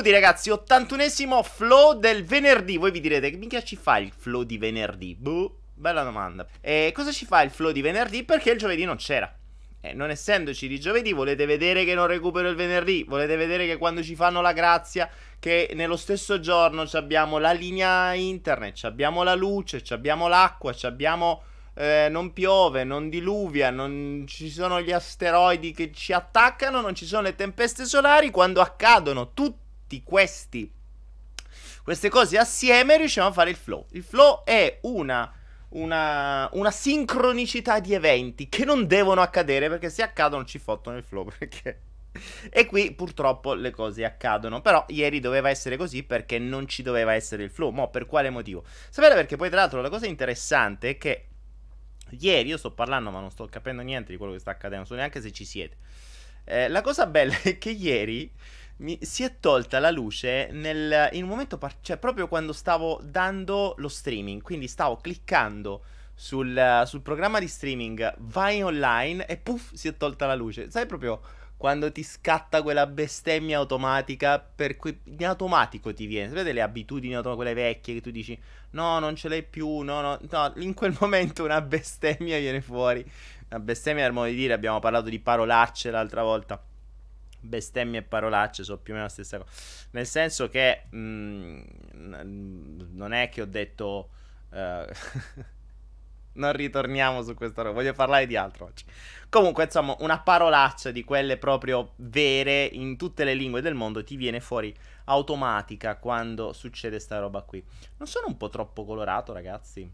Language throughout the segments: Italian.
Benvenuti ragazzi, 81esimo flow del venerdì. Voi vi direte che mica ci fa il flow di venerdì? Boh, bella domanda. E cosa ci fa il flow di venerdì? Perché il giovedì non c'era. E non essendoci di giovedì, volete vedere che non recupero il venerdì? Volete vedere che quando ci fanno la grazia, che nello stesso giorno abbiamo la linea internet, abbiamo la luce, abbiamo l'acqua, abbiamo eh, non piove, non diluvia, non ci sono gli asteroidi che ci attaccano, non ci sono le tempeste solari, quando accadono tutti questi queste cose assieme riusciamo a fare il flow. Il flow è una, una, una, sincronicità di eventi che non devono accadere perché se accadono ci fottono il flow. Perché... E qui purtroppo le cose accadono. Però ieri doveva essere così perché non ci doveva essere il flow. Ma per quale motivo? Sapete perché poi tra l'altro la cosa interessante è che Ieri io sto parlando, ma non sto capendo niente di quello che sta accadendo, non so neanche se ci siete. Eh, la cosa bella è che ieri mi si è tolta la luce nel, in un momento, par- cioè proprio quando stavo dando lo streaming, quindi stavo cliccando sul, sul programma di streaming, vai online e puff, si è tolta la luce. Sai proprio quando ti scatta quella bestemmia automatica, per cui in automatico ti viene. Sapete le abitudini automatiche, quelle vecchie che tu dici no, non ce l'hai più, no, no, no, in quel momento una bestemmia viene fuori. Una bestemmia per modo di dire, abbiamo parlato di parolacce l'altra volta. Bestemmie e parolacce sono più o meno la stessa cosa. Nel senso che mh, mm, non è che ho detto... Uh, non ritorniamo su questa roba, voglio parlare di altro oggi. Comunque, insomma, una parolaccia di quelle proprio vere in tutte le lingue del mondo ti viene fuori automatica quando succede sta roba qui. Non sono un po' troppo colorato, ragazzi?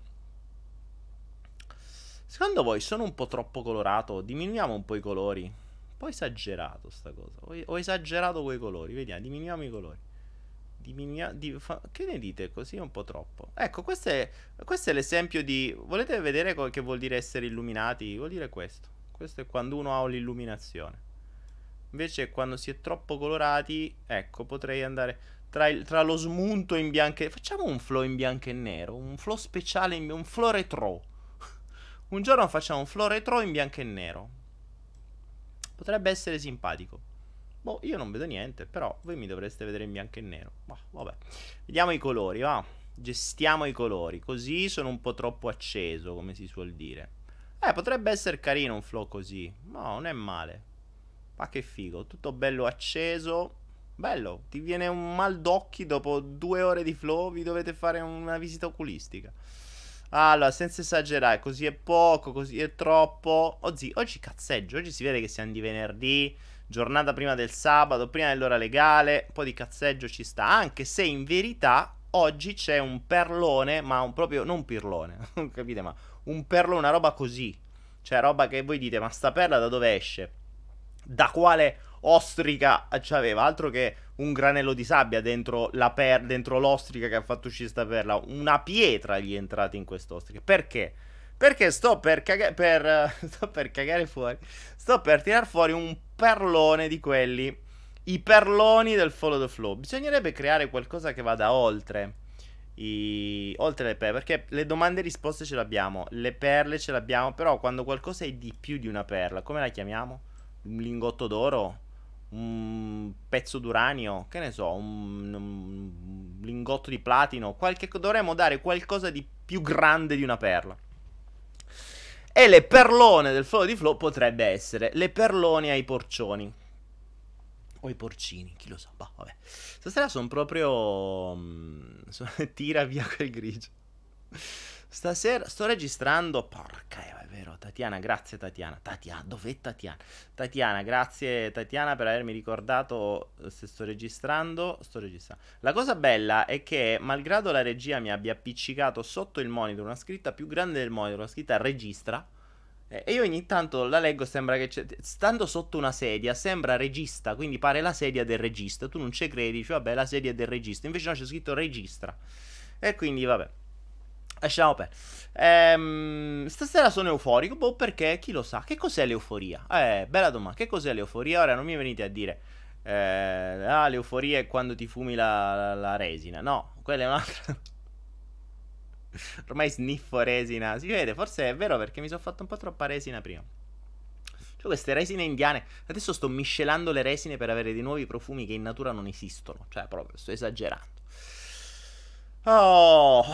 Secondo voi sono un po' troppo colorato? Diminuiamo un po' i colori. Po' esagerato sta cosa. Ho esagerato quei colori. Vediamo, diminuiamo i colori. Diminuia, di, fa, che ne dite? Così è un po' troppo. Ecco, questo è, questo è l'esempio di... Volete vedere che vuol dire essere illuminati? Vuol dire questo. Questo è quando uno ha l'illuminazione. Invece quando si è troppo colorati, ecco, potrei andare tra, il, tra lo smunto in bianco e... Facciamo un flow in bianco e nero, un flow speciale, in, un flow retro. un giorno facciamo un flow retro in bianco e nero. Potrebbe essere simpatico. Boh, io non vedo niente, però voi mi dovreste vedere in bianco e nero. Boh, vabbè. Vediamo i colori, va. Gestiamo i colori. Così sono un po' troppo acceso, come si suol dire. Eh, potrebbe essere carino un flow così. No, non è male. Ma che figo. Tutto bello acceso. Bello. Ti viene un mal d'occhi dopo due ore di flow. Vi dovete fare una visita oculistica. Allora, senza esagerare, così è poco, così è troppo. Oggi, oggi cazzeggio. Oggi si vede che siamo di venerdì giornata prima del sabato, prima dell'ora legale, un po' di cazzeggio ci sta, anche se in verità oggi c'è un perlone, ma un proprio, non pirlone, non capite, ma un perlone, una roba così, cioè roba che voi dite, ma sta perla da dove esce? Da quale ostrica c'aveva? Altro che un granello di sabbia dentro, la per- dentro l'ostrica che ha fatto uscire sta perla, una pietra gli è entrata in quest'ostrica, perché? Perché sto per, caga- per, sto per cagare fuori. Sto per tirar fuori un perlone di quelli. I perloni del follow the flow. Bisognerebbe creare qualcosa che vada oltre. I... Oltre le perle. Perché le domande e risposte ce l'abbiamo. Le perle ce l'abbiamo. Però quando qualcosa è di più di una perla, come la chiamiamo? Un lingotto d'oro? Un pezzo d'uranio? Che ne so? Un, un lingotto di platino? Qualche... Dovremmo dare qualcosa di più grande di una perla. E le perlone del flow di flow potrebbe essere le perlone ai porcioni. O i porcini, chi lo sa. Bah, vabbè. Stasera sono proprio... Mm, tira via quel grigio. Stasera sto registrando. Porca, è vero. Tatiana, grazie Tatiana. Tatiana, dov'è Tatiana? Tatiana, grazie Tatiana per avermi ricordato eh, se sto registrando. Sto registrando. La cosa bella è che, malgrado la regia mi abbia appiccicato sotto il monitor una scritta più grande del monitor, una scritta registra. Eh, e io ogni tanto la leggo, sembra che c'è. Stando sotto una sedia, sembra regista, quindi pare la sedia del regista. Tu non ci credi, dici, vabbè, la sedia del regista. Invece no, c'è scritto registra. E quindi, vabbè. Lasciamo perdere. Ehm, stasera sono euforico. Boh, perché? Chi lo sa? Che cos'è l'euforia? Eh, bella domanda. Che cos'è l'euforia? Ora non mi venite a dire. Eh, ah, l'euforia è quando ti fumi la, la, la resina. No, quella è un'altra. Ormai sniffo resina. Si vede, forse è vero perché mi sono fatto un po' troppa resina prima. Ci queste resine indiane. Adesso sto miscelando le resine per avere dei nuovi profumi che in natura non esistono. Cioè, proprio, sto esagerando. Oh.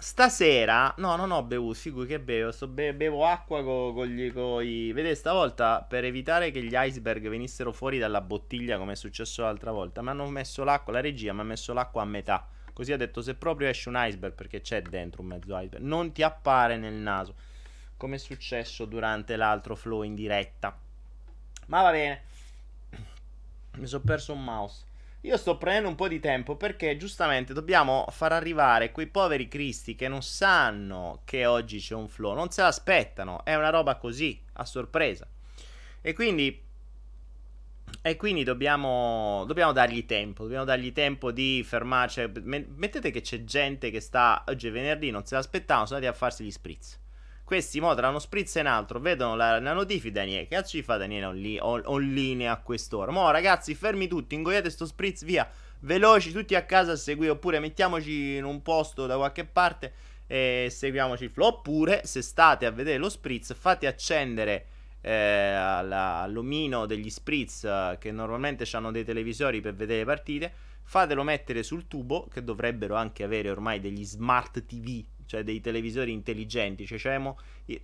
Stasera, no, non ho bevuto, figuri che bevo, be- bevo acqua con co gli coi... Vedete, stavolta per evitare che gli iceberg venissero fuori dalla bottiglia come è successo l'altra volta, mi hanno messo l'acqua, la regia mi ha messo l'acqua a metà. Così ha detto se proprio esce un iceberg, perché c'è dentro un mezzo iceberg, non ti appare nel naso, come è successo durante l'altro flow in diretta. Ma va bene. Mi sono perso un mouse. Io sto prendendo un po' di tempo perché giustamente dobbiamo far arrivare quei poveri cristi che non sanno che oggi c'è un flow, non se l'aspettano, è una roba così, a sorpresa. E quindi e quindi dobbiamo, dobbiamo, dargli tempo, dobbiamo dargli tempo di fermarci. Mettete che c'è gente che sta, oggi è venerdì, non se l'aspettavano, sono andati a farsi gli spritz. Questi mo tra uno spritz e un altro vedono la, la notifica Daniele. Che cazzo ci fa Daniele on, on, on linea a quest'ora? Mo ragazzi, fermi tutti, ingoiate sto spritz via. Veloci, tutti a casa a seguire. Oppure mettiamoci in un posto da qualche parte e seguiamoci il flow. Oppure, se state a vedere lo spritz, fate accendere eh, all'omino degli spritz eh, che normalmente hanno dei televisori per vedere le partite. Fatelo mettere sul tubo, che dovrebbero anche avere ormai degli smart TV cioè dei televisori intelligenti. Cioè, cioè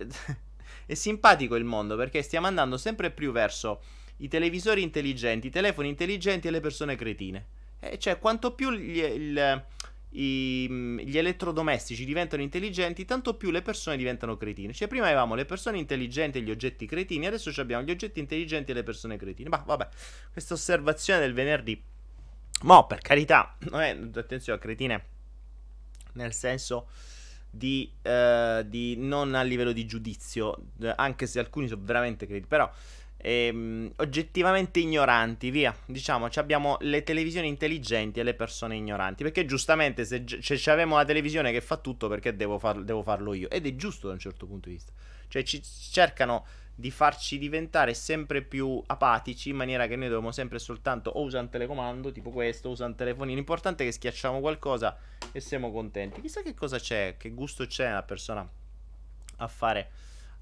è simpatico il mondo perché stiamo andando sempre più verso i televisori intelligenti, i telefoni intelligenti e le persone cretine. Eh, cioè, quanto più gli, il, i, gli elettrodomestici diventano intelligenti, tanto più le persone diventano cretine. Cioè, prima avevamo le persone intelligenti e gli oggetti cretini, adesso abbiamo gli oggetti intelligenti e le persone cretine. Ma vabbè, questa osservazione del venerdì. Mo, per carità, non è, attenzione, cretine, nel senso di, eh, di, non a livello di giudizio, eh, anche se alcuni sono veramente crediti, però ehm, oggettivamente ignoranti, via. Diciamo, abbiamo le televisioni intelligenti e le persone ignoranti, perché giustamente se, se abbiamo la televisione che fa tutto, perché devo, far, devo farlo io? Ed è giusto da un certo punto di vista. Cioè ci cercano di farci diventare sempre più apatici in maniera che noi dobbiamo sempre soltanto o usare un telecomando tipo questo, usare un telefonino. L'importante è che schiacciamo qualcosa e siamo contenti. Chissà che cosa c'è, che gusto c'è nella persona a fare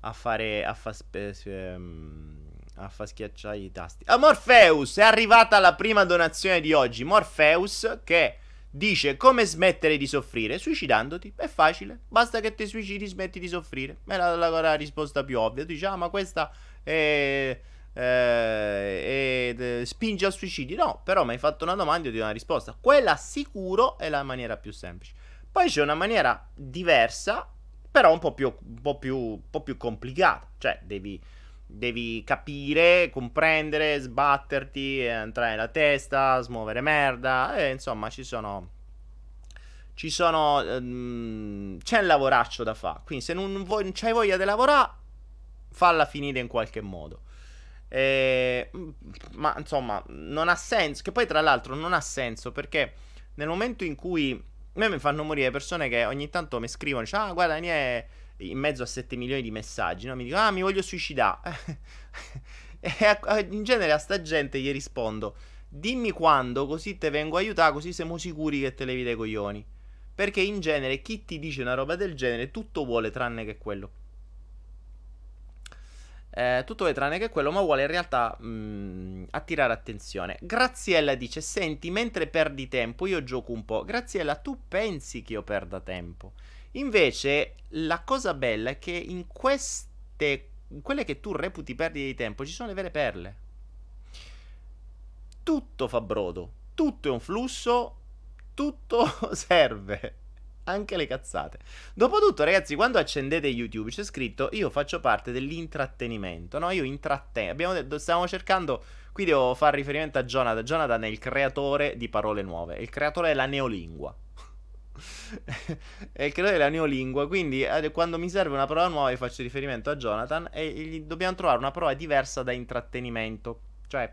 a fare a far ehm, a far schiacciare i tasti. A Morpheus è arrivata la prima donazione di oggi. Morpheus che dice come smettere di soffrire suicidandoti. È facile, basta che ti suicidi, smetti di soffrire. È la, la, la risposta più ovvia. Tu dici, ah, ma questa è, è, è, spinge al suicidio. No, però mi hai fatto una domanda e ti do una risposta. Quella sicuro è la maniera più semplice. Poi c'è una maniera diversa, però un po' più, un po più, un po più complicata. Cioè, devi devi capire, comprendere, sbatterti, entrare nella testa, smuovere merda. E insomma, ci sono. Ci sono. Um, c'è un lavoraccio da fare. Quindi, se non, vuoi, non c'hai voglia di lavorare, falla finire in qualche modo. E, ma insomma, non ha senso. Che poi, tra l'altro, non ha senso perché nel momento in cui. A me mi fanno morire persone che ogni tanto mi scrivono: dice, Ah, guarda, Daniele in mezzo a 7 milioni di messaggi, no? mi dico, ah, mi voglio suicidare. e in genere a sta gente gli rispondo, dimmi quando, così te vengo a aiutare, così siamo sicuri che te levi dai coglioni. Perché in genere chi ti dice una roba del genere tutto vuole tranne che quello. Eh, tutto vuole tranne che quello, ma vuole in realtà mh, mm, attirare attenzione. Graziella dice: Senti, mentre perdi tempo, io gioco un po'. Graziella, tu pensi che io perda tempo? Invece, la cosa bella è che in queste, in quelle che tu reputi perdite di tempo, ci sono le vere perle. Tutto fa brodo, tutto è un flusso, tutto serve. Anche le cazzate. Dopotutto, ragazzi, quando accendete YouTube c'è scritto io faccio parte dell'intrattenimento. No, io intrattengo. Abbiamo detto, stiamo cercando. Qui devo fare riferimento a Jonathan. Jonathan è il creatore di parole nuove, il creatore della neolingua. è il creatore della neolingua. Quindi, quando mi serve una prova nuova, faccio riferimento a Jonathan. E gli dobbiamo trovare una prova diversa da intrattenimento. Cioè,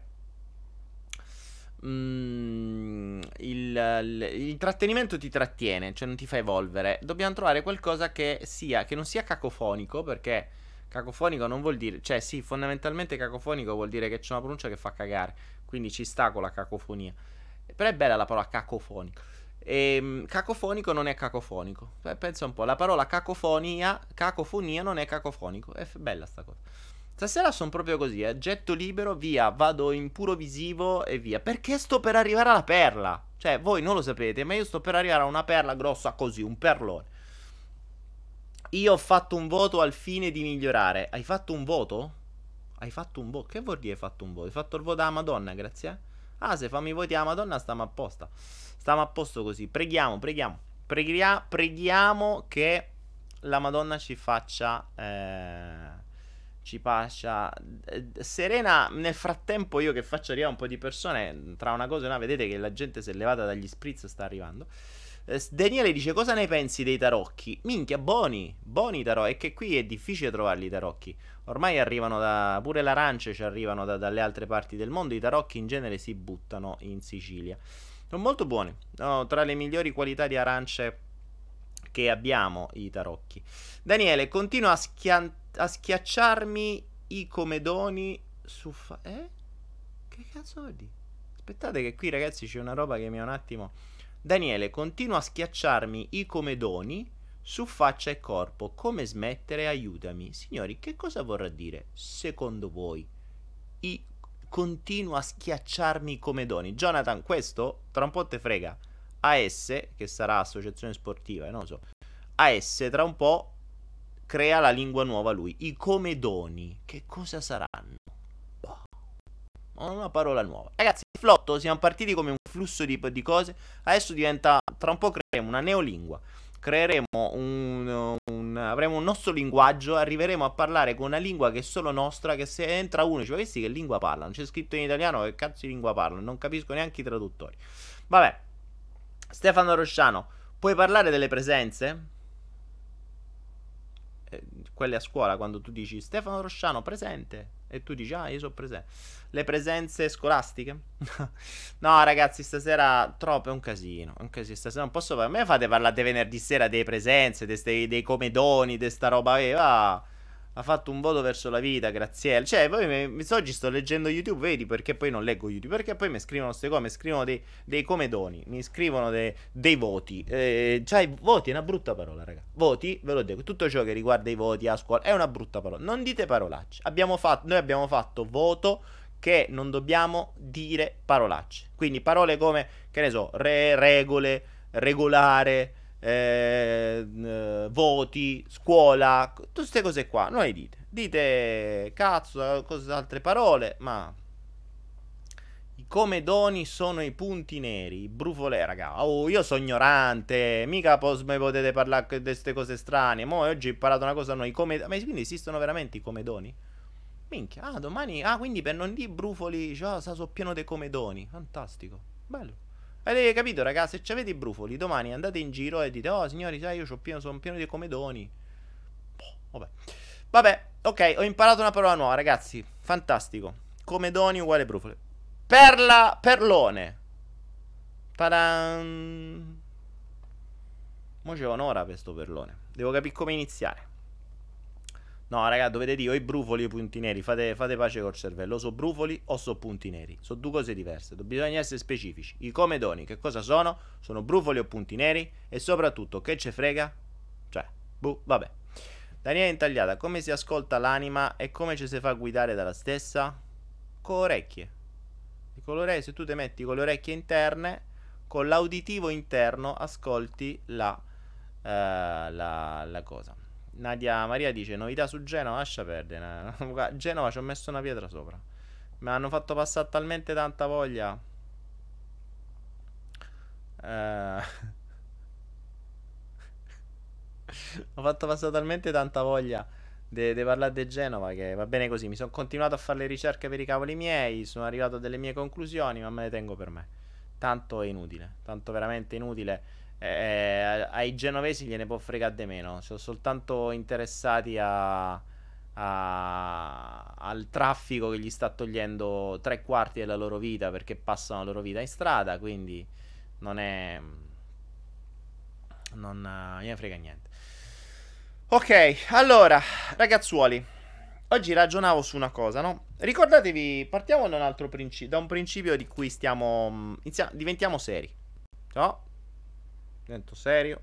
mm, il, il, il, trattenimento ti trattiene, cioè non ti fa evolvere. Dobbiamo trovare qualcosa che sia, che non sia cacofonico, perché cacofonico non vuol dire, cioè sì, fondamentalmente cacofonico vuol dire che c'è una pronuncia che fa cagare, quindi ci sta con la cacofonia. Però è bella la parola cacofonico. E, ehm, cacofonico non è cacofonico. Beh, pensa un po', la parola cacofonia, cacofonia non è cacofonico. È bella sta cosa. Stasera sono proprio così, eh. Getto libero, via, vado in puro visivo e via. Perché sto per arrivare alla perla. Cioè, voi non lo sapete, ma io sto per arrivare a una perla grossa così, un perlone. Io ho fatto un voto al fine di migliorare. Hai fatto un voto? Hai fatto un voto? Che vuol dire hai fatto un voto? Hai fatto il voto alla Madonna, grazie? Ah, se fammi i voti alla Madonna stiamo a posto. Stiamo a posto così. Preghiamo, preghiamo. Preghiamo, preghiamo che la Madonna ci faccia... Eh, ci faccia... Eh, Serena, nel frattempo io che faccio arrivare un po' di persone, tra una cosa e una, vedete che la gente si è levata dagli spritz sta arrivando. Eh, Daniele dice cosa ne pensi dei tarocchi? Minchia, buoni, buoni tarocchi. È che qui è difficile trovarli i tarocchi. Ormai arrivano da... pure l'arancia ci arrivano da, dalle altre parti del mondo. I tarocchi in genere si buttano in Sicilia. Sono molto buoni. No, tra le migliori qualità di arance che abbiamo i tarocchi. Daniele, continua a, schia- a schiacciarmi i comedoni su... Fa- eh? Che cazzo vuol dire? Aspettate che qui ragazzi c'è una roba che mi ha un attimo... Daniele, continua a schiacciarmi i comedoni su faccia e corpo. Come smettere? Aiutami. Signori, che cosa vorrà dire secondo voi? I continua a schiacciarmi i comedoni. Jonathan, questo tra un po' te frega. AS, che sarà associazione sportiva, eh, non so. AS tra un po' crea la lingua nuova lui. I comedoni, che cosa saranno? Boh. Una parola nuova. Ragazzi, flotto, siamo partiti come un flusso di, di cose. Adesso diventa, tra un po' creeremo una neolingua. Creeremo un, un, avremo un nostro linguaggio, arriveremo a parlare con una lingua che è solo nostra, che se entra uno ci questi che lingua parlano, c'è scritto in italiano che cazzo di lingua parlano, non capisco neanche i traduttori. Vabbè, Stefano Rosciano, puoi parlare delle presenze? Eh, quelle a scuola, quando tu dici Stefano Rosciano presente e tu dici ah io sono presente. Le presenze scolastiche? no ragazzi, stasera troppo è un casino, è un casino, stasera non posso parlare. A me fate parlare venerdì sera delle presenze, dei, dei comedoni, di sta roba. Eh, va ha fatto un voto verso la vita, Graziella. Cioè, poi mi, oggi sto leggendo YouTube, vedi perché poi non leggo YouTube? Perché poi mi scrivono queste cose, mi scrivono dei, dei comedoni, mi scrivono dei, dei voti. Eh, cioè, voti è una brutta parola, raga. Voti, ve lo dico, tutto ciò che riguarda i voti a scuola è una brutta parola. Non dite parolacce. Abbiamo fatto, noi abbiamo fatto voto che non dobbiamo dire parolacce. Quindi parole come, che ne so, re, regole, regolare eh, eh, voti, scuola, tutte queste cose qua. Non le dite. Dite cazzo, cose, altre parole, ma i comedoni sono i punti neri, i brufole, raga. Oh, io sono ignorante, mica pos- mi potete parlare di queste cose strane. Mo' oggi ho imparato una cosa noi, come... ma quindi esistono veramente i comedoni? Minchia, ah, domani, ah, quindi per non dire brufoli, cioè, sono pieno di comedoni. Fantastico, bello. Avete capito, ragazzi? Se avete i brufoli, domani andate in giro e dite: Oh, signori, sai, io pieno, sono pieno di comedoni. Boh, vabbè. Vabbè, ok, ho imparato una parola nuova, ragazzi. Fantastico. Comedoni uguale brufoli. Perla, perlone. Tadan. Mo c'è un'ora per questo perlone. Devo capire come iniziare. No, raga, dovete dire o i brufoli o i punti neri. Fate, fate pace col cervello. O so brufoli o so punti neri. Sono due cose diverse. Bisogna essere specifici. I comedoni, che cosa sono? Sono brufoli o punti neri? E soprattutto, che ce frega? Cioè, buh, vabbè. Daniele Intagliata, come si ascolta l'anima e come ci si fa guidare dalla stessa? Con orecchie. Con le orecchie, se tu ti metti con le orecchie interne, con l'auditivo interno ascolti la, uh, la, la cosa. Nadia Maria dice: Novità su Genova, lascia perdere. Genova ci ho messo una pietra sopra. Mi hanno fatto passare talmente tanta voglia. Eh... ho fatto passare talmente tanta voglia di parlare di Genova che va bene così. Mi sono continuato a fare le ricerche per i cavoli miei. Sono arrivato a delle mie conclusioni, ma me le tengo per me. Tanto è inutile. Tanto veramente inutile eh, ai genovesi gliene può fregare di meno. Sono soltanto interessati a, a, al traffico che gli sta togliendo tre quarti della loro vita perché passano la loro vita in strada. Quindi non è. Non gliene frega niente. Ok, allora, ragazzuoli. Oggi ragionavo su una cosa, no? Ricordatevi, partiamo da un altro principio, da un principio di cui stiamo. Iniziamo, diventiamo seri. No? Divento serio.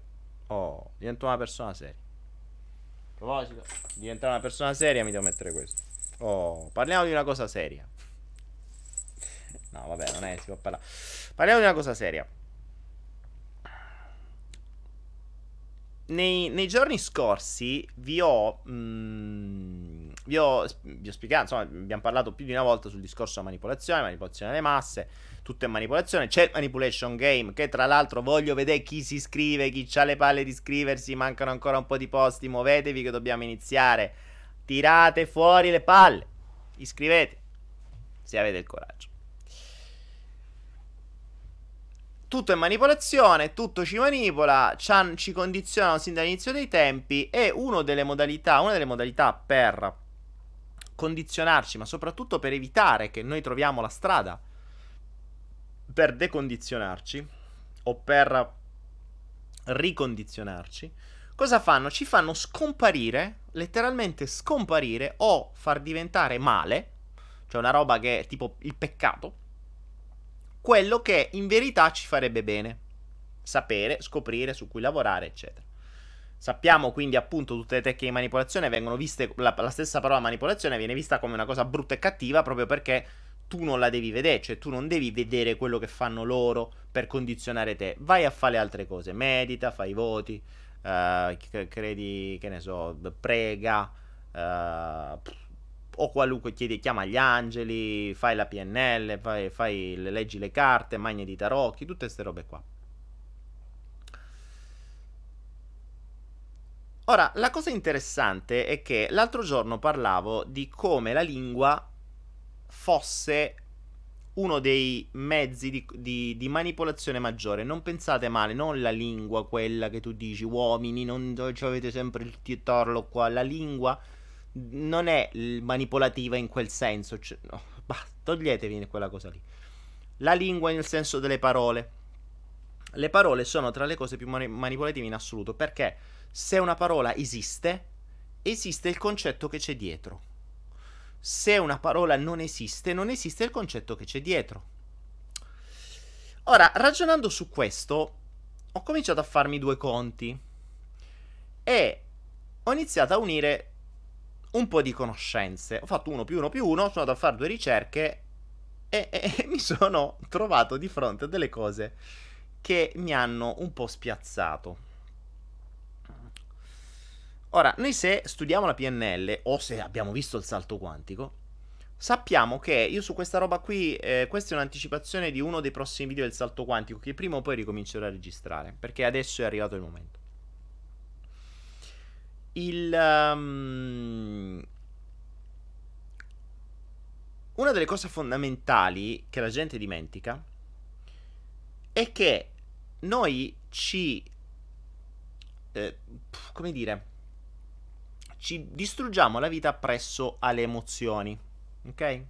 Oh, divento una persona seria. A proposito, diventare una persona seria mi devo mettere questo. Oh, parliamo di una cosa seria. No, vabbè, non è, si può parlare. Parliamo di una cosa seria. Nei, nei giorni scorsi vi ho, mh, mm, vi ho, vi ho spiegato, insomma, abbiamo parlato più di una volta sul discorso manipolazione, manipolazione delle masse, tutto è manipolazione. C'è il manipulation game, che tra l'altro voglio vedere chi si iscrive, chi ha le palle di iscriversi, mancano ancora un po' di posti, muovetevi che dobbiamo iniziare. Tirate fuori le palle. Iscrivetevi, se avete il coraggio. tutto è manipolazione, tutto ci manipola, ci condizionano sin dall'inizio dei tempi e una delle modalità, una delle modalità per condizionarci, ma soprattutto per evitare che noi troviamo la strada per decondizionarci o per ricondizionarci, cosa fanno? Ci fanno scomparire, letteralmente scomparire o far diventare male, cioè una roba che è tipo il peccato, quello che in verità ci farebbe bene. Sapere, scoprire, su cui lavorare, eccetera. Sappiamo quindi appunto tutte le tecniche di manipolazione vengono viste, la, la, stessa parola manipolazione viene vista come una cosa brutta e cattiva proprio perché tu non la devi vedere, cioè tu non devi vedere quello che fanno loro per condizionare te, vai a fare altre cose, medita, fai i voti, uh, credi, che ne so, prega, uh, o qualunque chiedi, chiama gli angeli, fai la PNL, fai, fai leggi le carte, magni di tarocchi, tutte queste robe qua. Ora, la cosa interessante è che l'altro giorno parlavo di come la lingua fosse uno dei mezzi di, di, di, manipolazione maggiore. Non pensate male, non la lingua, quella che tu dici, uomini, non avete sempre il titolo qua. La lingua non è manipolativa in quel senso. Cioè, no, bah, toglietevi quella cosa lì. La lingua nel senso delle parole. Le parole sono tra le cose più mani- manipolative in assoluto perché se una parola esiste, esiste il concetto che c'è dietro. Se una parola non esiste, non esiste il concetto che c'è dietro. Ora, ragionando su questo, ho cominciato a farmi due conti e ho iniziato a unire un po' di conoscenze. Ho fatto uno più uno più uno, sono andato a fare due ricerche e, e, e mi sono trovato di fronte a delle cose che mi hanno un po' spiazzato. Ora, noi se studiamo la PNL o se abbiamo visto il salto quantico, sappiamo che io su questa roba qui, eh, questa è un'anticipazione di uno dei prossimi video del salto quantico che prima o poi ricomincerò a registrare, perché adesso è arrivato il momento il... Um, una delle cose fondamentali che la gente dimentica è che noi ci... Eh, come dire? Ci distruggiamo la vita presso alle emozioni. Ok?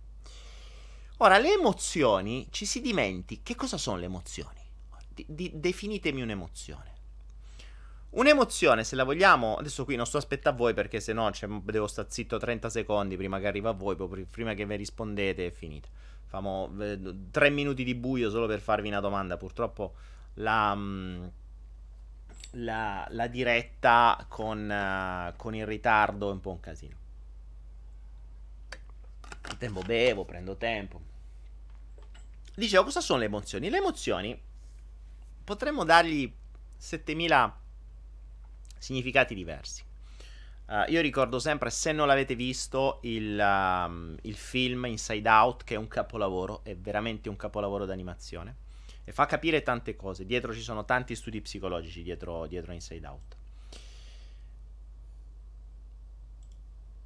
Ora, le emozioni ci si dimentichi. Che cosa sono le emozioni? Di, di, definitemi un'emozione. Un'emozione, se la vogliamo, adesso qui non sto aspettando a voi perché se no cioè, devo stare zitto 30 secondi prima che arriva a voi, prima che vi rispondete è finita. Famo eh, tre minuti di buio solo per farvi una domanda. Purtroppo la, mm, la, la diretta con, uh, con il ritardo è un po' un casino. Il tempo bevo, prendo tempo. Dicevo, cosa sono le emozioni? Le emozioni potremmo dargli 7000 significati diversi. Uh, io ricordo sempre, se non l'avete visto, il, um, il, film Inside Out, che è un capolavoro, è veramente un capolavoro d'animazione. E fa capire tante cose. Dietro ci sono tanti studi psicologici, dietro, dietro Inside Out.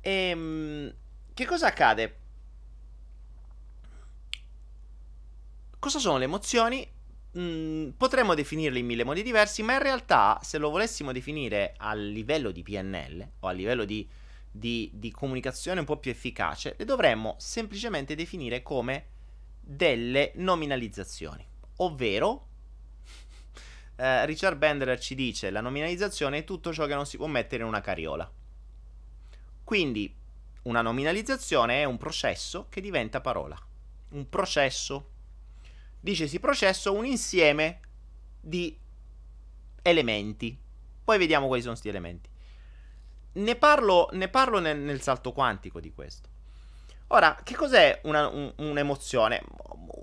E, um, che cosa accade? Cosa sono le emozioni? Mm, potremmo definirle in mille modi diversi, ma in realtà se lo volessimo definire a livello di PNL o a livello di, di, di comunicazione un po' più efficace, le dovremmo semplicemente definire come delle nominalizzazioni, ovvero eh, Richard Bender ci dice la nominalizzazione è tutto ciò che non si può mettere in una carriola. Quindi una nominalizzazione è un processo che diventa parola, un processo dicesi processo un insieme di elementi. Poi vediamo quali sono questi elementi. Ne parlo, ne parlo nel, nel, salto quantico di questo. Ora, che cos'è una, un, un'emozione?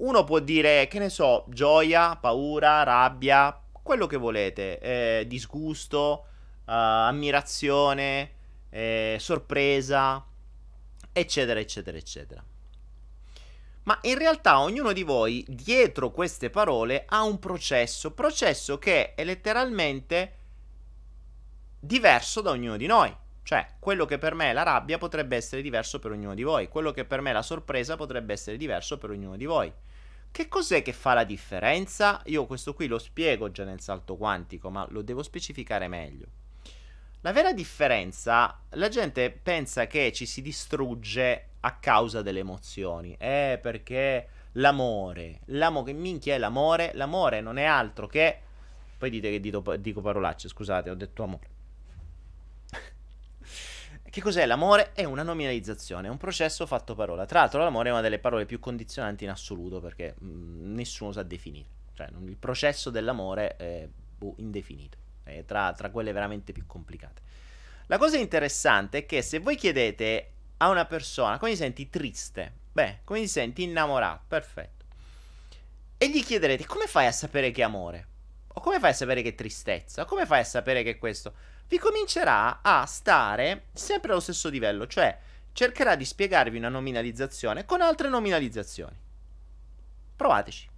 Uno può dire, che ne so, gioia, paura, rabbia, quello che volete, eh, disgusto, uh, ammirazione, eh, sorpresa, eccetera, eccetera, eccetera. Ma in realtà ognuno di voi dietro queste parole ha un processo, processo che è letteralmente diverso da ognuno di noi. Cioè, quello che per me è la rabbia potrebbe essere diverso per ognuno di voi, quello che per me è la sorpresa potrebbe essere diverso per ognuno di voi. Che cos'è che fa la differenza? Io questo qui lo spiego già nel salto quantico, ma lo devo specificare meglio. La vera differenza, la gente pensa che ci si distrugge a causa delle emozioni. Eh, perché l'amore, l'amore, che minchia è l'amore? L'amore non è altro che... Poi dite che dico, dico parolacce, scusate, ho detto amore. Che cos'è l'amore? È una nominalizzazione, è un processo fatto parola. Tra l'altro l'amore è una delle parole più condizionanti in assoluto perché mh, mm, nessuno sa definire. Cioè, il processo dell'amore è boh, indefinito, è tra, tra quelle veramente più complicate. La cosa interessante è che se voi chiedete a una persona come ti senti triste, beh, come ti senti innamorato, perfetto. E gli chiederete come fai a sapere che è amore? O come fai a sapere che è tristezza? O come fai a sapere che è questo? Vi comincerà a stare sempre allo stesso livello, cioè cercherà di spiegarvi una nominalizzazione con altre nominalizzazioni. Provateci.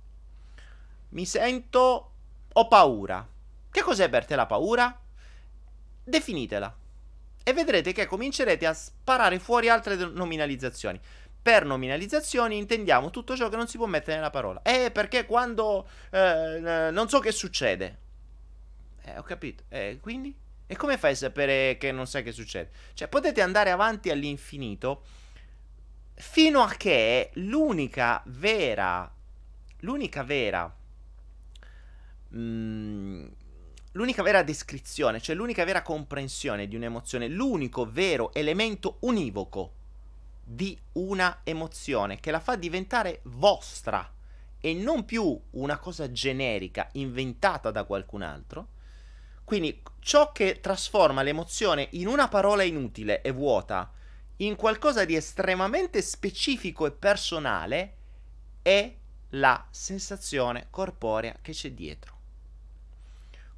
Mi sento... ho paura. Che cos'è per te la paura? Definitela e vedrete che comincerete a sparare fuori altre nominalizzazioni. Per nominalizzazioni intendiamo tutto ciò che non si può mettere nella parola. Eh, perché quando eh, non so che succede. Eh, ho capito. Eh, quindi? E come fai a sapere che non sai che succede? Cioè, potete andare avanti all'infinito fino a che l'unica vera l'unica vera mm, l'unica vera descrizione, cioè l'unica vera comprensione di un'emozione, l'unico vero elemento univoco di una emozione che la fa diventare vostra e non più una cosa generica inventata da qualcun altro. Quindi ciò che trasforma l'emozione in una parola inutile e vuota in qualcosa di estremamente specifico e personale è la sensazione corporea che c'è dietro.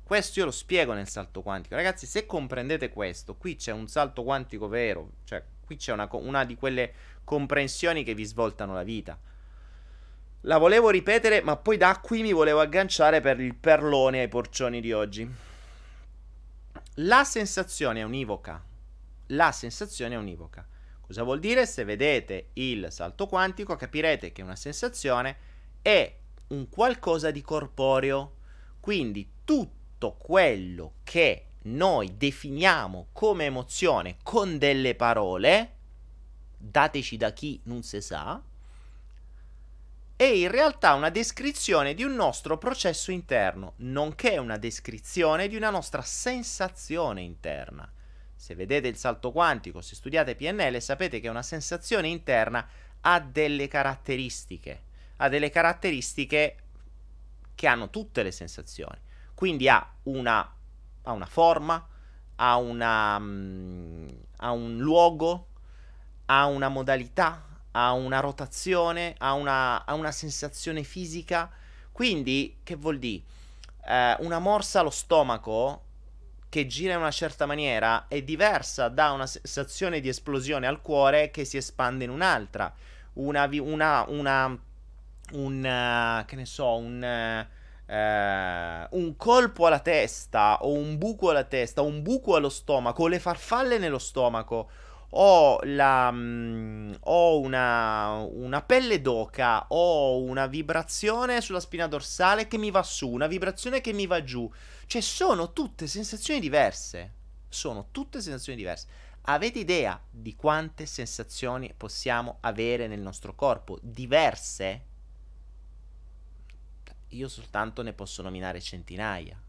Questo io lo spiego nel salto quantico. Ragazzi, se comprendete questo, qui c'è un salto quantico vero. Cioè, qui c'è una, una di quelle comprensioni che vi svoltano la vita. La volevo ripetere, ma poi da qui mi volevo agganciare per il perlone ai porcioni di oggi. La sensazione è univoca. La sensazione è univoca. Cosa vuol dire? Se vedete il salto quantico capirete che una sensazione è un qualcosa di corporeo. Quindi tutto quello che noi definiamo come emozione con delle parole, dateci da chi non si sa, è in realtà una descrizione di un nostro processo interno, nonché una descrizione di una nostra sensazione interna. Se vedete il salto quantico, se studiate PNL, sapete che una sensazione interna ha delle caratteristiche, ha delle caratteristiche che hanno tutte le sensazioni. Quindi ha una, ha una forma, ha, una, um, ha un luogo, ha una modalità, ha una rotazione, ha una, ha una sensazione fisica. Quindi, che vuol dire? Eh, una morsa allo stomaco che gira in una certa maniera è diversa da una sensazione di esplosione al cuore che si espande in un'altra. Una, una, una un, uh, che ne so, un... Eh, un colpo alla testa o un buco alla testa, un buco allo stomaco, le farfalle nello stomaco, o, la, mm, o una, una pelle d'oca, o una vibrazione sulla spina dorsale che mi va su, una vibrazione che mi va giù. Cioè sono tutte sensazioni diverse. Sono tutte sensazioni diverse. Avete idea di quante sensazioni possiamo avere nel nostro corpo? Diverse? io soltanto ne posso nominare centinaia.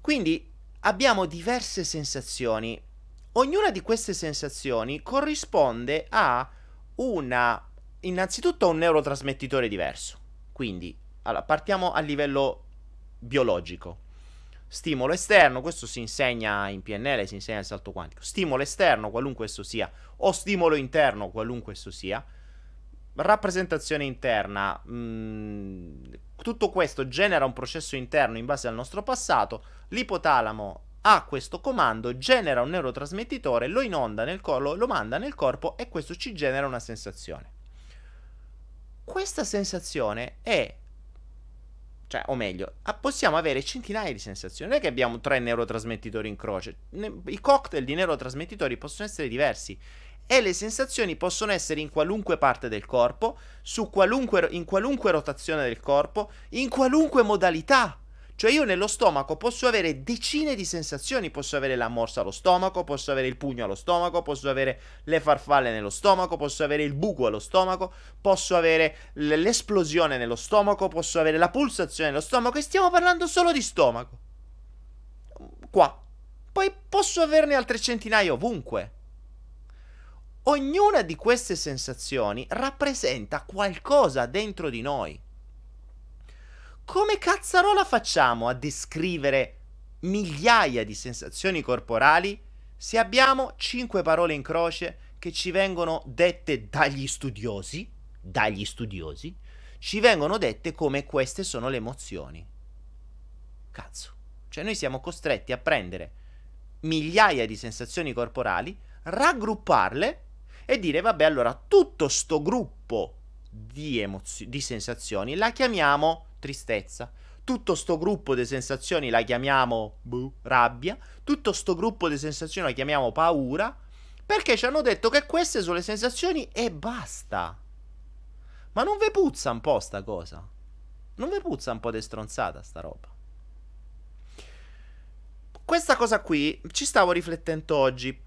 Quindi abbiamo diverse sensazioni. Ognuna di queste sensazioni corrisponde a una, innanzitutto a un neurotrasmettitore diverso. Quindi, allora, partiamo a livello biologico. Stimolo esterno, questo si insegna in PNL, si insegna nel salto quantico. Stimolo esterno, qualunque esso sia, o stimolo interno, qualunque esso sia. Rappresentazione interna, mh, mm, tutto questo genera un processo interno in base al nostro passato. L'ipotalamo ha questo comando, genera un neurotrasmettitore, lo inonda nel corpo, lo manda nel corpo e questo ci genera una sensazione. Questa sensazione è cioè, o meglio, possiamo avere centinaia di sensazioni. Non è che abbiamo tre neurotrasmettitori in croce. I cocktail di neurotrasmettitori possono essere diversi. E le sensazioni possono essere in qualunque parte del corpo, qualunque, in qualunque rotazione del corpo, in qualunque modalità. Cioè io nello stomaco posso avere decine di sensazioni, posso avere la morsa allo stomaco, posso avere il pugno allo stomaco, posso avere le farfalle nello stomaco, posso avere il buco allo stomaco, posso avere l'esplosione nello stomaco, posso avere la pulsazione nello stomaco e stiamo parlando solo di stomaco. Qua. Poi posso averne altre centinaia ovunque. Ognuna di queste sensazioni rappresenta qualcosa dentro di noi come cazzarola facciamo a descrivere migliaia di sensazioni corporali se abbiamo cinque parole in croce che ci vengono dette dagli studiosi, dagli studiosi, ci vengono dette come queste sono le emozioni. Cazzo. Cioè noi siamo costretti a prendere migliaia di sensazioni corporali, raggrupparle e dire vabbè allora tutto sto gruppo di, emozio- di sensazioni la chiamiamo tristezza. Tutto sto gruppo di sensazioni la chiamiamo buh, rabbia. Tutto sto gruppo di sensazioni la chiamiamo paura. Perché ci hanno detto che queste sono le sensazioni e basta. Ma non ve puzza un po' sta cosa? Non ve puzza un po' di stronzata sta roba? Questa cosa qui ci stavo riflettendo oggi.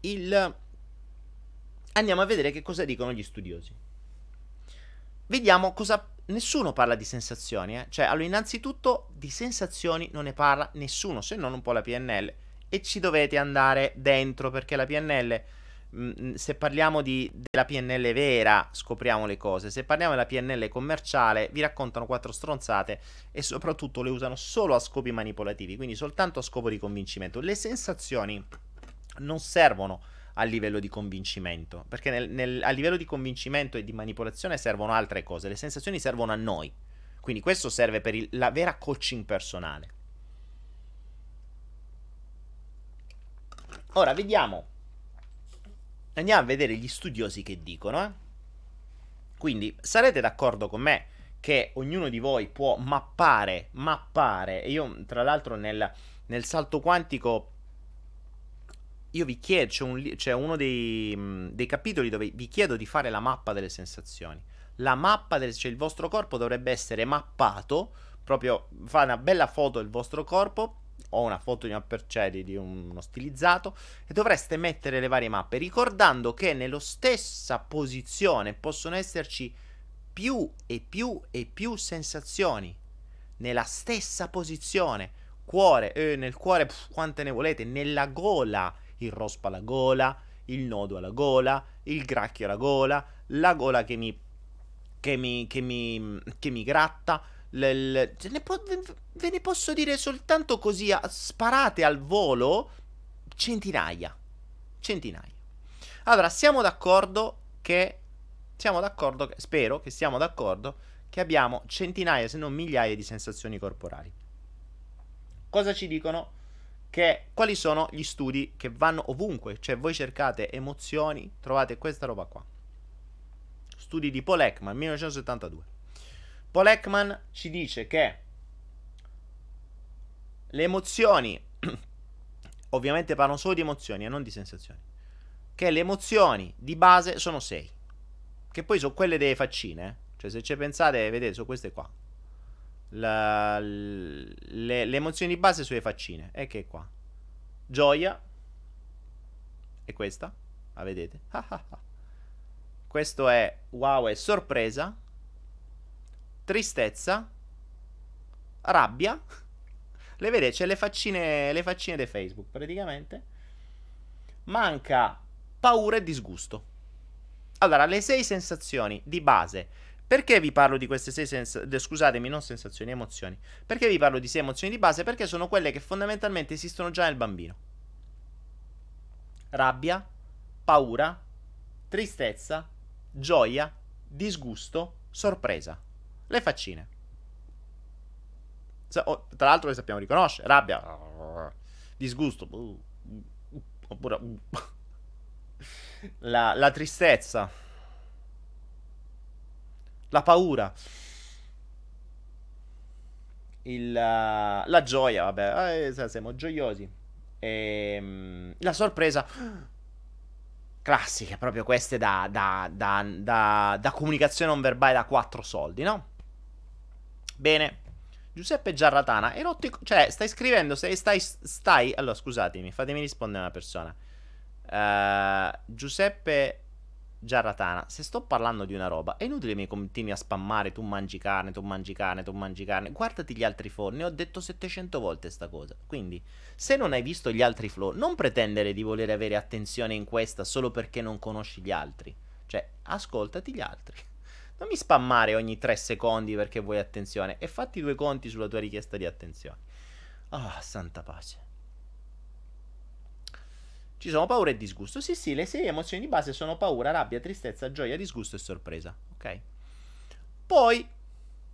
Il... Andiamo a vedere che cosa dicono gli studiosi vediamo cosa... Nessuno parla di sensazioni, eh? Cioè, allora, innanzitutto di sensazioni non ne parla nessuno, se non un po' la PNL. E ci dovete andare dentro, perché la PNL... Mh, mm, se parliamo di, della PNL vera, scopriamo le cose. Se parliamo della PNL commerciale, vi raccontano quattro stronzate e soprattutto le usano solo a scopi manipolativi, quindi soltanto a scopo di convincimento. Le sensazioni non servono a livello di convincimento, perché nel, nel, a livello di convincimento e di manipolazione servono altre cose, le sensazioni servono a noi, quindi questo serve per il, la vera coaching personale. Ora vediamo, andiamo a vedere gli studiosi che dicono, eh? quindi sarete d'accordo con me che ognuno di voi può mappare, mappare, e io tra l'altro nel, nel salto quantico io vi chiedo, c'è, un, c'è uno dei, dei, capitoli dove vi chiedo di fare la mappa delle sensazioni. La mappa del, cioè il vostro corpo dovrebbe essere mappato, proprio fa una bella foto del vostro corpo, o una foto di, una percedi, di uno stilizzato, e dovreste mettere le varie mappe, ricordando che nella stessa posizione possono esserci più e più e più sensazioni. Nella stessa posizione. Cuore, eh, nel cuore, pff, quante ne volete, nella gola il rospo alla gola, il nodo alla gola, il gracchio alla gola, la gola che mi, che mi, che mi, che mi gratta. L, l, ne po- ve ne posso dire soltanto così, a, sparate al volo, centinaia. Centinaia. Allora, siamo d'accordo che... Siamo d'accordo che... Spero che siamo d'accordo che abbiamo centinaia, se non migliaia di sensazioni corporali. Cosa ci dicono? Che quali sono gli studi che vanno ovunque, cioè voi cercate emozioni, trovate questa roba qua. Studi di Paul Ekman, 1972. Paul Ekman ci dice che le emozioni, ovviamente parlano solo di emozioni e non di sensazioni, che le emozioni di base sono 6, che poi sono quelle delle faccine, eh? cioè se ci pensate, vedete, sono queste qua la, le, le, emozioni di base sulle faccine. E che qua? Gioia. E questa? La vedete? Questo è wow, è sorpresa. Tristezza. Rabbia. Le vedete? C'è le faccine, le faccine di Facebook praticamente. Manca paura e disgusto. Allora, le sei sensazioni di base Perché vi parlo di queste sei sensazioni? Scusatemi, non sensazioni, emozioni. Perché vi parlo di sei emozioni di base? Perché sono quelle che fondamentalmente esistono già nel bambino. Rabbia, paura, tristezza, gioia, disgusto, sorpresa. Le faccine. Tra l'altro le sappiamo riconoscere. Rabbia, disgusto, oppure la, la tristezza, la paura, il, la gioia, vabbè, eh, siamo gioiosi. E, ehm, la sorpresa classiche, proprio queste da, da, da, da, comunicazione non verbale da quattro soldi, no? Bene. Giuseppe Giarratana, erotico, cioè stai scrivendo, stai, stai, stai allora scusatemi, fatemi rispondere una persona. Uh, Giuseppe Giarratana, se sto parlando di una roba, è inutile che mi continui a spammare, tu mangi carne, tu mangi carne, tu mangi carne. Guardati gli altri flow, ne ho detto 700 volte sta cosa. Quindi, se non hai visto gli altri flow, non pretendere di voler avere attenzione in questa solo perché non conosci gli altri. Cioè, ascoltati gli altri. Non mi spammare ogni 3 secondi perché vuoi attenzione e fatti due conti sulla tua richiesta di attenzione. Ah, oh, santa pace. Ci sono paura e disgusto. Sì, sì, le sei emozioni di base sono paura, rabbia, tristezza, gioia, disgusto e sorpresa. Ok? Poi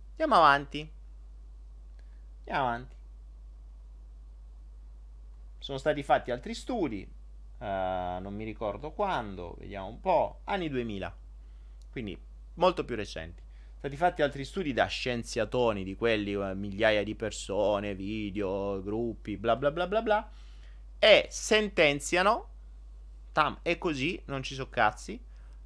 andiamo avanti. Andiamo avanti. Sono stati fatti altri studi, uh, non mi ricordo quando, vediamo un po', anni 2000, quindi molto più recenti. Sono stati fatti altri studi da scienziatoni, di quelli, uh, migliaia di persone, video, gruppi, bla bla bla bla bla e sentenziano, tam, e così, non ci so cazzi,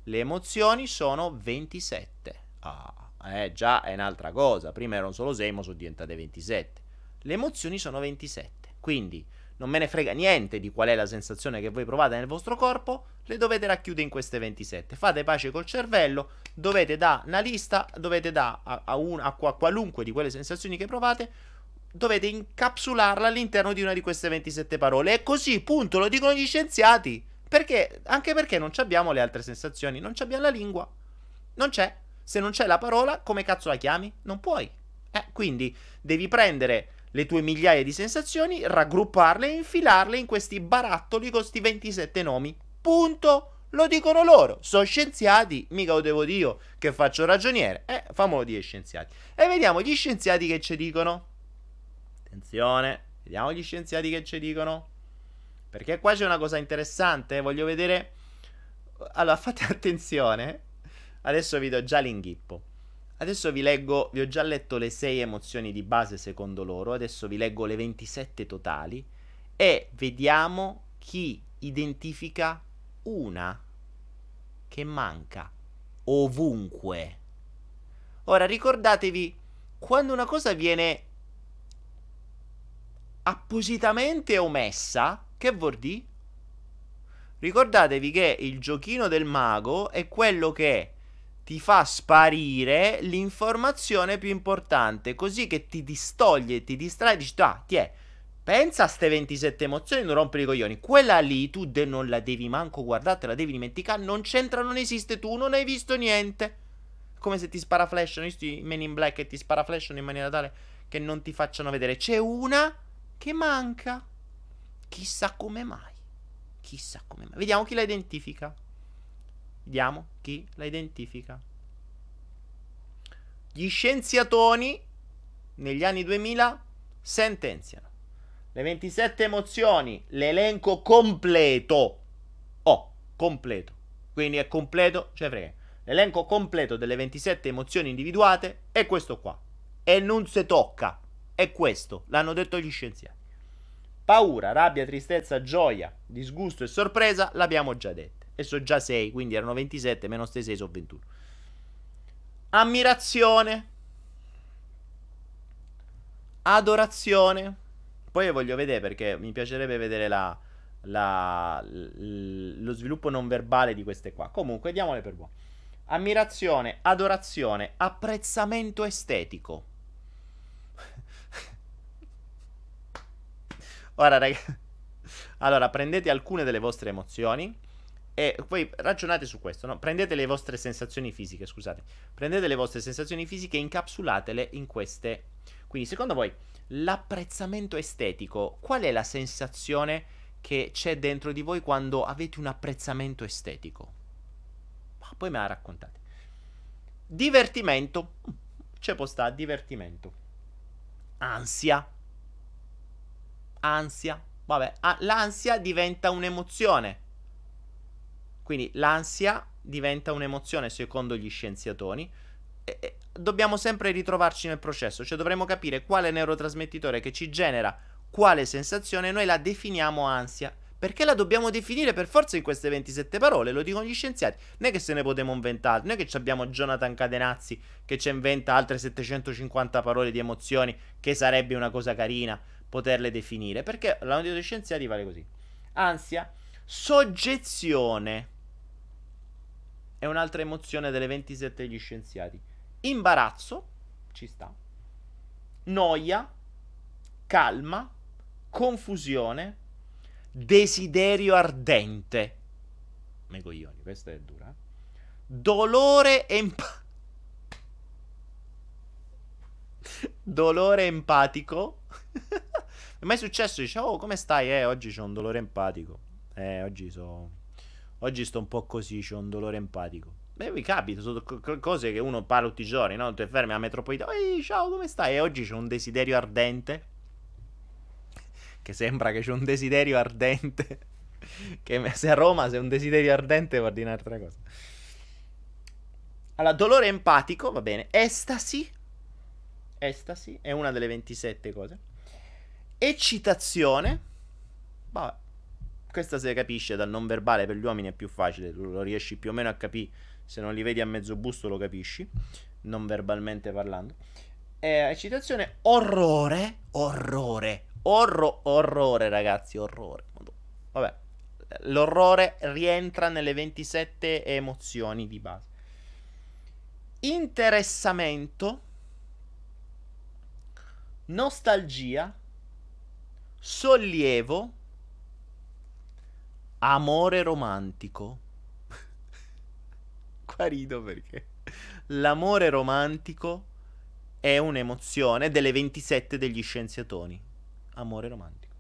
le emozioni sono 27. Ah, eh, già è un'altra cosa, prima erano solo 6, ma sono diventate 27. Le emozioni sono 27, quindi non me ne frega niente di qual è la sensazione che voi provate nel vostro corpo, le dovete racchiudere in queste 27. Fate pace col cervello, dovete dare una lista, dovete dare a, a, a, a qualunque di quelle sensazioni che provate dovete incapsularla all'interno di una di queste 27 parole. E così, punto, lo dicono gli scienziati. Perché? Anche perché non abbiamo le altre sensazioni, non abbiamo la lingua. Non c'è. Se non c'è la parola, come cazzo la chiami? Non puoi. Eh, quindi devi prendere le tue migliaia di sensazioni, raggrupparle e infilarle in questi barattoli con questi 27 nomi. Punto. Lo dicono loro. Sono scienziati, mica lo devo dire che faccio ragioniere. Eh, famolo dire scienziati. E vediamo gli scienziati che ci dicono. Attenzione, vediamo gli scienziati che ci dicono. Perché qua c'è una cosa interessante, voglio vedere... Allora, fate attenzione. Adesso vi do già l'inghippo. Adesso vi leggo, vi ho già letto le 6 emozioni di base secondo loro, adesso vi leggo le 27 totali e vediamo chi identifica una che manca ovunque. Ora ricordatevi, quando una cosa viene appositamente omessa, che vuol dire? Ricordatevi che il giochino del mago è quello che ti fa sparire l'informazione più importante, così che ti distoglie, ti distrae, dici, ah, ti è. Pensa a ste 27 emozioni, non rompere i coglioni. Quella lì tu de- non la devi manco guardare, te la devi dimenticare. Non c'entra, non esiste, tu non hai visto niente. Come se ti spara flash, non i Men in Black e ti spara flash in maniera tale che non ti facciano vedere. C'è una che manca. Chissà come mai. Chissà come mai. Vediamo chi la identifica. Vediamo chi la identifica. Gli scienziatoni negli anni 2000 sentenziano. Le 27 emozioni, l'elenco completo. Oh, completo. Quindi è completo, cioè frega. L'elenco completo delle 27 emozioni individuate è questo qua. E non si tocca è questo, l'hanno detto gli scienziati. Paura, rabbia, tristezza, gioia, disgusto e sorpresa l'abbiamo già dette. E sono già 6, quindi erano 27, meno 6 sono 21. Ammirazione, adorazione. Poi voglio vedere perché mi piacerebbe vedere la, la, lo sviluppo non verbale di queste qua. Comunque, diamole per buono. Ammirazione, adorazione, apprezzamento estetico. Ora, ragazzi. Allora, prendete alcune delle vostre emozioni E poi ragionate su questo, no? Prendete le vostre sensazioni fisiche, scusate. Prendete le vostre sensazioni fisiche e incapsulatele in queste. Quindi, secondo voi, l'apprezzamento estetico, qual è la sensazione che c'è dentro di voi quando avete un apprezzamento estetico? Ma poi me la raccontate. Divertimento. C'è può stare, divertimento. Ansia. Ansia. Vabbè, ah, l'ansia diventa un'emozione quindi l'ansia diventa un'emozione secondo gli scienziatori. E, e dobbiamo sempre ritrovarci nel processo, cioè dovremmo capire quale neurotrasmettitore che ci genera quale sensazione, noi la definiamo ansia. Perché la dobbiamo definire per forza in queste 27 parole? Lo dicono gli scienziati. Non è che se ne potremmo inventare, non è che abbiamo Jonathan Cadenazzi che ci inventa altre 750 parole di emozioni, che sarebbe una cosa carina poterle definire. Perché la degli scienziati vale così. Ansia, soggezione, è un'altra emozione delle 27 degli scienziati. Imbarazzo, ci sta. Noia, calma, confusione, desiderio ardente. Megoglioni, questa è dura. Eh? Dolore empatico. dolore empatico. è mai successo? Dice, oh, come stai? Eh, oggi c'ho un dolore empatico. Eh, oggi so Oggi sto un po' così, c'ho un dolore empatico. Beh, mi capita, sono cose che uno parla tutti i giorni, no? Tu fermi a metropolitana, ehi, ciao, come stai? E oggi c'è un desiderio ardente. Che sembra che c'è un desiderio ardente. che se a Roma c'è un desiderio ardente vuol dire un'altra cosa. Allora, dolore empatico, va bene. Estasi. Estasi, è una delle 27 cose. Eccitazione. Vabbè questa se capisce dal non verbale per gli uomini è più facile, lo riesci più o meno a capire, se non li vedi a mezzo busto lo capisci, non verbalmente parlando. Eh, eccitazione, orrore, orrore, orro, orrore ragazzi, orrore. Vabbè, l'orrore rientra nelle 27 emozioni di base. Interessamento, nostalgia, sollievo, Amore romantico. Qua rido perché l'amore romantico è un'emozione delle 27 degli scienziatori. Amore romantico.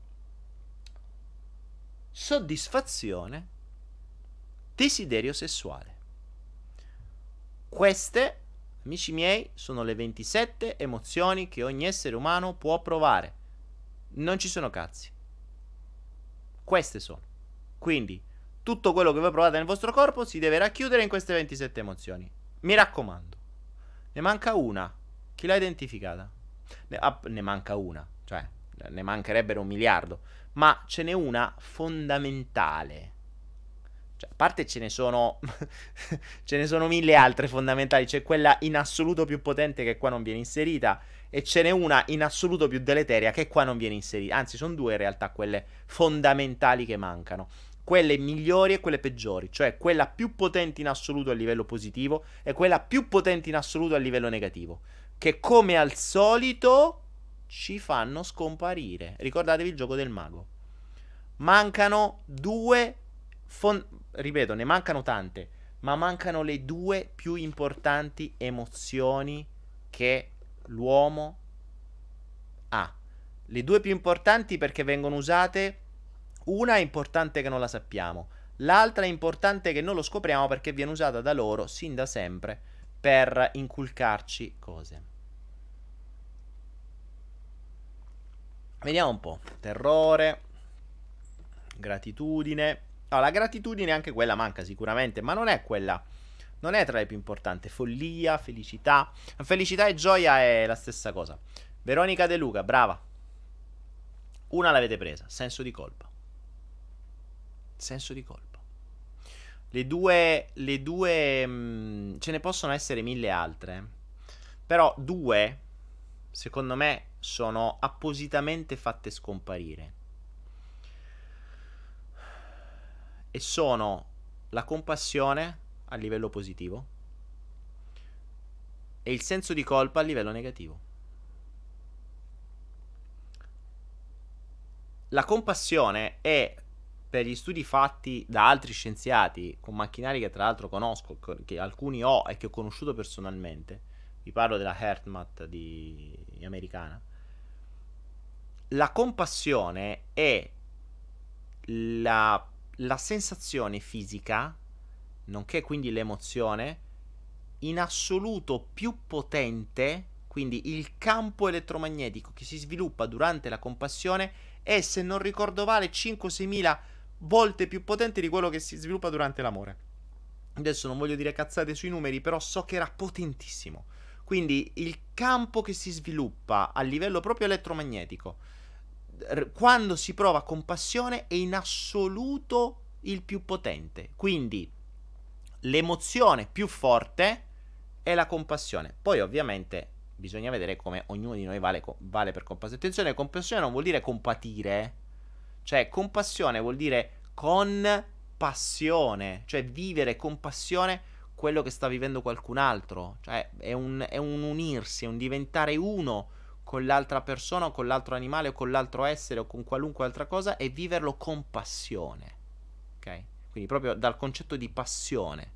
Soddisfazione. Desiderio sessuale. Queste, amici miei, sono le 27 emozioni che ogni essere umano può provare. Non ci sono cazzi. Queste sono. Quindi tutto quello che voi provate nel vostro corpo si deve racchiudere in queste 27 emozioni. Mi raccomando. Ne manca una. Chi l'ha identificata? Ne, ah, ne manca una, cioè ne mancherebbero un miliardo, ma ce n'è una fondamentale. Cioè, a parte ce ne sono ce ne sono mille altre fondamentali, c'è quella in assoluto più potente che qua non viene inserita e ce n'è una in assoluto più deleteria che qua non viene inserita. Anzi, sono due in realtà quelle fondamentali che mancano quelle migliori e quelle peggiori, cioè quella più potente in assoluto a livello positivo e quella più potente in assoluto a livello negativo, che come al solito ci fanno scomparire. Ricordatevi il gioco del mago. Mancano due fon- ripeto, ne mancano tante, ma mancano le due più importanti emozioni che l'uomo ha. Le due più importanti perché vengono usate una è importante che non la sappiamo, l'altra è importante che non lo scopriamo perché viene usata da loro sin da sempre per inculcarci cose. Vediamo un po'. Terrore, gratitudine. Allora, la gratitudine anche quella manca sicuramente, ma non è quella. Non è tra le più importanti. Follia, felicità. Felicità e gioia è la stessa cosa. Veronica De Luca, brava. Una l'avete presa, senso di colpa senso di colpa. Le due, le due, mh, mm, ce ne possono essere mille altre, però due, secondo me, sono appositamente fatte scomparire. E sono la compassione a livello positivo e il senso di colpa a livello negativo. La compassione è per gli studi fatti da altri scienziati con macchinari che tra l'altro conosco, che alcuni ho e che ho conosciuto personalmente, vi parlo della HeartMath di americana. La compassione è la, la sensazione fisica, nonché quindi l'emozione, in assoluto più potente, quindi il campo elettromagnetico che si sviluppa durante la compassione è, se non ricordo male, 5-6 mila volte più potente di quello che si sviluppa durante l'amore. Adesso non voglio dire cazzate sui numeri, però so che era potentissimo. Quindi il campo che si sviluppa a livello proprio elettromagnetico, quando si prova compassione, è in assoluto il più potente. Quindi l'emozione più forte è la compassione. Poi ovviamente bisogna vedere come ognuno di noi vale, vale per compassione. Attenzione, compassione non vuol dire compatire. Cioè, compassione vuol dire con passione, cioè vivere con passione quello che sta vivendo qualcun altro. Cioè, è un, è un unirsi, è un diventare uno con l'altra persona o con l'altro animale o con l'altro essere o con qualunque altra cosa e viverlo con passione. Ok? Quindi proprio dal concetto di passione.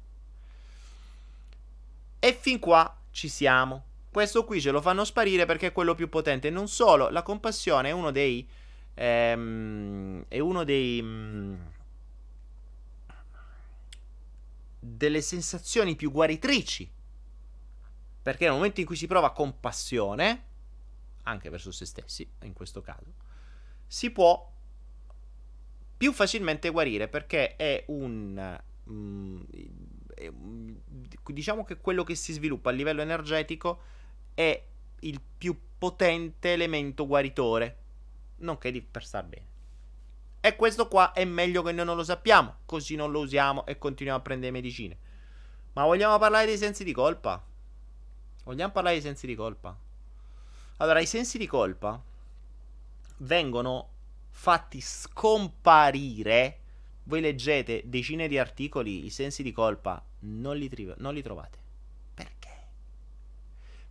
E fin qua ci siamo. Questo qui ce lo fanno sparire perché è quello più potente. Non solo, la compassione è uno dei... Ehm, è uno dei... Mm, delle sensazioni più guaritrici. Perché nel momento in cui si prova compassione, anche verso se stessi, in questo caso, si può più facilmente guarire perché è un... Mm, diciamo che quello che si sviluppa a livello energetico è il più potente elemento guaritore, nonché di per star bene. E questo qua è meglio che noi non lo sappiamo, così non lo usiamo e continuiamo a prendere medicine. Ma vogliamo parlare dei sensi di colpa? Vogliamo parlare dei sensi di colpa? Allora, i sensi di colpa vengono fatti scomparire. Voi leggete decine di articoli, i sensi di colpa non li, tri- non li trovate. Perché?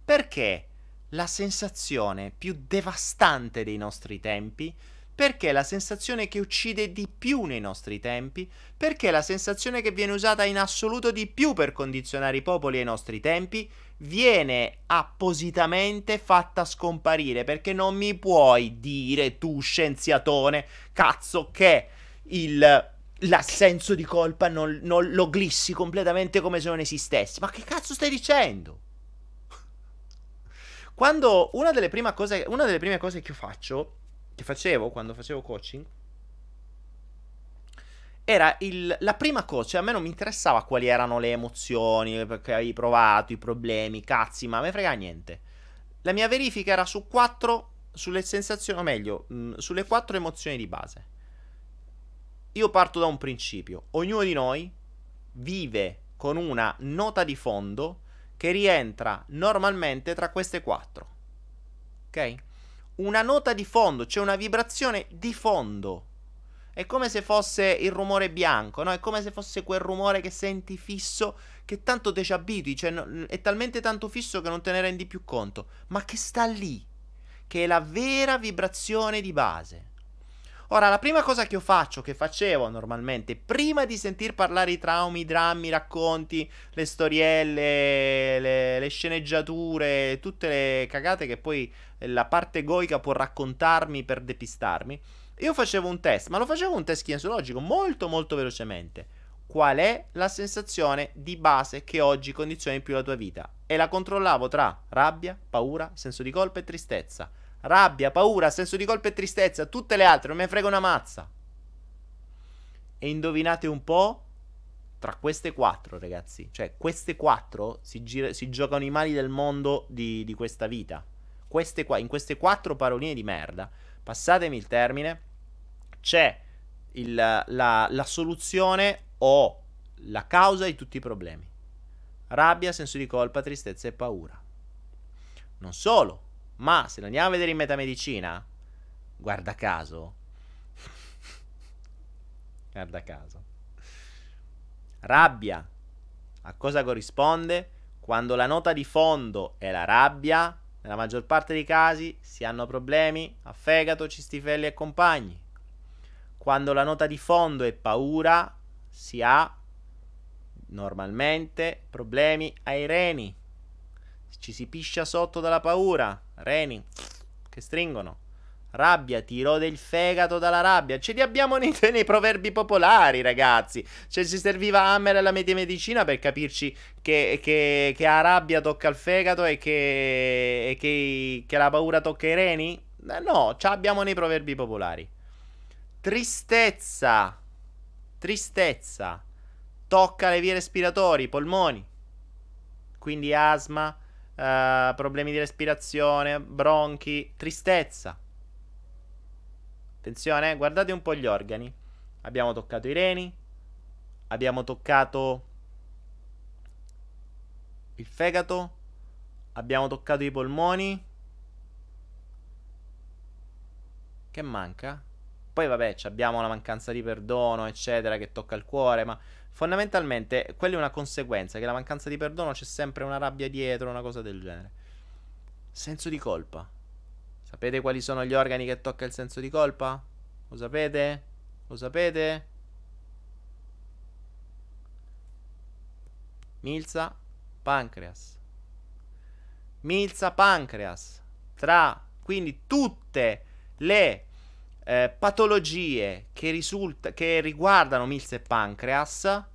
Perché la sensazione più devastante dei nostri tempi perché la sensazione che uccide di più nei nostri tempi, perché la sensazione che viene usata in assoluto di più per condizionare i popoli ai nostri tempi, viene appositamente fatta scomparire, perché non mi puoi dire tu scienziatone, cazzo che il l'assenso di colpa non, non, lo glissi completamente come se non esistesse. Ma che cazzo stai dicendo? Quando una delle, cose, una delle prime cose che io faccio che facevo quando facevo coaching era il, la prima cosa, cioè a me non mi interessava quali erano le emozioni, perché avevi provato, i problemi, cazzi, ma a me frega niente. La mia verifica era su quattro, sulle sensazioni, o meglio, mh, mm, sulle quattro emozioni di base. Io parto da un principio, ognuno di noi vive con una nota di fondo che rientra normalmente tra queste quattro. Ok? una nota di fondo, cioè una vibrazione di fondo. È come se fosse il rumore bianco, no? È come se fosse quel rumore che senti fisso, che tanto te ci abitui, cioè è talmente tanto fisso che non te ne rendi più conto, ma che sta lì, che è la vera vibrazione di base. Ora, la prima cosa che io faccio, che facevo normalmente, prima di sentir parlare i traumi, i drammi, i racconti, le storielle, le, le sceneggiature, tutte le cagate che poi la parte egoica può raccontarmi per depistarmi, io facevo un test, ma lo facevo un test kinesiologico molto molto velocemente. Qual è la sensazione di base che oggi condiziona di più la tua vita? E la controllavo tra rabbia, paura, senso di colpa e tristezza rabbia, paura, senso di colpa e tristezza, tutte le altre, non me ne frega una mazza. E indovinate un po'? Tra queste quattro, ragazzi, cioè queste quattro si, gira, si giocano i mali del mondo di, di questa vita. Queste qua, in queste quattro paroline di merda, passatemi il termine, c'è il, la, la soluzione o la causa di tutti i problemi. Rabbia, senso di colpa, tristezza e paura. Non solo, ma se lo andiamo a vedere in metamedicina, guarda caso, guarda caso, rabbia a cosa corrisponde? Quando la nota di fondo è la rabbia, nella maggior parte dei casi si hanno problemi a fegato, cistifelli e compagni. Quando la nota di fondo è paura, si ha normalmente problemi ai reni. Ci si piscia sotto dalla paura, reni che stringono. Rabbia, ti rode il fegato dalla rabbia. Ce li abbiamo nei, nei proverbi popolari, ragazzi. Cioè, si serviva Hammer alla medicina per capirci che, che, che la rabbia tocca il fegato e che, e che, che la paura tocca i reni? Eh, no, ce l'abbiamo nei proverbi popolari. Tristezza. Tristezza. Tocca le vie respiratori, i polmoni. Quindi asma, uh, problemi di respirazione, bronchi, tristezza. Attenzione, guardate un po' gli organi. Abbiamo toccato i reni. Abbiamo toccato il fegato. Abbiamo toccato i polmoni. Che manca? Poi vabbè, abbiamo la mancanza di perdono, eccetera, che tocca il cuore, ma fondamentalmente quella è una conseguenza, che la mancanza di perdono c'è sempre una rabbia dietro, una cosa del genere. Senso di colpa. Sapete quali sono gli organi che tocca il senso di colpa? Lo sapete? Lo sapete? Milza, pancreas. Milza, pancreas. Tra quindi tutte le eh, patologie che, risulta, che riguardano milza e pancreas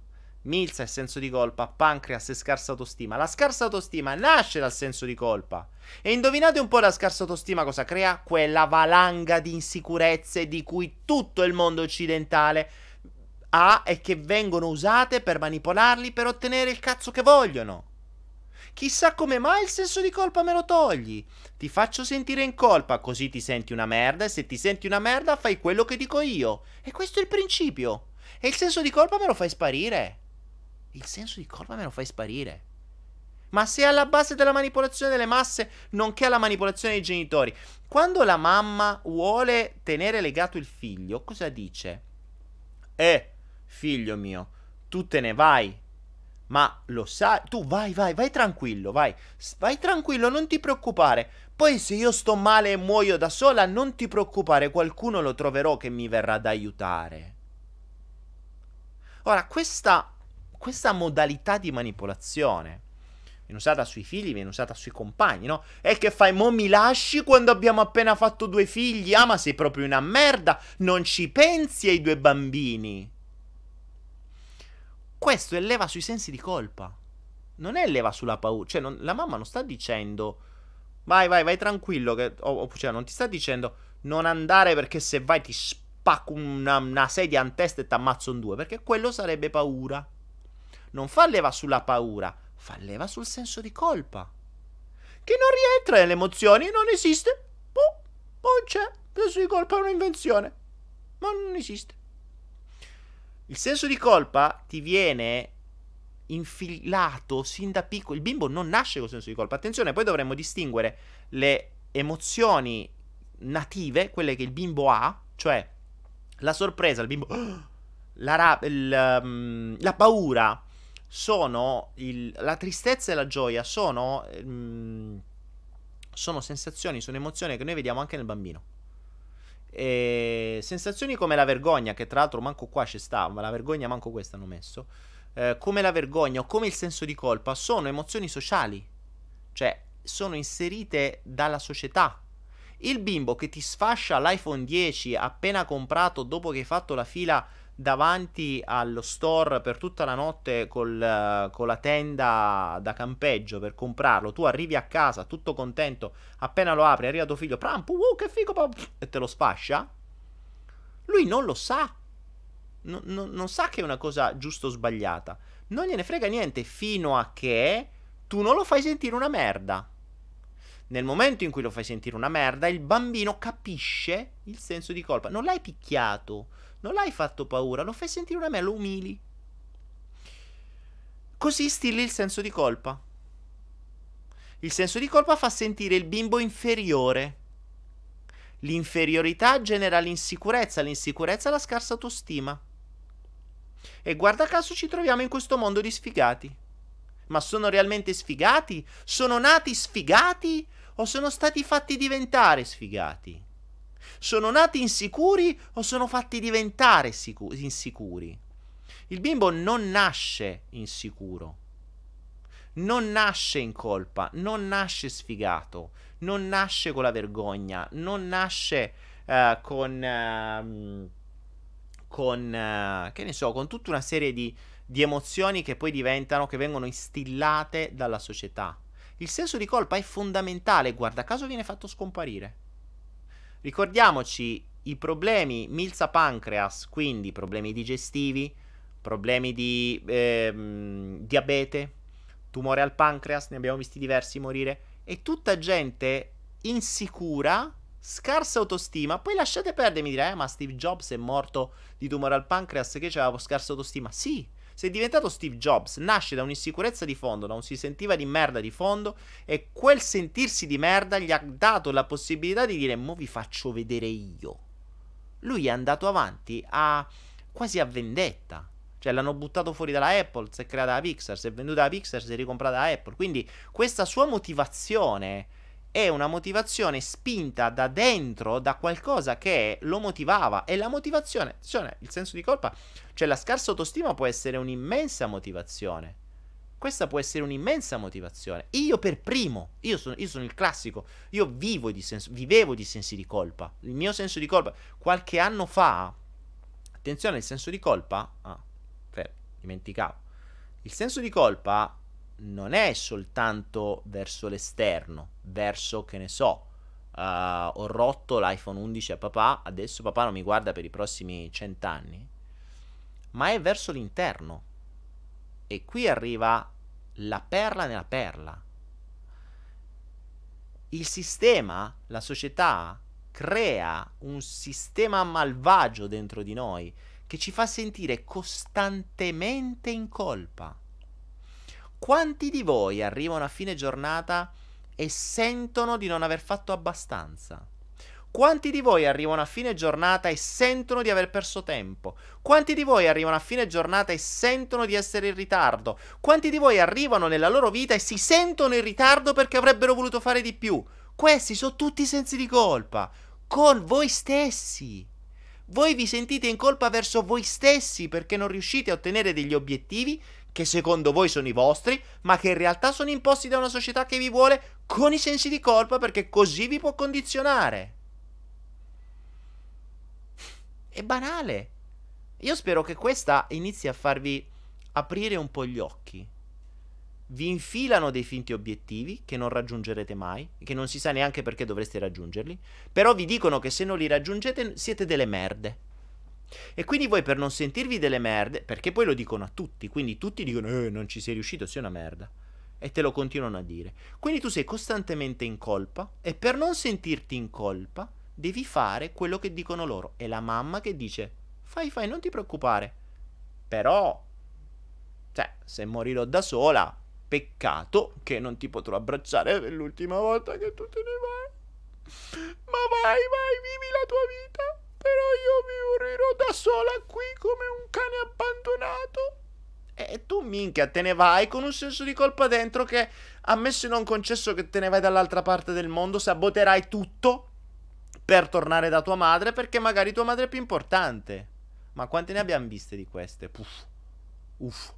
Milza è senso di colpa, pancreas e scarsa autostima. La scarsa autostima nasce dal senso di colpa. E indovinate un po' la scarsa autostima cosa crea? Quella valanga di insicurezze di cui tutto il mondo occidentale ha e che vengono usate per manipolarli per ottenere il cazzo che vogliono. Chissà come mai il senso di colpa me lo togli. Ti faccio sentire in colpa, così ti senti una merda e se ti senti una merda fai quello che dico io. E questo è il principio. E il senso di colpa me lo fai sparire il senso di colpa me lo fai sparire. Ma se alla base della manipolazione delle masse, nonché alla manipolazione dei genitori, quando la mamma vuole tenere legato il figlio, cosa dice? Eh, figlio mio, tu te ne vai. Ma lo sai, tu vai, vai, vai tranquillo, vai. Vai tranquillo, non ti preoccupare. Poi se io sto male e muoio da sola, non ti preoccupare, qualcuno lo troverò che mi verrà ad aiutare. Ora, questa questa modalità di manipolazione viene usata sui figli, viene usata sui compagni, no? E che fai, mo mi lasci quando abbiamo appena fatto due figli? Ah, ma sei proprio una merda, non ci pensi ai due bambini. Questo è leva sui sensi di colpa. Non è leva sulla paura. Cioè, non, la mamma non sta dicendo, vai, vai, vai tranquillo, che, o, cioè, non ti sta dicendo, non andare perché se vai ti spacco una, una sedia in testa e ti ammazzo in due, perché quello sarebbe paura non fa leva sulla paura, fa leva sul senso di colpa. Che non rientra nelle emozioni, non esiste. Boh, non c'è. Il senso di colpa è un'invenzione. Ma non esiste. Il senso di colpa ti viene infilato sin da piccolo. Il bimbo non nasce con senso di colpa. Attenzione, poi dovremmo distinguere le emozioni native, quelle che il bimbo ha, cioè la sorpresa, il bimbo, la, ra- il, um, la paura, sono il, la tristezza e la gioia sono, mm, sono sensazioni, sono emozioni che noi vediamo anche nel bambino. E sensazioni come la vergogna, che tra l'altro manco qua ci sta, ma la vergogna manco questa hanno messo, eh, come la vergogna o come il senso di colpa, sono emozioni sociali, cioè sono inserite dalla società. Il bimbo che ti sfascia l'iPhone 10 appena comprato dopo che hai fatto la fila davanti allo store per tutta la notte col, con la tenda da campeggio per comprarlo. Tu arrivi a casa tutto contento, appena lo apri, arriva tuo figlio, pram, uh, che figo, e te lo sfascia. Lui non lo sa. No, no, non sa che è una cosa giusta o sbagliata. Non gliene frega niente fino a che tu non lo fai sentire una merda. Nel momento in cui lo fai sentire una merda, il bambino capisce il senso di colpa. Non l'hai picchiato, non l'hai fatto paura, lo fai sentire una me, lo umili. Così stilli il senso di colpa. Il senso di colpa fa sentire il bimbo inferiore. L'inferiorità genera l'insicurezza, l'insicurezza la scarsa autostima. E guarda caso ci troviamo in questo mondo di sfigati. Ma sono realmente sfigati? Sono nati sfigati? O sono stati fatti diventare sfigati? Sono nati insicuri o sono fatti diventare sicu- insicuri? Il bimbo non nasce insicuro, non nasce in colpa, non nasce sfigato, non nasce con la vergogna, non nasce uh, con, uh, con uh, che ne so, con tutta una serie di, di emozioni che poi diventano, che vengono instillate dalla società. Il senso di colpa è fondamentale, guarda caso viene fatto scomparire. Ricordiamoci i problemi milza pancreas, quindi problemi digestivi, problemi di ehm, diabete, tumore al pancreas, ne abbiamo visti diversi morire, e tutta gente insicura, scarsa autostima. Poi lasciate perdere, mi direi, eh, ma Steve Jobs è morto di tumore al pancreas che aveva scarsa autostima. Sì, è diventato Steve Jobs, nasce da un'insicurezza di fondo, da un si sentiva di merda di fondo e quel sentirsi di merda gli ha dato la possibilità di dire mo vi faccio vedere io. Lui è andato avanti a quasi a vendetta. Cioè l'hanno buttato fuori dalla Apple, si è creata la Pixar, si è venduta la Pixar, si è ricomprata la Apple. Quindi questa sua motivazione è una motivazione spinta da dentro, da qualcosa che lo motivava. E la motivazione, cioè il senso di colpa, cioè la scarsa autostima può essere un'immensa motivazione. Questa può essere un'immensa motivazione. Io per primo, io sono, io sono il classico, io vivo di senso, vivevo di sensi di colpa. Il mio senso di colpa, qualche anno fa, attenzione, il senso di colpa, ah, fermo, dimenticavo. Il senso di colpa non è soltanto verso l'esterno, verso che ne so, uh, ho rotto l'iPhone 11 a papà, adesso papà non mi guarda per i prossimi cent'anni, ma è verso l'interno. E qui arriva la perla nella perla. Il sistema, la società, crea un sistema malvagio dentro di noi che ci fa sentire costantemente in colpa quanti di voi arrivano a fine giornata e sentono di non aver fatto abbastanza? Quanti di voi arrivano a fine giornata e sentono di aver perso tempo? Quanti di voi arrivano a fine giornata e sentono di essere in ritardo? Quanti di voi arrivano nella loro vita e si sentono in ritardo perché avrebbero voluto fare di più? Questi sono tutti sensi di colpa, con voi stessi. Voi vi sentite in colpa verso voi stessi perché non riuscite a ottenere degli obiettivi che secondo voi sono i vostri, ma che in realtà sono imposti da una società che vi vuole con i sensi di colpa perché così vi può condizionare. È banale. Io spero che questa inizi a farvi aprire un po' gli occhi. Vi infilano dei finti obiettivi che non raggiungerete mai, che non si sa neanche perché dovreste raggiungerli, però vi dicono che se non li raggiungete siete delle merde. E quindi voi per non sentirvi delle merde, perché poi lo dicono a tutti, quindi tutti dicono eh, non ci sei riuscito, sei una merda. E te lo continuano a dire. Quindi tu sei costantemente in colpa e per non sentirti in colpa devi fare quello che dicono loro. È la mamma che dice fai fai, non ti preoccupare. Però, cioè, se morirò da sola, peccato che non ti potrò abbracciare per l'ultima volta che tu te ne vai. Ma vai, vai, vivi la tua vita. Però io mi morirò da sola qui come un cane abbandonato. E tu, minchia, te ne vai con un senso di colpa dentro che, ammesso e non concesso che te ne vai dall'altra parte del mondo, saboterai tutto per tornare da tua madre perché magari tua madre è più importante. Ma quante ne abbiamo viste di queste? Puff. Uff.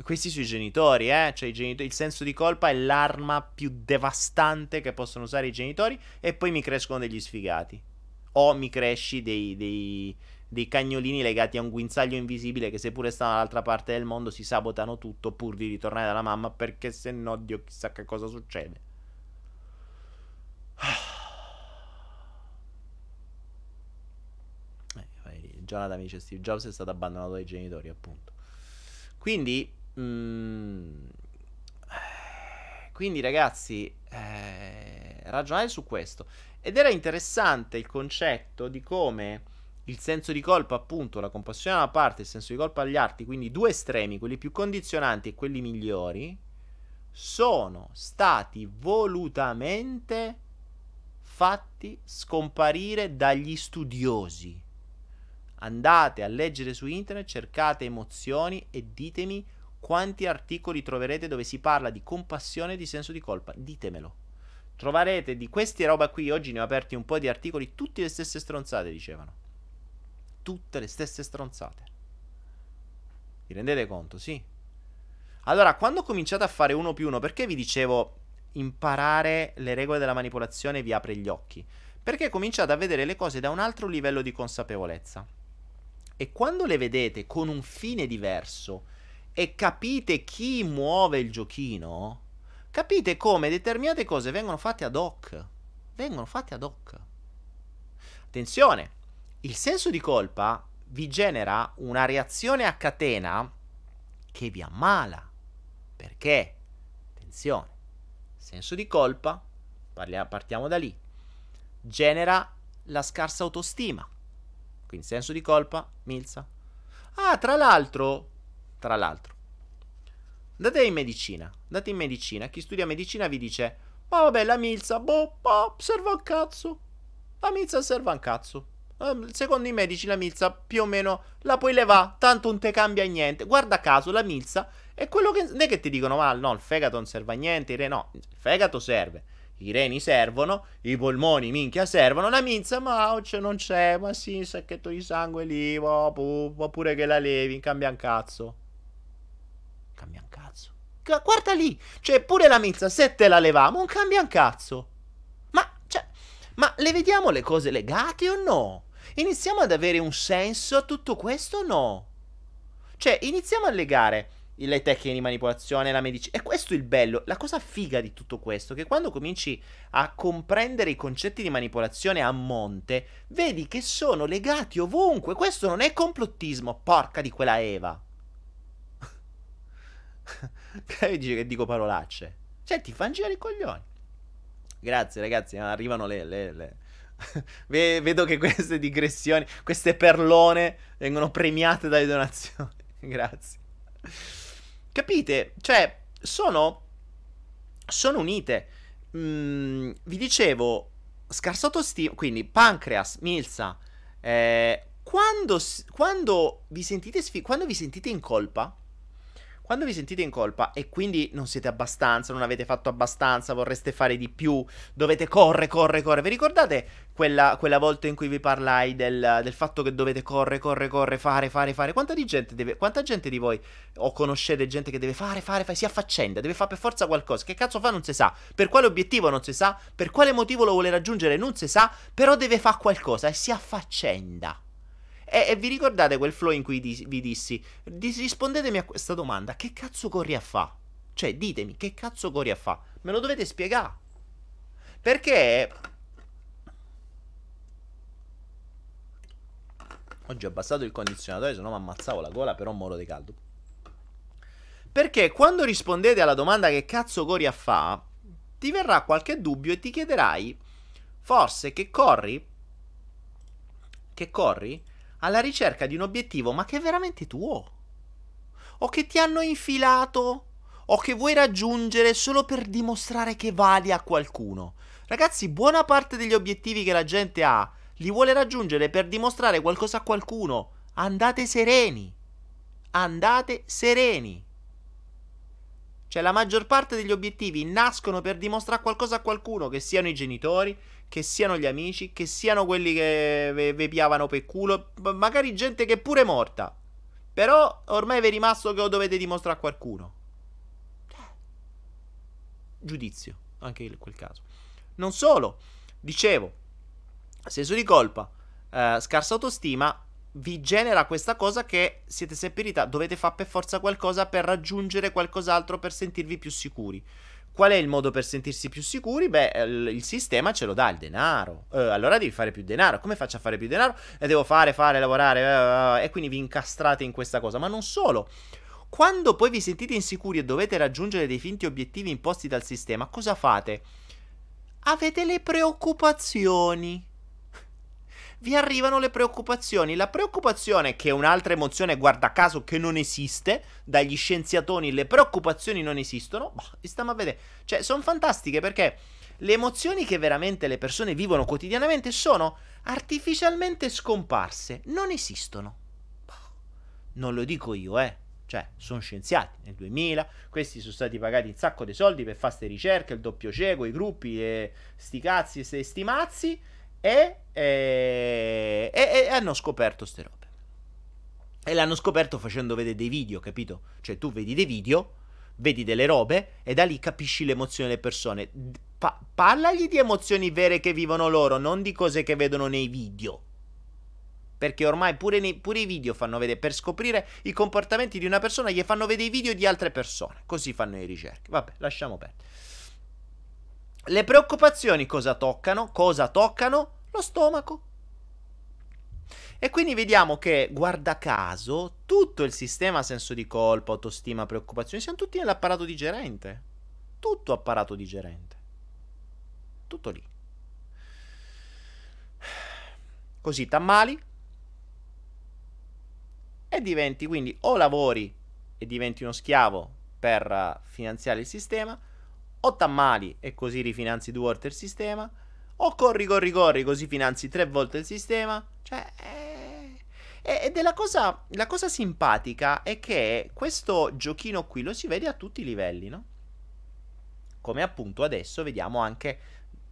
Questi sui genitori, eh? Cioè, genitori, il senso di colpa è l'arma più devastante che possono usare i genitori e poi mi crescono degli sfigati o mi cresci dei, dei, dei cagnolini legati a un guinzaglio invisibile che seppure stanno dall'altra parte del mondo si sabotano tutto pur di ritornare dalla mamma perché se no Dio chissà che cosa succede. Eh, Jonathan dice Steve Jobs è stato abbandonato dai genitori appunto. Quindi... Mm, quindi ragazzi, eh, ragionate su questo. Ed era interessante il concetto di come il senso di colpa, appunto, la compassione da una parte, il senso di colpa agli altri, quindi due estremi, quelli più condizionanti e quelli migliori, sono stati volutamente fatti scomparire dagli studiosi. Andate a leggere su internet, cercate emozioni e ditemi quanti articoli troverete dove si parla di compassione e di senso di colpa. Ditemelo Troverete di queste roba qui, oggi ne ho aperti un po' di articoli, tutte le stesse stronzate dicevano. Tutte le stesse stronzate. Vi rendete conto? Sì. Allora, quando cominciate a fare uno più uno, perché vi dicevo imparare le regole della manipolazione vi apre gli occhi? Perché cominciate a vedere le cose da un altro livello di consapevolezza. E quando le vedete con un fine diverso e capite chi muove il giochino, capite come determinate cose vengono fatte ad hoc. Vengono fatte ad hoc. Attenzione, il senso di colpa vi genera una reazione a catena che vi ammala. Perché? Attenzione, senso di colpa, parliamo, partiamo da lì, genera la scarsa autostima. Quindi senso di colpa, Milza. Ah, tra l'altro, tra l'altro, andate in medicina, andate in medicina, chi studia medicina vi dice, ma vabbè, la Milza, boh, boh, serve un cazzo. La Milza serve un cazzo. Ehm, secondo i medici la milza più o meno la puoi levare, tanto non te cambia niente. Guarda caso, la milza è quello che... Non è che ti dicono, ma no, il fegato non serve a niente, i reni no, il fegato serve. I reni servono, i polmoni, minchia, servono. La milza, ma cioè, non c'è, ma sì, un sacchetto di sangue lì, oppure che la levi, cambia un cazzo. Cambia un cazzo. Guarda lì, cioè pure la milza, se te la leviamo, non cambia un cazzo. Ma, cioè, ma le vediamo le cose legate o no? Iniziamo ad avere un senso a tutto questo o no? Cioè, iniziamo a legare le tecniche di manipolazione, la medicina. E questo è il bello, la cosa figa di tutto questo, che quando cominci a comprendere i concetti di manipolazione a monte, vedi che sono legati ovunque. Questo non è complottismo, porca di quella Eva. Che dice che dico parolacce? Cioè, ti fanno girare i coglioni. Grazie ragazzi, arrivano le, le, le Vedo che queste digressioni, queste perlone vengono premiate dalle donazioni. Grazie. Capite? Cioè, sono. Sono unite. Mm, vi dicevo, scarsa autostima. Quindi, pancreas, milza. Eh, quando, quando, vi sfi- quando vi sentite in colpa quando vi sentite in colpa e quindi non siete abbastanza, non avete fatto abbastanza, vorreste fare di più, dovete correre, correre, correre. Vi ricordate quella, quella volta in cui vi parlai del, del, fatto che dovete correre, correre, correre, fare, fare, fare? Quanta, di gente deve, quanta gente di voi o conoscete gente che deve fare, fare, fare, si affaccenda, deve fare per forza qualcosa? Che cazzo fa non si sa, per quale obiettivo non si sa, per quale motivo lo vuole raggiungere non si sa, però deve fare qualcosa e si affaccenda. E, e vi ricordate quel flow in cui di, vi dissi, dis, rispondetemi a questa domanda, che cazzo corri a fa? Cioè, ditemi, che cazzo corri a fa? Me lo dovete spiegare. Perché... Oggi ho abbassato il condizionatore, se no mi ammazzavo la gola, però moro di caldo. Perché quando rispondete alla domanda che cazzo corri a fa, ti verrà qualche dubbio e ti chiederai, forse che corri? Che corri? Alla ricerca di un obiettivo, ma che è veramente tuo. O che ti hanno infilato, o che vuoi raggiungere solo per dimostrare che vali a qualcuno. Ragazzi, buona parte degli obiettivi che la gente ha li vuole raggiungere per dimostrare qualcosa a qualcuno. Andate sereni. Andate sereni. Cioè la maggior parte degli obiettivi nascono per dimostrare qualcosa a qualcuno, che siano i genitori, che siano gli amici, che siano quelli che vi piavano per culo, magari gente che è pure morta. Però ormai vi è rimasto che lo dovete dimostrare a qualcuno. Giudizio, anche in quel caso. Non solo, dicevo, senso di colpa, eh, scarsa autostima, vi genera questa cosa che siete sempre in ritardo, dovete fare per forza qualcosa per raggiungere qualcos'altro per sentirvi più sicuri. Qual è il modo per sentirsi più sicuri? Beh, il sistema ce lo dà il denaro. Eh, allora devi fare più denaro. Come faccio a fare più denaro? E devo fare, fare, lavorare. Eh, e quindi vi incastrate in questa cosa. Ma non solo. Quando poi vi sentite insicuri e dovete raggiungere dei finti obiettivi imposti dal sistema, cosa fate? Avete le preoccupazioni vi arrivano le preoccupazioni. La preoccupazione, che è un'altra emozione, guarda caso, che non esiste, dagli scienziatoni le preoccupazioni non esistono, boh, stiamo a vedere. Cioè, sono fantastiche perché le emozioni che veramente le persone vivono quotidianamente sono artificialmente scomparse, non esistono. Non lo dico io, eh. Cioè, sono scienziati nel 2000, questi sono stati pagati un sacco di soldi per fare queste ricerche, il doppio cieco, i gruppi, e sti cazzi e sti stimazzi, e, e, e, e hanno scoperto ste robe. E l'hanno scoperto facendo vedere dei video, capito? Cioè, tu vedi dei video, vedi delle robe, e da lì capisci l'emozione delle persone. Pa- parlagli di emozioni vere che vivono loro, non di cose che vedono nei video. Perché ormai pure, nei, pure, i video fanno vedere, per scoprire i comportamenti di una persona, gli fanno vedere i video di altre persone. Così fanno le ricerche. Vabbè, lasciamo perdere. Le preoccupazioni cosa toccano? Cosa toccano? Lo stomaco. E quindi vediamo che, guarda caso, tutto il sistema senso di colpa, autostima, preoccupazioni, siamo tutti nell'apparato digerente. Tutto apparato digerente. Tutto lì. Così, tammali, e diventi quindi o lavori e diventi uno schiavo per uh, finanziare il sistema, o t'ammali e così rifinanzi due volte il sistema, o corri, corri, corri, così finanzi tre volte il sistema. Cioè, eh... ed è la cosa, la cosa simpatica è che questo giochino qui lo si vede a tutti i livelli, no? Come appunto adesso vediamo anche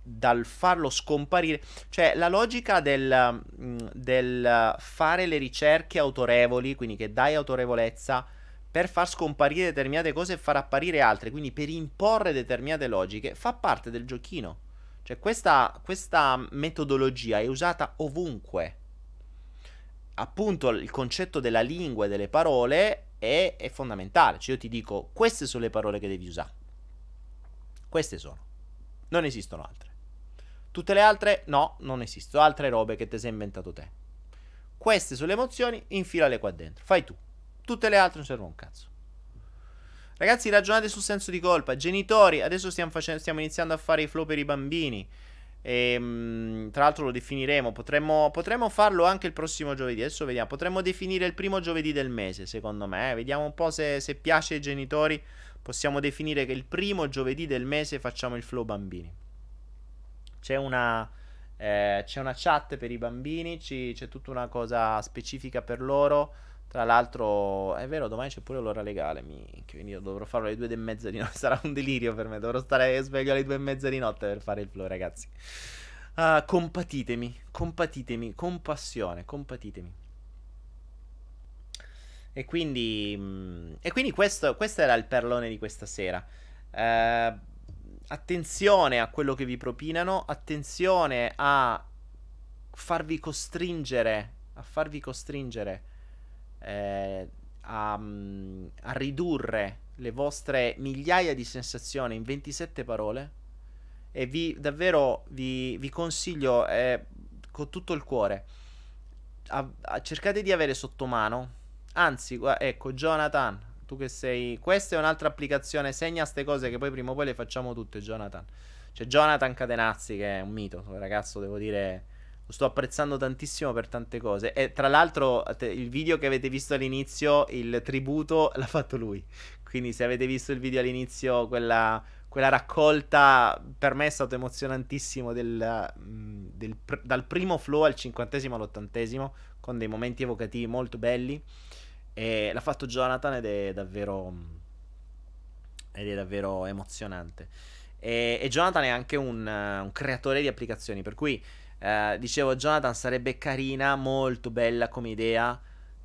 dal farlo scomparire, cioè la logica del, mm, del, fare le ricerche autorevoli, quindi che dai autorevolezza per far scomparire determinate cose e far apparire altre, quindi per imporre determinate logiche, fa parte del giochino. Cioè questa, questa metodologia è usata ovunque. Appunto il concetto della lingua e delle parole è, è fondamentale. Cioè io ti dico, queste sono le parole che devi usare. Queste sono. Non esistono altre. Tutte le altre no, non esistono. Altre robe che ti sei inventato te. Queste sono le emozioni, infilale qua dentro. Fai tu. Tutte le altre non servono un cazzo. Ragazzi, ragionate sul senso di colpa. Genitori, adesso stiamo, facendo, stiamo iniziando a fare i flow per i bambini. E, ehm, tra l'altro lo definiremo. Potremmo, potremmo, farlo anche il prossimo giovedì. Adesso vediamo. Potremmo definire il primo giovedì del mese, secondo me. Vediamo un po' se, se piace ai genitori. Possiamo definire che il primo giovedì del mese facciamo il flow bambini. C'è una, eh, c'è una chat per i bambini, ci, c'è tutta una cosa specifica per loro. Tra l'altro, è vero, domani c'è pure l'ora legale. Minchia, quindi io dovrò farlo alle due e mezza di notte. Sarà un delirio per me. Dovrò stare sveglio alle due e mezza di notte per fare il flow, ragazzi. Uh, compatitemi, compatitemi, compassione, compatitemi. E quindi, mm, e quindi questo, questo era il perlone di questa sera. Uh, attenzione a quello che vi propinano, attenzione a farvi costringere, a farvi costringere eh, a, mm, a, ridurre le vostre migliaia di sensazioni in 27 parole. E vi davvero vi, vi consiglio eh, con tutto il cuore. A, a, cercate di avere sotto mano. Anzi, ecco, Jonathan, tu che sei. Questa è un'altra applicazione. Segna queste cose che poi prima o poi le facciamo tutte, Jonathan. C'è Jonathan Catenazzi che è un mito. Ragazzo, devo dire. Lo sto apprezzando tantissimo per tante cose. E tra l'altro, il video che avete visto all'inizio, il tributo, l'ha fatto lui. Quindi, se avete visto il video all'inizio, quella, quella raccolta per me è stato emozionantissimo. Del, mm, del, dal primo flow al cinquantesimo all'ottantesimo, con dei momenti evocativi molto belli. E l'ha fatto Jonathan ed è davvero. Ed è davvero emozionante. E, e Jonathan è anche un, un, creatore di applicazioni. Per cui eh, dicevo, Jonathan sarebbe carina, molto bella come idea.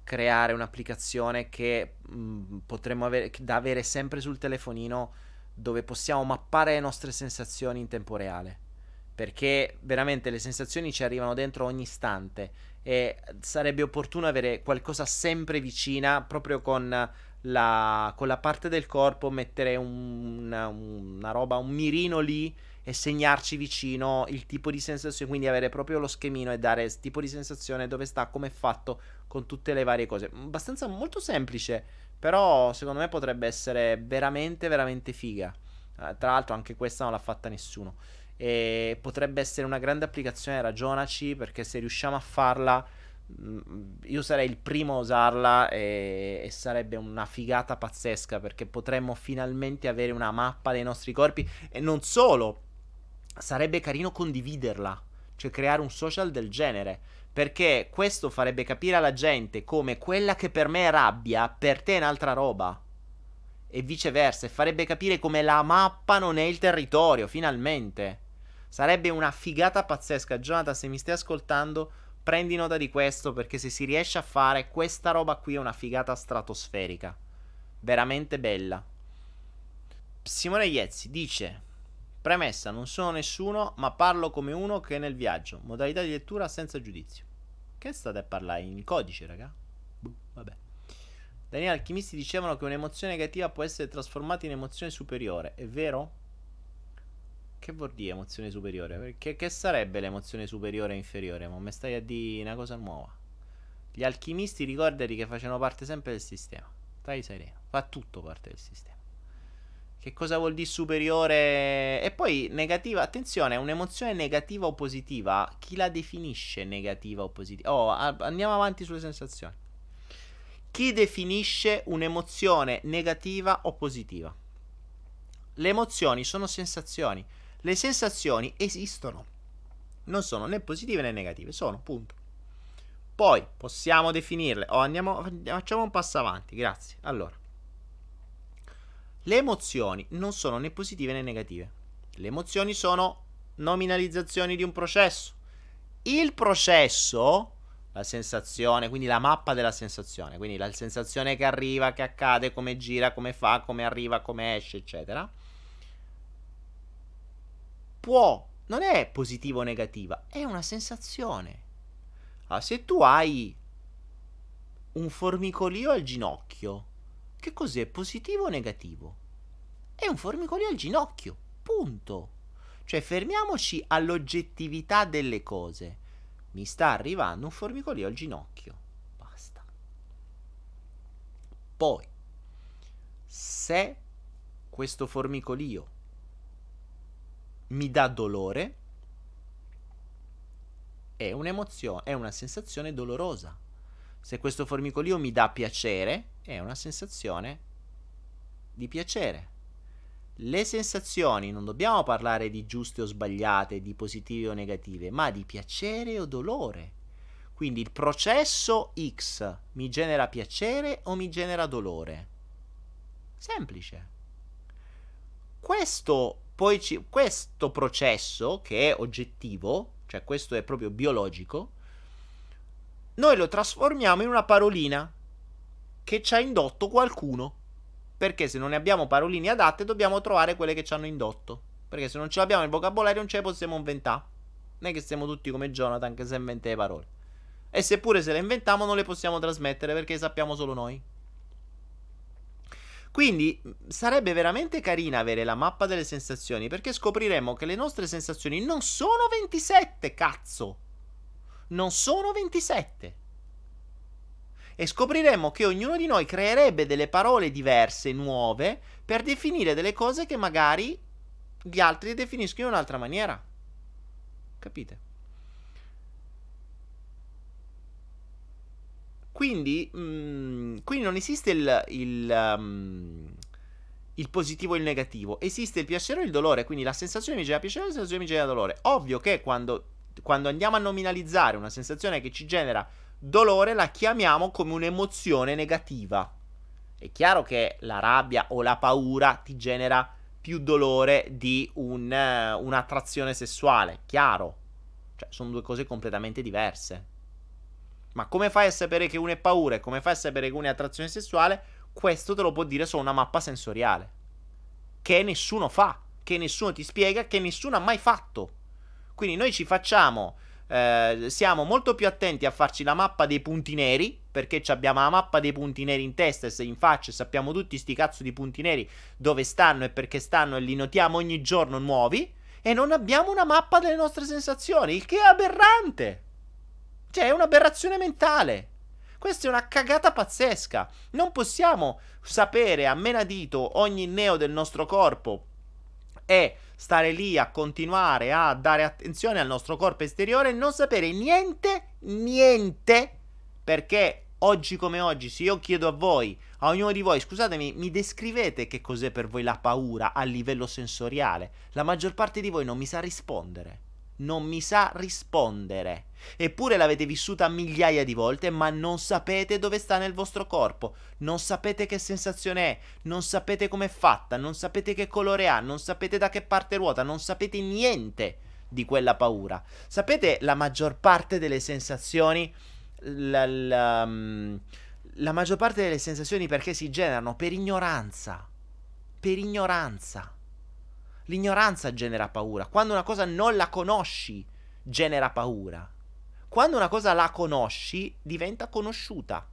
Creare un'applicazione che mh, potremmo avere da avere sempre sul telefonino dove possiamo mappare le nostre sensazioni in tempo reale. Perché veramente le sensazioni ci arrivano dentro ogni istante e sarebbe opportuno avere qualcosa sempre vicina, proprio con la, con la parte del corpo, mettere un, una, una roba, un mirino lì e segnarci vicino il tipo di sensazione, quindi avere proprio lo schemino e dare il tipo di sensazione dove sta, come è fatto con tutte le varie cose. Abbastanza molto semplice, però secondo me potrebbe essere veramente, veramente figa. Uh, tra l'altro anche questa non l'ha fatta nessuno. E potrebbe essere una grande applicazione, ragionaci, perché se riusciamo a farla, io sarei il primo a usarla e, e, sarebbe una figata pazzesca, perché potremmo finalmente avere una mappa dei nostri corpi e non solo, sarebbe carino condividerla, cioè creare un social del genere. Perché questo farebbe capire alla gente come quella che per me è rabbia, per te è un'altra roba. E viceversa, e farebbe capire come la mappa non è il territorio, finalmente. Sarebbe una figata pazzesca. Jonathan, se mi stai ascoltando, prendi nota di questo perché se si riesce a fare questa roba qui è una figata stratosferica. Veramente bella. Simone Iezzi dice: Premessa, non sono nessuno, ma parlo come uno che è nel viaggio. Modalità di lettura senza giudizio. Che state a parlare in codice, raga? Buh, vabbè. Daniele Alchimisti dicevano che un'emozione negativa può essere trasformata in emozione superiore. È vero? Che vuol dire emozione superiore? Perché, che sarebbe l'emozione superiore e inferiore? Ma mi stai a dire una cosa nuova. Gli alchimisti ricordati che facevano parte sempre del sistema. Stai sereno, fa tutto parte del sistema. Che cosa vuol dire superiore? E poi negativa, attenzione, un'emozione negativa o positiva. Chi la definisce negativa o positiva? Oh, andiamo avanti sulle sensazioni. Chi definisce un'emozione negativa o positiva? Le emozioni sono sensazioni. Le sensazioni esistono. Non sono né positive né negative, sono, punto. Poi possiamo definirle. Oh, andiamo, facciamo un passo avanti, grazie. Allora, le emozioni non sono né positive né negative. Le emozioni sono nominalizzazioni di un processo. Il processo, la sensazione, quindi la mappa della sensazione, quindi la sensazione che arriva, che accade, come gira, come fa, come arriva, come esce, eccetera, può, non è positiva o negativa, è una sensazione. Allora, se tu hai un formicolio al ginocchio, che cos'è? Positivo o negativo? È un formicolio al ginocchio. Punto. Cioè, fermiamoci all'oggettività delle cose. Mi sta arrivando un formicolio al ginocchio. Basta. Poi, se questo formicolio mi dà dolore, è un'emozione, è una sensazione dolorosa. Se questo formicolio mi dà piacere, è una sensazione di piacere. Le sensazioni non dobbiamo parlare di giuste o sbagliate, di positive o negative, ma di piacere o dolore. Quindi il processo X mi genera piacere o mi genera dolore? Semplice. Questo, ci, questo processo, che è oggettivo, cioè questo è proprio biologico, noi lo trasformiamo in una parolina che ci ha indotto qualcuno. Perché se non ne abbiamo paroline adatte, dobbiamo trovare quelle che ci hanno indotto. Perché se non ce l'abbiamo nel vocabolario, non ce le possiamo inventare. Non è che siamo tutti come Jonathan che si inventa le parole. E seppure se le inventiamo, non le possiamo trasmettere perché le sappiamo solo noi. Quindi sarebbe veramente carina avere la mappa delle sensazioni perché scopriremo che le nostre sensazioni non sono 27, cazzo non sono 27. E scopriremo che ognuno di noi creerebbe delle parole diverse, nuove, per definire delle cose che magari gli altri definiscono in un'altra maniera. Capite? Quindi, mh, mm, quindi non esiste il, il, um, il, positivo e il negativo, esiste il piacere e il dolore. Quindi la sensazione mi genera piacere e la sensazione mi genera dolore. Ovvio che quando quando andiamo a nominalizzare una sensazione che ci genera dolore, la chiamiamo come un'emozione negativa. È chiaro che la rabbia o la paura ti genera più dolore di un, uh, un'attrazione sessuale, chiaro. Cioè, sono due cose completamente diverse. Ma come fai a sapere che una è paura e come fai a sapere che una è attrazione sessuale? Questo te lo può dire solo una mappa sensoriale. Che nessuno fa, che nessuno ti spiega, che nessuno ha mai fatto. Quindi noi ci facciamo, eh, siamo molto più attenti a farci la mappa dei punti neri, perché abbiamo la mappa dei punti neri in testa e in faccia sappiamo tutti sti cazzo di punti neri dove stanno e perché stanno e li notiamo ogni giorno nuovi, e non abbiamo una mappa delle nostre sensazioni, il che è aberrante. Cioè, è un'aberrazione mentale. Questa è una cagata pazzesca. Non possiamo sapere a menadito ogni neo del nostro corpo e stare lì a continuare a dare attenzione al nostro corpo esteriore e non sapere niente, niente, perché oggi come oggi, se io chiedo a voi, a ognuno di voi, scusatemi, mi descrivete che cos'è per voi la paura a livello sensoriale, la maggior parte di voi non mi sa rispondere. Non mi sa rispondere. Eppure l'avete vissuta migliaia di volte, ma non sapete dove sta nel vostro corpo, non sapete che sensazione è, non sapete com'è fatta, non sapete che colore ha, non sapete da che parte ruota, non sapete niente di quella paura. Sapete la maggior parte delle sensazioni, la, la, mm, la maggior parte delle sensazioni perché si generano? Per ignoranza. Per ignoranza. L'ignoranza genera paura. Quando una cosa non la conosci, genera paura. Quando una cosa la conosci, diventa conosciuta.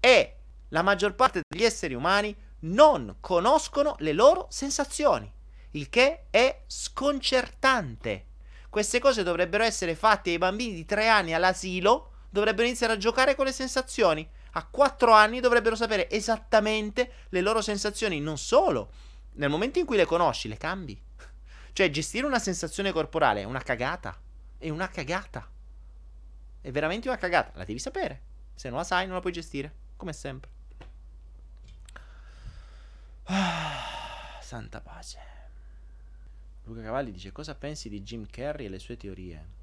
E la maggior parte degli esseri umani non conoscono le loro sensazioni, il che è sconcertante. Queste cose dovrebbero essere fatte ai bambini di tre anni all'asilo, dovrebbero iniziare a giocare con le sensazioni. A quattro anni dovrebbero sapere esattamente le loro sensazioni, non solo nel momento in cui le conosci, le cambi. Cioè, gestire una sensazione corporale è una cagata. È una cagata. È veramente una cagata. La devi sapere. Se non la sai, non la puoi gestire. Come sempre. Ah, santa pace. Luca Cavalli dice: Cosa pensi di Jim Carrey e le sue teorie?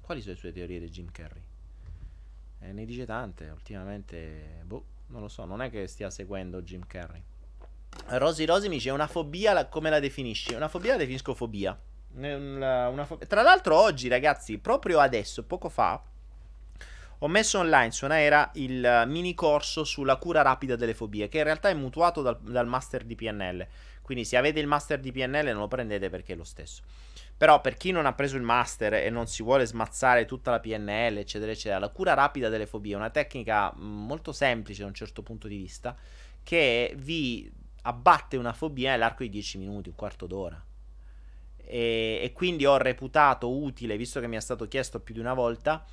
Quali sono le sue teorie di Jim Carrey? Eh, ne dice tante. Ultimamente, boh, non lo so. Non è che stia seguendo Jim Carrey. Rosy Rosy mi dice una fobia, come la definisci? Una fobia la definisco fobia. Una, una fo- Tra l'altro oggi ragazzi, proprio adesso, poco fa, ho messo online su Anaera il mini corso sulla cura rapida delle fobie, che in realtà è mutuato dal, dal master di PNL. Quindi se avete il master di PNL non lo prendete perché è lo stesso. Però per chi non ha preso il master e non si vuole smazzare tutta la PNL, eccetera, eccetera, la cura rapida delle fobie è una tecnica molto semplice da un certo punto di vista che vi abbatte una fobia nell'arco di 10 minuti, un quarto d'ora. E, e, quindi ho reputato utile, visto che mi è stato chiesto più di una volta,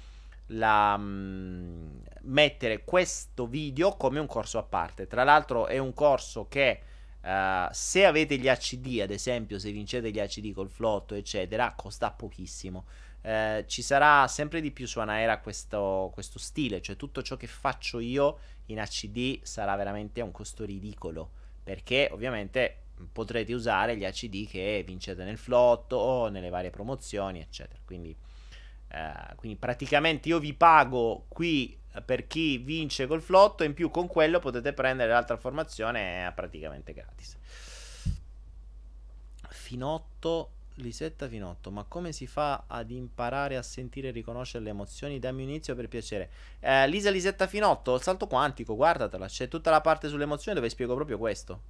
la, mh, mm, mettere questo video come un corso a parte. Tra l'altro è un corso che uh, se avete gli ACD, ad esempio, se vincete gli ACD col flotto, eccetera, costa pochissimo. Uh, ci sarà sempre di più su Anaera questo, questo stile, cioè tutto ciò che faccio io in ACD sarà veramente a un costo ridicolo perché ovviamente potrete usare gli ACD che vincete nel flotto o nelle varie promozioni, eccetera. Quindi, eh, quindi praticamente io vi pago qui per chi vince col flotto, in più con quello potete prendere l'altra formazione praticamente gratis. Finotto, Lisetta Finotto, ma come si fa ad imparare a sentire e riconoscere le emozioni? Dammi un inizio per piacere. Eh, Lisa Lisetta Finotto, il salto quantico, guardatela, c'è tutta la parte sulle emozioni dove spiego proprio questo.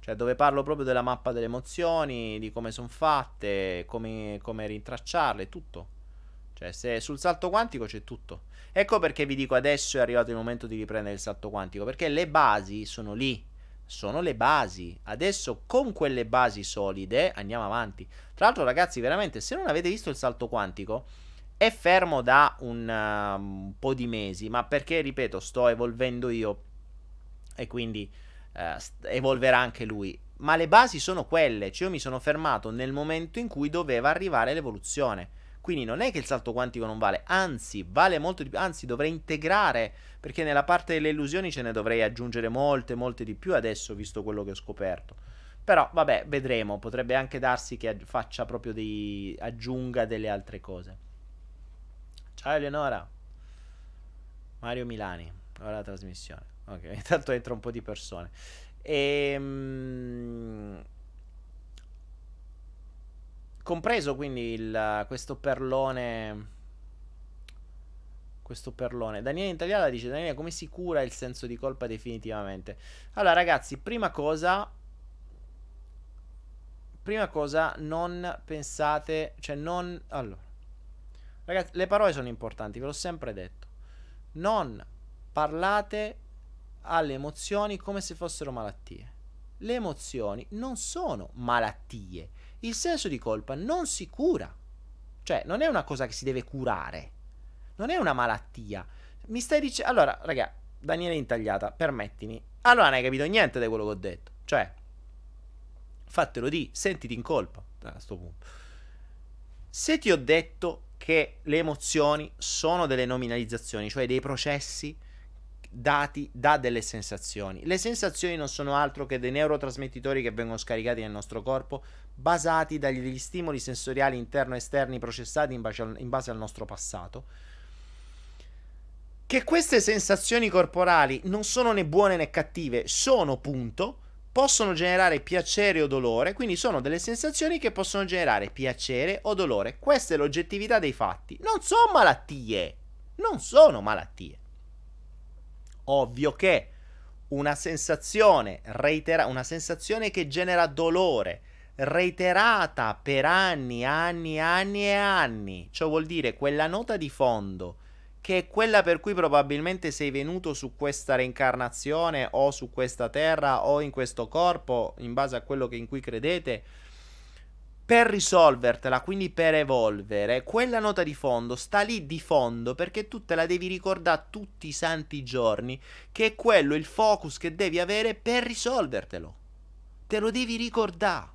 Cioè, dove parlo proprio della mappa delle emozioni, di come sono fatte, come, come rintracciarle, tutto. Cioè, se sul salto quantico c'è tutto. Ecco perché vi dico adesso è arrivato il momento di riprendere il salto quantico, perché le basi sono lì sono le basi. Adesso con quelle basi solide andiamo avanti. Tra l'altro, ragazzi, veramente, se non avete visto il salto quantico, è fermo da un, uh, po' di mesi, ma perché, ripeto, sto evolvendo io e quindi uh, evolverà anche lui. Ma le basi sono quelle, cioè io mi sono fermato nel momento in cui doveva arrivare l'evoluzione. Quindi non è che il salto quantico non vale, anzi, vale molto di più, anzi, dovrei integrare, perché nella parte delle illusioni ce ne dovrei aggiungere molte, molte di più adesso, visto quello che ho scoperto. Però, vabbè, vedremo, potrebbe anche darsi che faccia proprio dei... aggiunga delle altre cose. Ciao Eleonora. Mario Milani, ora la trasmissione. Ok, intanto entra un po' di persone. Ehm compreso quindi il, questo perlone questo perlone. Daniele Italiana dice: Daniele, come si cura il senso di colpa definitivamente? Allora, ragazzi, prima cosa. Prima cosa, non pensate. Cioè, non. Allora. Ragazzi, le parole sono importanti, ve l'ho sempre detto. Non parlate alle emozioni come se fossero malattie. Le emozioni non sono malattie il senso di colpa non si cura. Cioè, non è una cosa che si deve curare. Non è una malattia. Mi stai dicendo... Allora, raga, Daniele Intagliata, permettimi. Allora non hai capito niente di quello che ho detto. Cioè, fatelo di, sentiti in colpa a questo punto. Se ti ho detto che le emozioni sono delle nominalizzazioni, cioè dei processi dati da delle sensazioni. Le sensazioni non sono altro che dei neurotrasmettitori che vengono scaricati nel nostro corpo, basati dagli stimoli sensoriali interno e esterni processati in base, al, in base al nostro passato. Che queste sensazioni corporali non sono né buone né cattive, sono punto, possono generare piacere o dolore, quindi sono delle sensazioni che possono generare piacere o dolore. Questa è l'oggettività dei fatti. Non sono malattie, non sono malattie. Ovvio che una sensazione reitera, una sensazione che genera dolore reiterata per anni, anni, anni e anni, ciò vuol dire quella nota di fondo che è quella per cui probabilmente sei venuto su questa reincarnazione o su questa terra o in questo corpo, in base a quello che in cui credete, per risolvertela, quindi per evolvere, quella nota di fondo sta lì di fondo perché tu te la devi ricordare tutti i santi giorni, che è quello il focus che devi avere per risolvertelo. Te lo devi ricordare.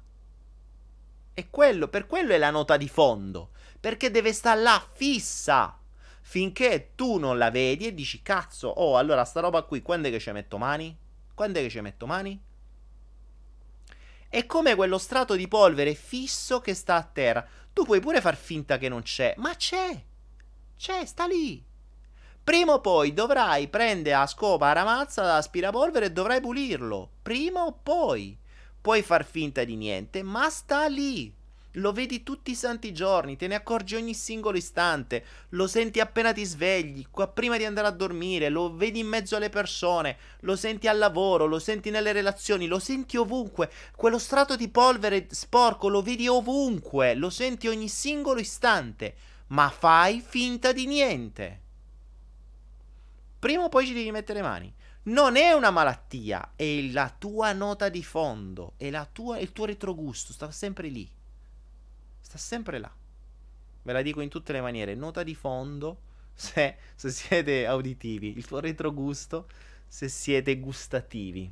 E quello, per quello è la nota di fondo, perché deve stare là fissa finché tu non la vedi e dici cazzo, oh, allora sta roba qui, quando è che ci metto mani? Quando è che ci metto mani? È come quello strato di polvere fisso che sta a terra. Tu puoi pure far finta che non c'è, ma c'è. C'è, sta lì. Prima o poi dovrai prendere a scopa la ramazza da aspirapolvere e dovrai pulirlo. Prima o poi. Puoi far finta di niente, ma sta lì. Lo vedi tutti i santi giorni, te ne accorgi ogni singolo istante, lo senti appena ti svegli, qua prima di andare a dormire, lo vedi in mezzo alle persone, lo senti al lavoro, lo senti nelle relazioni, lo senti ovunque. Quello strato di polvere sporco lo vedi ovunque, lo senti ogni singolo istante, ma fai finta di niente. Prima o poi ci devi mettere mani. Non è una malattia, è la tua nota di fondo, è tua, il tuo retrogusto, sta sempre lì. Sta sempre là. Ve la dico in tutte le maniere. Nota di fondo se, se siete auditivi. Il tuo retrogusto se siete gustativi.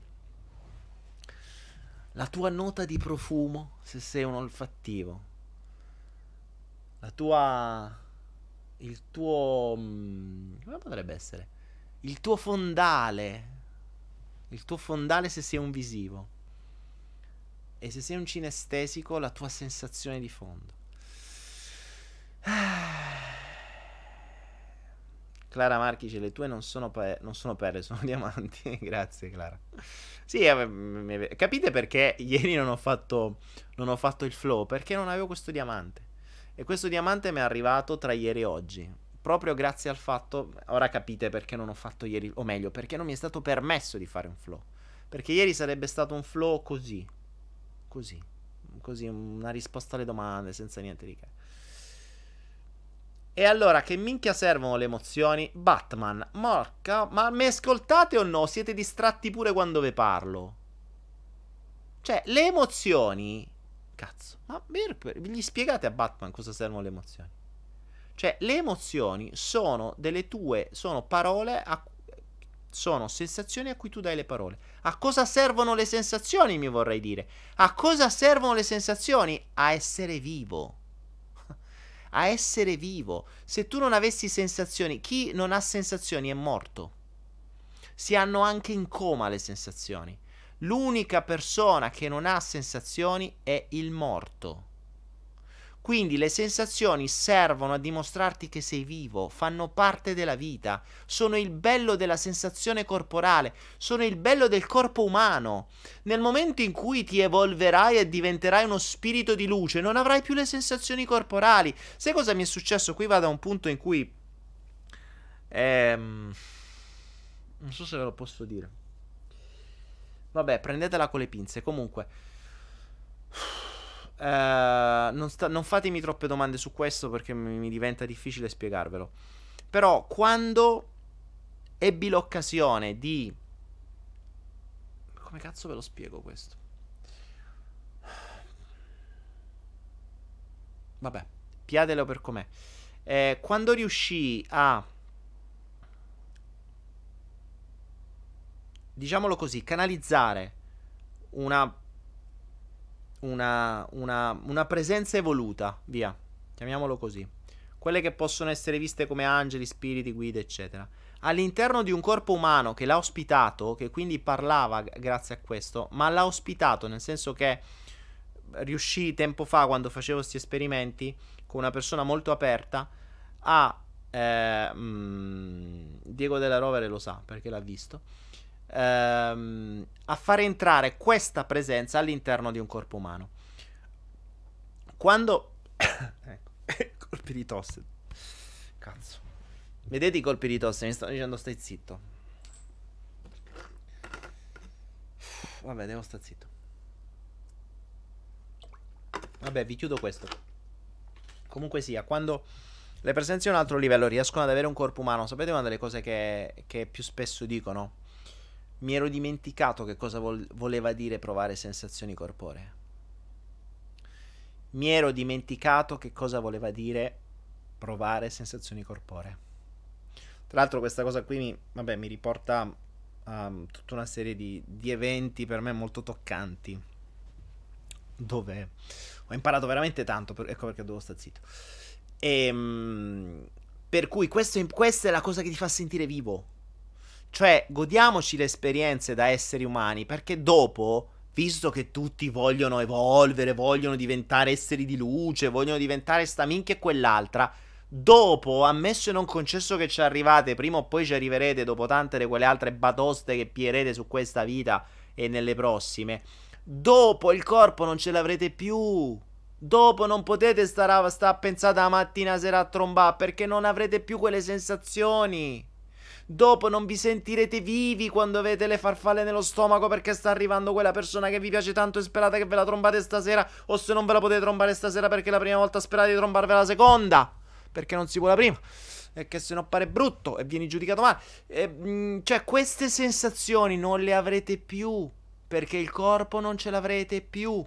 La tua nota di profumo se sei un olfattivo. La tua... Il tuo... Mm, come potrebbe essere? Il tuo fondale. Il tuo fondale se sei un visivo. E se sei un cinestesico, la tua sensazione di fondo. Clara Marchice, le tue non sono, pe- non sono perle, sono diamanti. Grazie, Clara. Sì, eh, capite perché ieri non ho, fatto, non ho fatto il flow? Perché non avevo questo diamante. E questo diamante mi è arrivato tra ieri e oggi. Proprio grazie al fatto, ora capite perché non ho fatto ieri, o meglio, perché non mi è stato permesso di fare un flow. Perché ieri sarebbe stato un flow così, Così. Così, una risposta alle domande senza niente di che. E allora, che minchia servono le emozioni? Batman, morca, ma mi ascoltate o no? Siete distratti pure quando ve parlo. Cioè, le emozioni... Cazzo, ma gli spiegate a Batman cosa servono le emozioni? Cioè, le emozioni sono delle tue, sono parole a sono sensazioni a cui tu dai le parole. A cosa servono le sensazioni, mi vorrei dire? A cosa servono le sensazioni? A essere vivo. A essere vivo. Se tu non avessi sensazioni, chi non ha sensazioni è morto. Si hanno anche in coma le sensazioni. L'unica persona che non ha sensazioni è il morto. Quindi le sensazioni servono a dimostrarti che sei vivo, fanno parte della vita, sono il bello della sensazione corporale, sono il bello del corpo umano. Nel momento in cui ti evolverai e diventerai uno spirito di luce, non avrai più le sensazioni corporali. Sai cosa mi è successo? Qui vado a un punto in cui... Ehm... Non so se ve lo posso dire. Vabbè, prendetela con le pinze. Comunque... Uh, non, sta- non, fatemi troppe domande su questo perché mi, mi diventa difficile spiegarvelo. Però quando ebbi l'occasione di... Come cazzo ve lo spiego questo? Vabbè, piatelo per com'è. Eh, quando riuscii a... Diciamolo così, canalizzare una una, una, una presenza evoluta, via, chiamiamolo così. Quelle che possono essere viste come angeli, spiriti, guide, eccetera. all'interno di un corpo umano che l'ha ospitato, che quindi parlava grazie a questo, ma l'ha ospitato nel senso che riuscì tempo fa quando facevo questi esperimenti con una persona molto aperta a eh, mh, mm, Diego della Rovere lo sa perché l'ha visto ehm, a far entrare questa presenza all'interno di un corpo umano. Quando ecco, colpi di tosse. Cazzo. Vedete i colpi di tosse? Mi stanno dicendo stai zitto. Vabbè devo stare zitto. Vabbè vi chiudo questo. Comunque sia quando le presenze a un altro livello riescono ad avere un corpo umano. Sapete una delle cose che, che più spesso dicono? Mi ero dimenticato che cosa vol- voleva dire provare sensazioni corporee. Mi ero dimenticato che cosa voleva dire provare sensazioni corporee. Tra l'altro questa cosa qui mi, vabbè, mi riporta a um, tutta una serie di, di eventi per me molto toccanti. Dove ho imparato veramente tanto, per, ecco perché devo stare zitto. E, ehm, per cui questo, questa è la cosa che ti fa sentire vivo. Cioè, godiamoci le esperienze da esseri umani, perché dopo, visto che tutti vogliono evolvere, vogliono diventare esseri di luce, vogliono diventare sta minchia e quell'altra, dopo, ammesso e non concesso che ci arrivate, prima o poi ci arriverete dopo tante di quelle altre batoste che pierete su questa vita e nelle prossime, dopo il corpo non ce l'avrete più. Dopo non potete stare a, stare a pensare la mattina sera a trombare perché non avrete più quelle sensazioni. Dopo non vi sentirete vivi quando avete le farfalle nello stomaco perché sta arrivando quella persona che vi piace tanto e sperate che ve la trombate stasera o se non ve la potete trombare stasera perché la prima volta sperate di trombarvela la seconda. Perché non si può la prima. E che se no pare brutto e vieni giudicato male. E, mh, mm, cioè queste sensazioni non le avrete più perché il corpo non ce l'avrete più.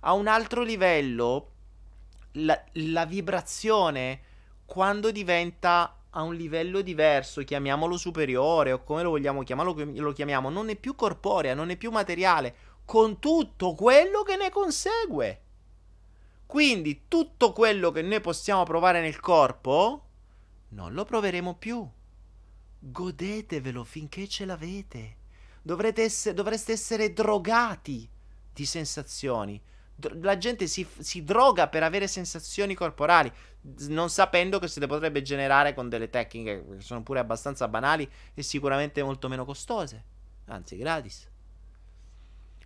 A un altro livello la, la vibrazione quando diventa a un livello diverso, chiamiamolo superiore o come lo vogliamo chiamare, lo chiamiamo, non è più corporea, non è più materiale, con tutto quello che ne consegue. Quindi tutto quello che noi possiamo provare nel corpo, non lo proveremo più. Godetevelo finché ce l'avete. Esse- dovreste essere drogati di sensazioni la gente si, si, droga per avere sensazioni corporali, non sapendo che se le potrebbe generare con delle tecniche che sono pure abbastanza banali e sicuramente molto meno costose, anzi gratis.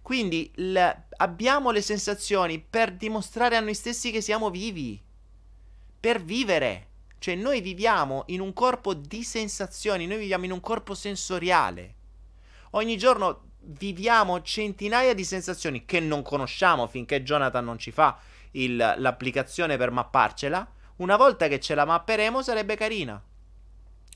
Quindi l- abbiamo le sensazioni per dimostrare a noi stessi che siamo vivi, per vivere. Cioè noi viviamo in un corpo di sensazioni, noi viviamo in un corpo sensoriale. Ogni giorno viviamo centinaia di sensazioni che non conosciamo finché Jonathan non ci fa il, l'applicazione per mapparcela. Una volta che ce la mapperemo sarebbe carina.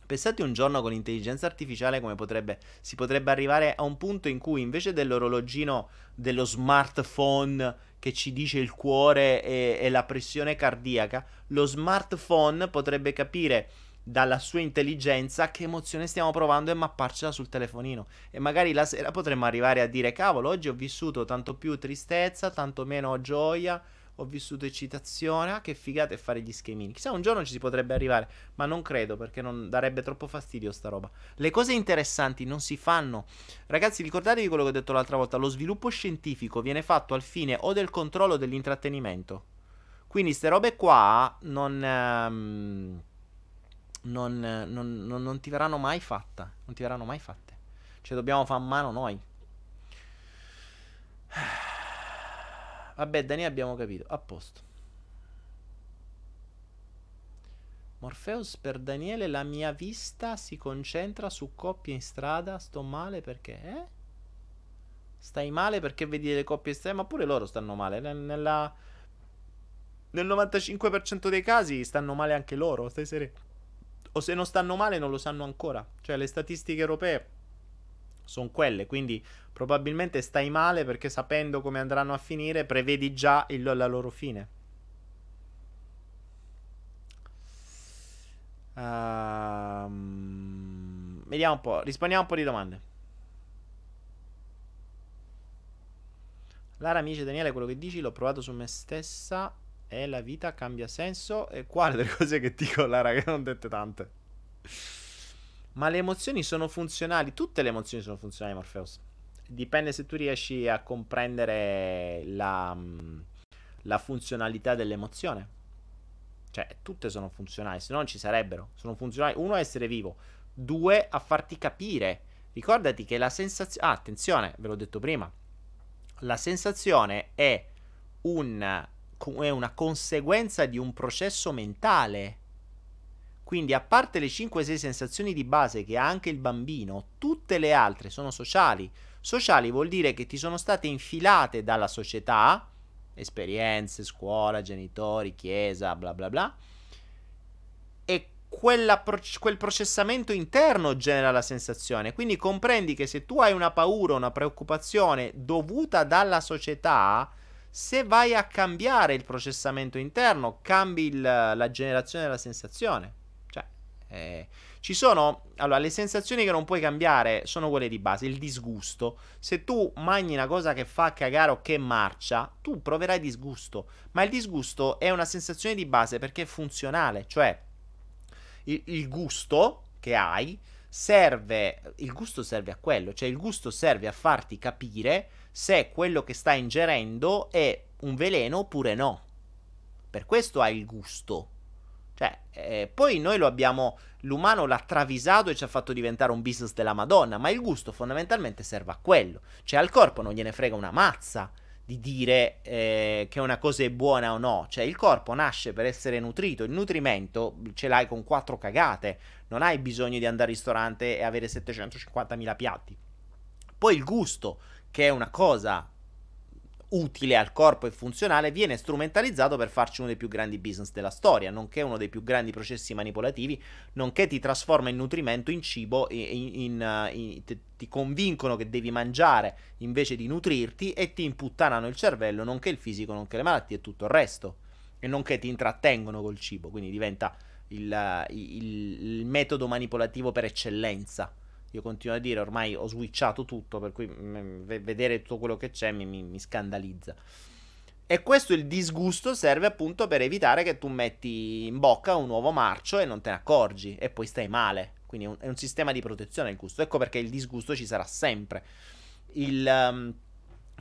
Pensate un giorno con l'intelligenza artificiale come potrebbe, si potrebbe arrivare a un punto in cui invece dell'orologino dello smartphone che ci dice il cuore e, e la pressione cardiaca, lo smartphone potrebbe capire dalla sua intelligenza che emozione stiamo provando e mapparcela sul telefonino. E magari la sera potremmo arrivare a dire: Cavolo, oggi ho vissuto tanto più tristezza, tanto meno gioia. Ho vissuto eccitazione. Ah, che figata è fare gli schemini. Chissà, un giorno ci si potrebbe arrivare, ma non credo perché non darebbe troppo fastidio sta roba. Le cose interessanti non si fanno. Ragazzi, ricordatevi quello che ho detto l'altra volta: lo sviluppo scientifico viene fatto al fine o del controllo o dell'intrattenimento. Quindi, queste robe qua non. Um, non, non, non, non ti verranno mai fatte. Non ti verranno mai fatte. Cioè, dobbiamo fare a mano noi. Vabbè, Dani abbiamo capito. A posto. Morpheus per Daniele la mia vista si concentra su coppie in strada. Sto male perché? Eh? Stai male perché vedi le coppie in strada? Ma pure loro stanno male. Nella, nel 95% dei casi stanno male anche loro. Stai sereno o se non stanno male non lo sanno ancora. Cioè le statistiche europee sono quelle, quindi probabilmente stai male perché sapendo come andranno a finire prevedi già il, la loro fine. Um, vediamo un po', rispondiamo un po' di domande. Lara, amici Daniele, quello che dici l'ho provato su me stessa e la vita cambia senso. E quale delle cose che dico, Lara, che non dette tante? Ma le emozioni sono funzionali, tutte le emozioni sono funzionali, Morpheus. Dipende se tu riesci a comprendere la, la funzionalità dell'emozione. Cioè, tutte sono funzionali, se no non ci sarebbero. Sono funzionali, uno, a essere vivo, due, a farti capire. Ricordati che la sensazione... Ah, attenzione, ve l'ho detto prima. La sensazione è, un, è una conseguenza di un processo mentale quindi, a parte le 5-6 sensazioni di base che ha anche il bambino, tutte le altre sono sociali. Sociali vuol dire che ti sono state infilate dalla società, esperienze, scuola, genitori, chiesa, bla bla bla, e quella, quel processamento interno genera la sensazione. Quindi comprendi che se tu hai una paura, una preoccupazione dovuta dalla società, se vai a cambiare il processamento interno, cambi il, la generazione della sensazione. Eh, ci sono, allora, le sensazioni che non puoi cambiare sono quelle di base, il disgusto. Se tu mangi una cosa che fa cagare o che marcia, tu proverai disgusto, ma il disgusto è una sensazione di base perché è funzionale, cioè il, il gusto che hai serve, il gusto serve a quello, cioè il gusto serve a farti capire se quello che stai ingerendo è un veleno oppure no. Per questo hai il gusto. Cioè, eh, poi noi lo abbiamo. L'umano l'ha travisato e ci ha fatto diventare un business della Madonna. Ma il gusto fondamentalmente serve a quello. Cioè, al corpo non gliene frega una mazza di dire eh, che una cosa è buona o no. Cioè, il corpo nasce per essere nutrito. Il nutrimento ce l'hai con quattro cagate. Non hai bisogno di andare al ristorante e avere 750.000 piatti. Poi il gusto, che è una cosa utile al corpo e funzionale, viene strumentalizzato per farci uno dei più grandi business della storia, nonché uno dei più grandi processi manipolativi, nonché ti trasforma il nutrimento in cibo, in, in, in, ti, convincono che devi mangiare invece di nutrirti e ti imputtanano il cervello, nonché il fisico, nonché le malattie e tutto il resto, e nonché ti intrattengono col cibo, quindi diventa il, il, il metodo manipolativo per eccellenza. Io continuo a dire, ormai ho switchato tutto, per cui m- vedere tutto quello che c'è mi, mi, mi scandalizza. E questo il disgusto serve appunto per evitare che tu metti in bocca un nuovo marcio e non te ne accorgi e poi stai male. Quindi è un, è un sistema di protezione il gusto. Ecco perché il disgusto ci sarà sempre. Il, um,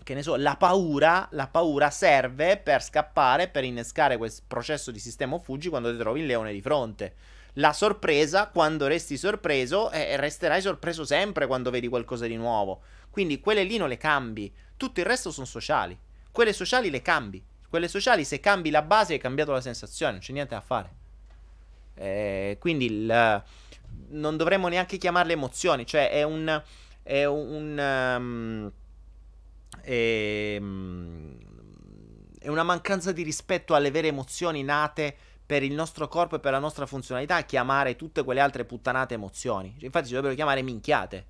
che ne so, la paura, la paura serve per scappare, per innescare quel processo di sistema fuggi quando ti trovi il leone di fronte la sorpresa, quando resti sorpreso, eh, resterai sorpreso sempre quando vedi qualcosa di nuovo. Quindi quelle lì non le cambi. Tutto il resto sono sociali. Quelle sociali le cambi. Quelle sociali, se cambi la base, hai cambiato la sensazione, non c'è niente da fare. Eh, quindi il, non dovremmo neanche chiamarle emozioni, cioè è un. È un. Um, è, è una mancanza di rispetto alle vere emozioni nate per il nostro corpo e per la nostra funzionalità chiamare tutte quelle altre puttanate emozioni. Cioè, infatti si dovrebbero chiamare minchiate.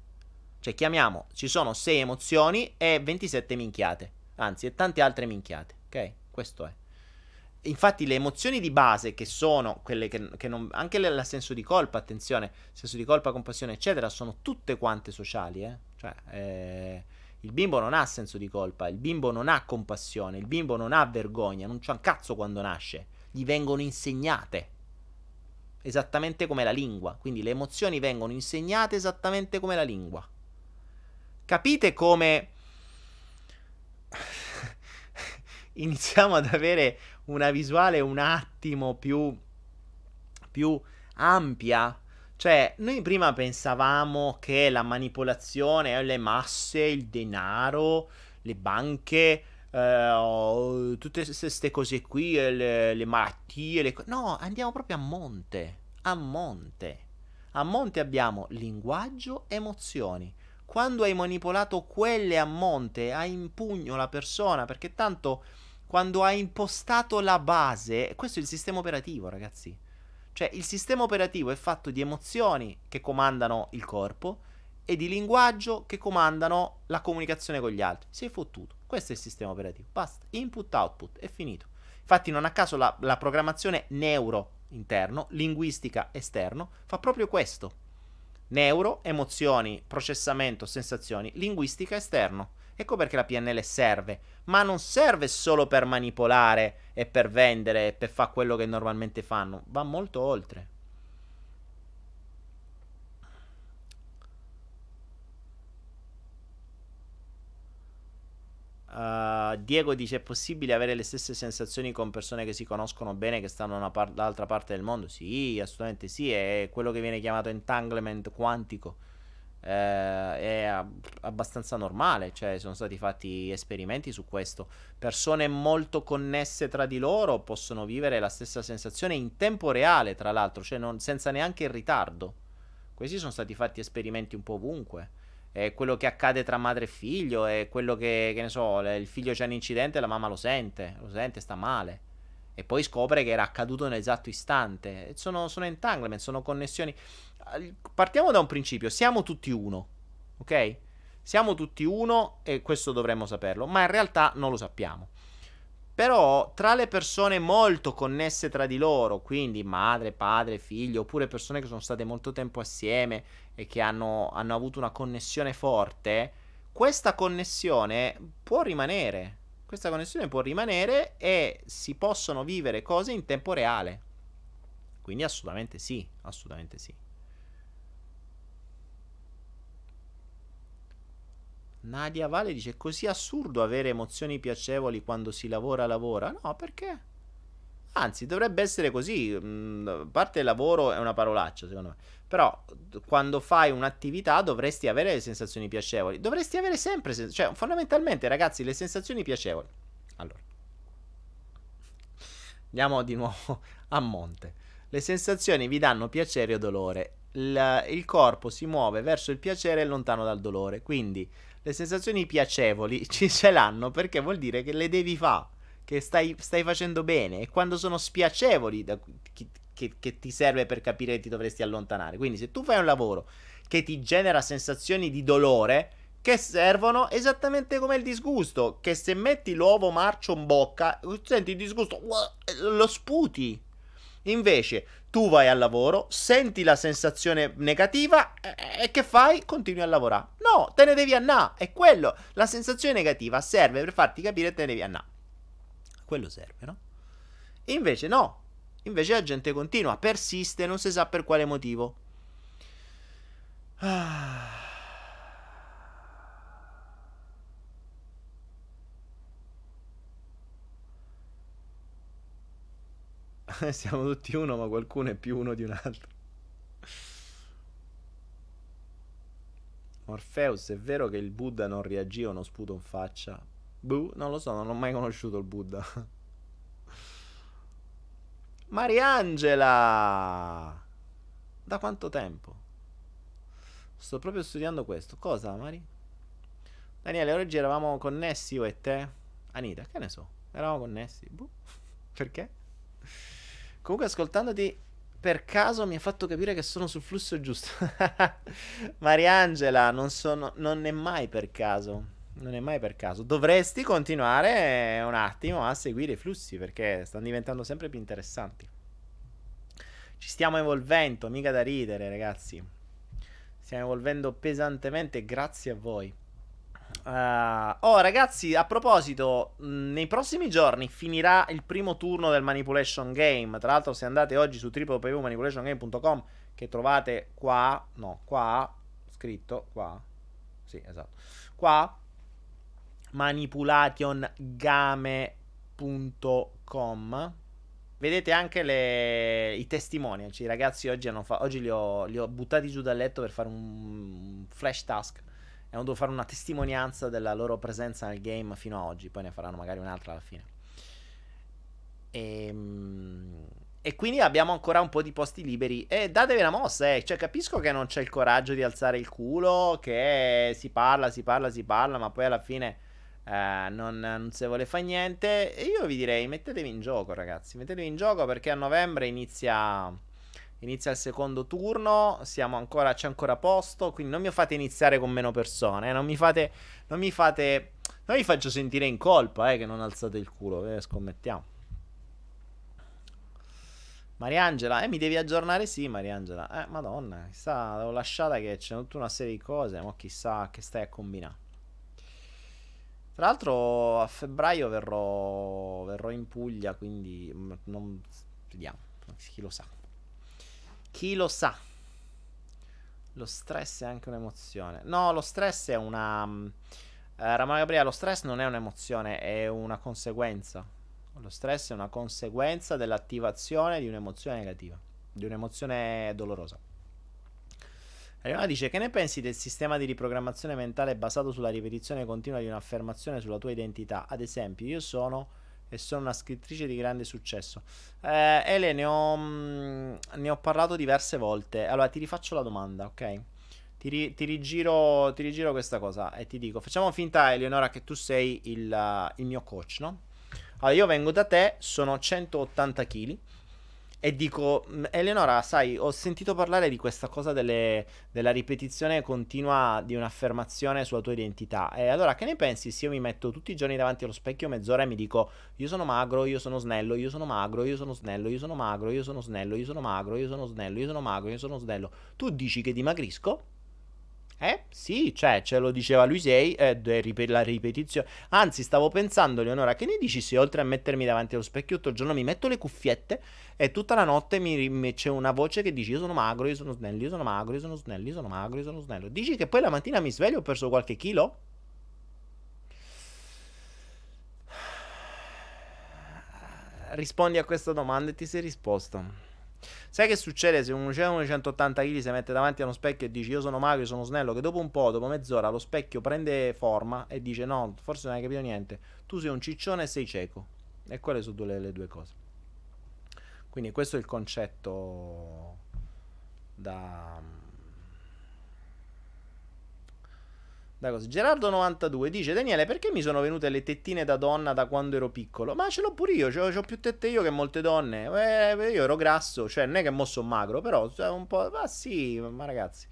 Cioè chiamiamo, ci sono 6 emozioni e 27 minchiate. Anzi, e tante altre minchiate. Ok? Questo è. Infatti le emozioni di base, che sono quelle che, che non... Anche il senso di colpa, attenzione, senso di colpa, compassione, eccetera, sono tutte quante sociali, eh? Cioè, eh, il bimbo non ha senso di colpa, il bimbo non ha compassione, il bimbo non ha vergogna, non c'ha un cazzo quando nasce gli vengono insegnate. Esattamente come la lingua. Quindi le emozioni vengono insegnate esattamente come la lingua. Capite come iniziamo ad avere una visuale un attimo più, più ampia? Cioè, noi prima pensavamo che la manipolazione, le masse, il denaro, le banche eh, tutte queste cose qui, le, le malattie, le co- no, andiamo proprio a monte, a monte. A monte abbiamo linguaggio, emozioni. Quando hai manipolato quelle a monte, hai in pugno la persona, perché tanto quando hai impostato la base, questo è il sistema operativo, ragazzi. Cioè, il sistema operativo è fatto di emozioni che comandano il corpo e di linguaggio che comandano la comunicazione con gli altri. Sei fottuto. Questo è il sistema operativo. Basta. Input, output. È finito. Infatti, non a caso la, la programmazione neuro interno, linguistica esterno, fa proprio questo. Neuro, emozioni, processamento, sensazioni, linguistica esterno. Ecco perché la PNL serve, ma non serve solo per manipolare e per vendere e per fare quello che normalmente fanno, va molto oltre. Uh, Diego dice: È possibile avere le stesse sensazioni con persone che si conoscono bene, che stanno par- dall'altra parte del mondo? Sì, assolutamente sì. È quello che viene chiamato entanglement quantico. Uh, è abbastanza normale. Cioè, sono stati fatti esperimenti su questo. Persone molto connesse tra di loro possono vivere la stessa sensazione in tempo reale, tra l'altro, cioè non, senza neanche il ritardo. Questi sono stati fatti esperimenti un po' ovunque è quello che accade tra madre e figlio, è quello che, che ne so, il figlio c'è un incidente e la mamma lo sente, lo sente, sta male. E poi scopre che era accaduto nell'esatto istante. Sono, sono entanglement, sono connessioni. Partiamo da un principio, siamo tutti uno, ok? Siamo tutti uno e questo dovremmo saperlo, ma in realtà non lo sappiamo. Però tra le persone molto connesse tra di loro, quindi madre, padre, figlio, oppure persone che sono state molto tempo assieme e che hanno, hanno avuto una connessione forte, questa connessione può rimanere. Questa connessione può rimanere e si possono vivere cose in tempo reale. Quindi assolutamente sì, assolutamente sì. Nadia Vale dice: È così assurdo avere emozioni piacevoli quando si lavora, lavora. No, perché? Anzi, dovrebbe essere così. Mm, a parte lavoro è una parolaccia, secondo me. Però, quando fai un'attività dovresti avere le sensazioni piacevoli. Dovresti avere sempre. Sen- cioè, fondamentalmente, ragazzi, le sensazioni piacevoli. Allora, andiamo di nuovo a monte. Le sensazioni vi danno piacere o dolore. Il, il corpo si muove verso il piacere e lontano dal dolore. Quindi le sensazioni piacevoli ci ce l'hanno perché vuol dire che le devi fare, che stai, stai facendo bene e quando sono spiacevoli da, che, che, che ti serve per capire che ti dovresti allontanare. Quindi se tu fai un lavoro che ti genera sensazioni di dolore, che servono esattamente come il disgusto, che se metti l'uovo marcio in bocca, senti il disgusto, lo sputi. Invece tu vai al lavoro, senti la sensazione negativa e, che fai? Continui a lavorare. No, te ne devi andare. È quello. La sensazione negativa serve per farti capire che te ne devi andare. Quello serve, no? Invece no. Invece la gente continua, persiste, non si sa per quale motivo. Ah. Siamo tutti uno, ma qualcuno è più uno di un altro. Morpheus, è vero che il Buddha non reagì a uno sputo in faccia? Buh, non lo so, non ho mai conosciuto il Buddha. Mariangela! Da quanto tempo? Sto proprio studiando questo. Cosa, Mari? Daniele, oggi eravamo connessi io e te? Anita, che ne so? Eravamo connessi. Buh. Perché? Comunque, ascoltandoti per caso mi ha fatto capire che sono sul flusso giusto. Mariangela, non, sono, non è mai per caso. Non è mai per caso. Dovresti continuare un attimo a seguire i flussi perché stanno diventando sempre più interessanti. Ci stiamo evolvendo, mica da ridere, ragazzi. Stiamo evolvendo pesantemente grazie a voi. Uh, oh, ragazzi, a proposito, mh, nei prossimi giorni finirà il primo turno del Manipulation Game. Tra l'altro, se andate oggi su www.manipulationgame.com, che trovate qua, no, qua, scritto qua, sì, esatto, qua, manipulationgame.com. Vedete anche le, i testimonial. I ragazzi oggi, fa- oggi li, ho, li ho buttati giù dal letto per fare un flash task e hanno dovuto fare una testimonianza della loro presenza nel game fino ad oggi, poi ne faranno magari un'altra alla fine. E, ehm, e quindi abbiamo ancora un po' di posti liberi. E datevi una mossa, eh. Cioè, capisco che non c'è il coraggio di alzare il culo, che si parla, si parla, si parla, ma poi alla fine eh, non, non si vuole fare niente. E io vi direi, mettetevi in gioco, ragazzi. Mettetevi in gioco perché a novembre inizia Inizia il secondo turno, ancora, c'è ancora posto, quindi non mi fate iniziare con meno persone, eh, non mi fate, non mi fate, non vi faccio sentire in colpa, eh, che non alzate il culo, eh, scommettiamo. Mariangela, eh, mi devi aggiornare? Sì, Mariangela. Eh, madonna, chissà, l'ho lasciata che c'è tutta una serie di cose, ma chissà che stai a combinare. Tra l'altro a febbraio verrò, verrò in Puglia, quindi mm, non, vediamo, chi lo sa. Chi lo sa? Lo stress è anche un'emozione. No, lo stress è una. Uh, Ramona Gabriele, lo stress non è un'emozione, è una conseguenza. Lo stress è una conseguenza dell'attivazione di un'emozione negativa, di un'emozione dolorosa. Eleonora dice: Che ne pensi del sistema di riprogrammazione mentale basato sulla ripetizione continua di un'affermazione sulla tua identità? Ad esempio, io sono e sono una scrittrice di grande successo. Eh, Ele, ne ho, mm, ne ho parlato diverse volte. Allora, ti rifaccio la domanda, ok? Ti, ri, ti, rigiro, ti rigiro questa cosa e ti dico: facciamo finta, Eleonora, che tu sei il, uh, il mio coach, no? Allora, io vengo da te, sono 180 kg e dico, Eleonora, sai, ho sentito parlare di questa cosa delle, della ripetizione continua di un'affermazione sulla tua identità. E allora che ne pensi se io mi metto tutti i giorni davanti allo specchio mezz'ora e mi dico, io sono magro, io sono snello, io sono magro, io sono snello, io sono magro, io sono snello, io sono magro, io sono snello, io sono magro, io sono snello. Tu dici che dimagrisco? Eh? Sì, cioè, ce lo diceva Luisei, eh, la ripetizione. Anzi, stavo pensando, Leonora, che ne dici se oltre a mettermi davanti allo specchio tutto il giorno mi metto le cuffiette e tutta la notte mi, mi, c'è una voce che dice io sono magro, io sono snello, io sono magro, io sono snello, io sono magro, io sono snello. Dici che poi la mattina mi sveglio e ho perso qualche chilo? Rispondi a questa domanda e ti sei risposto. Sai che succede se un uccello di 180 kg si mette davanti a uno specchio e dice io sono magro, io sono snello, che dopo un po', dopo mezz'ora, lo specchio prende forma e dice no, forse non hai capito niente, tu sei un ciccione e sei cieco. E quelle sono due, le due cose. Quindi questo è il concetto da Da cosa? Gerardo92 dice: Daniele, perché mi sono venute le tettine da donna da quando ero piccolo? Ma ce l'ho pure io, ho più tette io che molte donne. Eh, io ero grasso, cioè non è che mo sono magro, però cioè, un po'. Ma sì, ma ragazzi,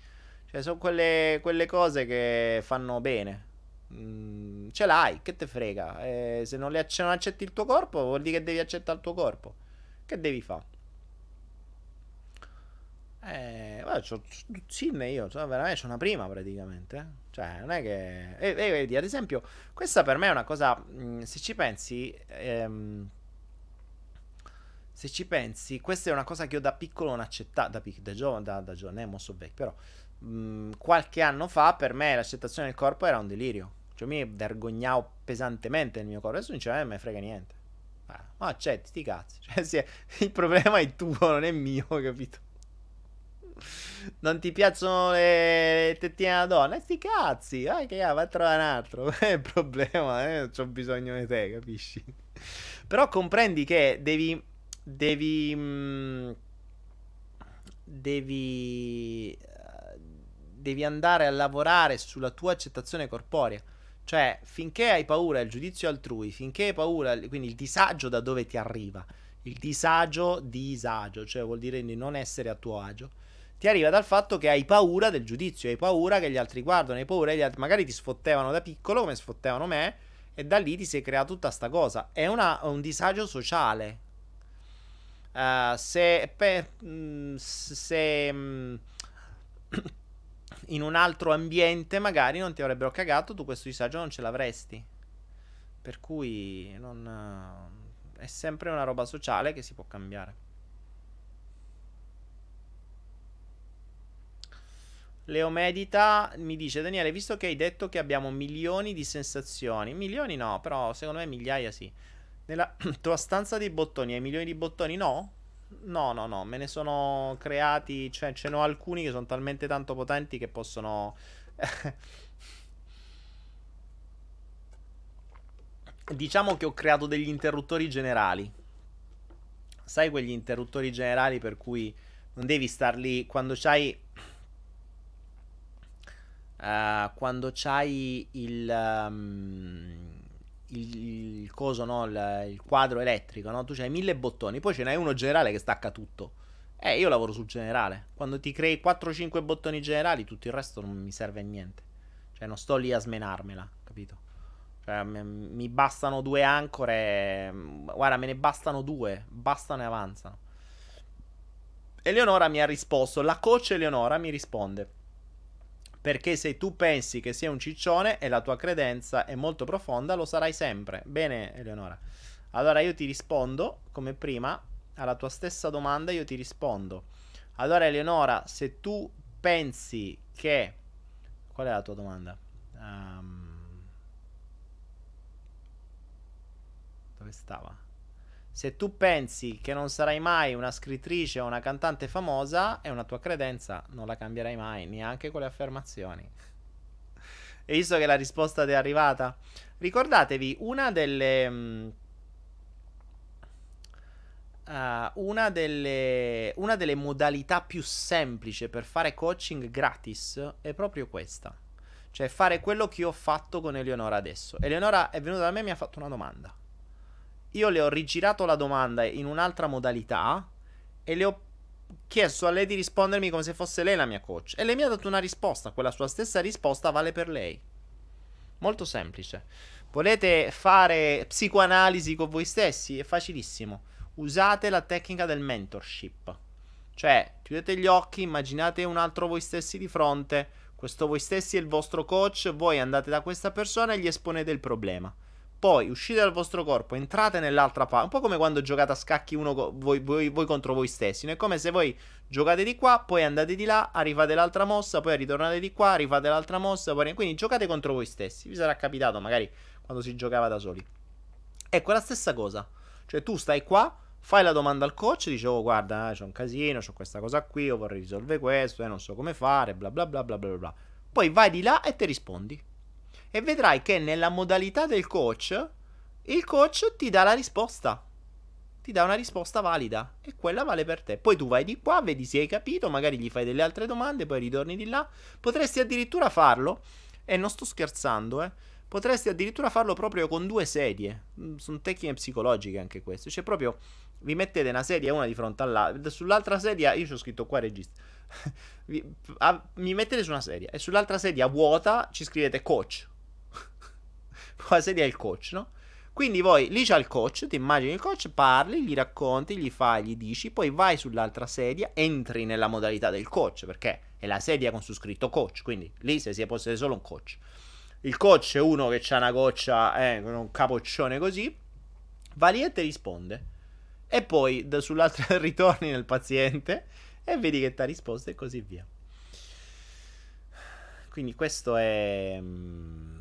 cioè, sono quelle, quelle cose che fanno bene. Mm, ce l'hai, che te frega? Eh, se non, se non accetti il tuo corpo, vuol dire che devi accettare il tuo corpo. Che devi fare? Eh, guarda, c'ho Sim io, cioè, veramente c'ho una prima praticamente. Eh. Cioè, non è che... E, e, vedi, ad esempio, questa per me è una cosa, mh, mm, se ci pensi... Ehm, se ci pensi, questa è una cosa che io da piccolo non accettavo, da, da giovane, da, da giovane, eh, mo so vecchio, però mh, mm, qualche anno fa per me l'accettazione del corpo era un delirio. Cioè mi vergognavo pesantemente del mio corpo, adesso non ce me frega niente. Ah, ma accetti, sti cazzi. Cioè, sì, il problema è tuo, non è mio, capito? Non ti piacciono le tettine da donna? sti cazzi, vai che va a trovare un altro. È il problema, eh? non ho bisogno di te, capisci? Però comprendi che devi. Devi. Mm, devi. Uh, devi andare a lavorare sulla tua accettazione corporea. Cioè, finché hai paura del giudizio altrui, finché hai paura, quindi il disagio da dove ti arriva, il disagio, disagio, cioè vuol dire di non essere a tuo agio ti arriva dal fatto che hai paura del giudizio, hai paura che gli altri guardano, hai paura che gli altri magari ti sfottevano da piccolo come sfottevano me e da lì ti sei creato tutta sta cosa. È una, un disagio sociale. Uh, se, per, mm, se mm, in un altro ambiente magari non ti avrebbero cagato, tu questo disagio non ce l'avresti. Per cui non, è sempre una roba sociale che si può cambiare. Leo Medita mi dice Daniele, visto che hai detto che abbiamo milioni di sensazioni, milioni no, però secondo me migliaia sì. Nella tua stanza dei bottoni hai milioni di bottoni? No? No, no, no, me ne sono creati, cioè ce ne ho alcuni che sono talmente tanto potenti che possono... diciamo che ho creato degli interruttori generali. Sai quegli interruttori generali per cui non devi star lì quando c'hai uh, quando c'hai il, um, il, il, coso, no? il, il quadro elettrico, no? tu c'hai mille bottoni, poi ce n'hai uno generale che stacca tutto. Eh, io lavoro sul generale. Quando ti crei 4-5 bottoni generali, tutto il resto non mi serve a niente. Cioè, non sto lì a smenarmela, capito? Cioè, mi bastano due ancore. Guarda, me ne bastano due. Bastano e avanzano. Eleonora mi ha risposto. La coach Eleonora mi risponde perché se tu pensi che sia un ciccione e la tua credenza è molto profonda, lo sarai sempre. Bene, Eleonora. Allora io ti rispondo, come prima, alla tua stessa domanda io ti rispondo. Allora Eleonora, se tu pensi che... Qual è la tua domanda? Um... Dove stava? Se tu pensi che non sarai mai una scrittrice o una cantante famosa, è una tua credenza, non la cambierai mai, neanche con le affermazioni. E visto che la risposta ti è arrivata, ricordatevi una delle. Uh, una, delle, una delle modalità più semplici per fare coaching gratis è proprio questa. Cioè fare quello che io ho fatto con Eleonora adesso. Eleonora è venuta da me e mi ha fatto una domanda. Io le ho rigirato la domanda in un'altra modalità e le ho chiesto a lei di rispondermi come se fosse lei la mia coach. E lei mi ha dato una risposta. Quella sua stessa risposta vale per lei. Molto semplice. Volete fare psicoanalisi con voi stessi? È facilissimo usate la tecnica del mentorship. Cioè, chiudete gli occhi, immaginate un altro voi stessi di fronte, questo voi stessi è il vostro coach, voi andate da questa persona e gli esponete il problema. Poi uscite dal vostro corpo, entrate nell'altra parte, un po' come quando giocate a scacchi uno co- voi, voi, voi, contro voi stessi. No? È come se voi giocate di qua, poi andate di là, arrivate l'altra mossa, poi ritornate di qua, rifate l'altra mossa, poi... quindi giocate contro voi stessi. Vi sarà capitato magari quando si giocava da soli. Ecco, la stessa cosa. Cioè tu stai qua, Fai la domanda al coach, dici, oh guarda, eh, c'è un casino, c'ho questa cosa qui, io vorrei risolvere questo, eh, non so come fare, bla bla bla bla bla bla. Poi vai di là e ti rispondi. E vedrai che nella modalità del coach, il coach ti dà la risposta. Ti dà una risposta valida e quella vale per te. Poi tu vai di qua, vedi se hai capito, magari gli fai delle altre domande, poi ritorni di là. Potresti addirittura farlo, e non sto scherzando, eh Potresti addirittura farlo proprio con due sedie. Mm, sono tecniche psicologiche anche queste. Cioè, proprio vi mettete una sedia una di fronte all'altra. Sull'altra sedia, io ci ho scritto qua regista. mi mettete su una sedia e sull'altra sedia vuota ci scrivete coach. La sedia è il coach, no? Quindi voi lì c'è il coach, ti immagini il coach, parli, gli racconti, gli fai, gli dici, poi vai sull'altra sedia, entri nella modalità del coach, perché è la sedia con su scritto coach, quindi lì se si può essere solo un coach. Il coach è uno che ha una goccia, eh, con un capoccione così. Va lì e ti risponde. E poi da, sull'altro ritorni nel paziente e vedi che ti ha risposto e così via. Quindi questo è... Mm,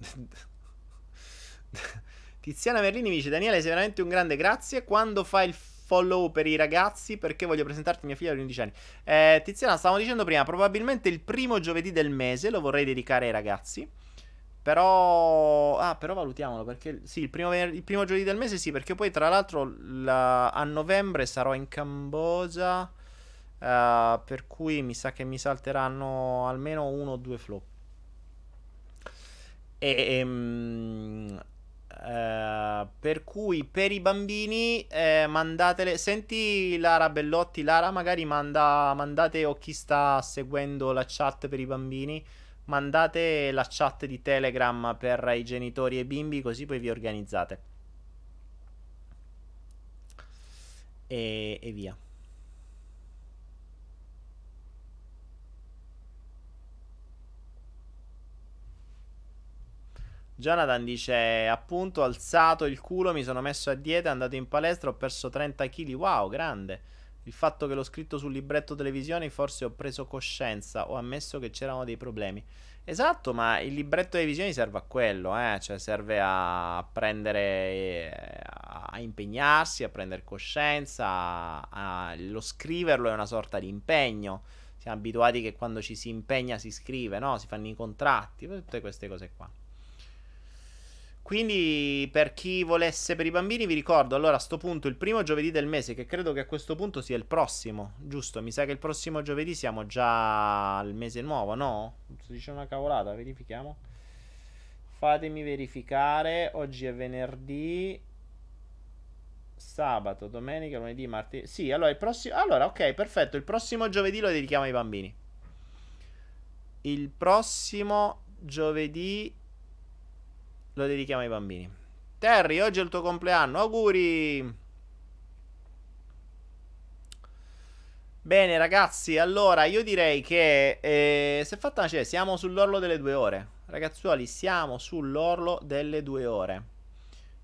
Tiziana Merlini mi dice Daniele sei veramente un grande grazie quando fai il follow per i ragazzi perché voglio presentarti mia figlia di 11 anni. Eh, Tiziana, stavamo dicendo prima, probabilmente il primo giovedì del mese lo vorrei dedicare ai ragazzi. Però, ah, però valutiamolo perché sì, il primo, il primo giovedì del mese sì, perché poi tra l'altro la, a novembre sarò in Cambogia. Uh, per cui mi sa che mi salteranno almeno uno o due flop. E, um, eh, per cui per i bambini eh, mandatele. Senti Lara Bellotti, Lara magari manda, mandate o chi sta seguendo la chat per i bambini. Mandate la chat di Telegram per i genitori e i bimbi così poi vi organizzate. E, e via. Jonathan dice: Appunto, ho alzato il culo, mi sono messo a dieta, andato in palestra, ho perso 30 kg. Wow, grande. Il fatto che l'ho scritto sul libretto televisioni, forse ho preso coscienza, ho ammesso che c'erano dei problemi. Esatto, ma il libretto televisioni serve a quello, eh? cioè serve a prendere, eh, a impegnarsi, a prendere coscienza, a, a, lo scriverlo è una sorta di impegno. Siamo abituati che quando ci si impegna si scrive, no? Si fanno i contratti, tutte queste cose qua. Quindi per chi volesse per i bambini vi ricordo, allora a sto punto il primo giovedì del mese, che credo che a questo punto sia il prossimo, giusto? Mi sa che il prossimo giovedì siamo già al mese nuovo, no? Si dice una cavolata, verifichiamo. Fatemi verificare, oggi è venerdì, sabato, domenica, lunedì, martedì. Sì, allora il prossimo... Allora, ok, perfetto, il prossimo giovedì lo dedichiamo ai bambini. Il prossimo giovedì lo dedichiamo ai bambini. Terry, oggi è il tuo compleanno, auguri! Bene ragazzi, allora io direi che eh, se fatta una cioè, siamo sull'orlo delle due ore. Ragazzuoli, siamo sull'orlo delle due ore.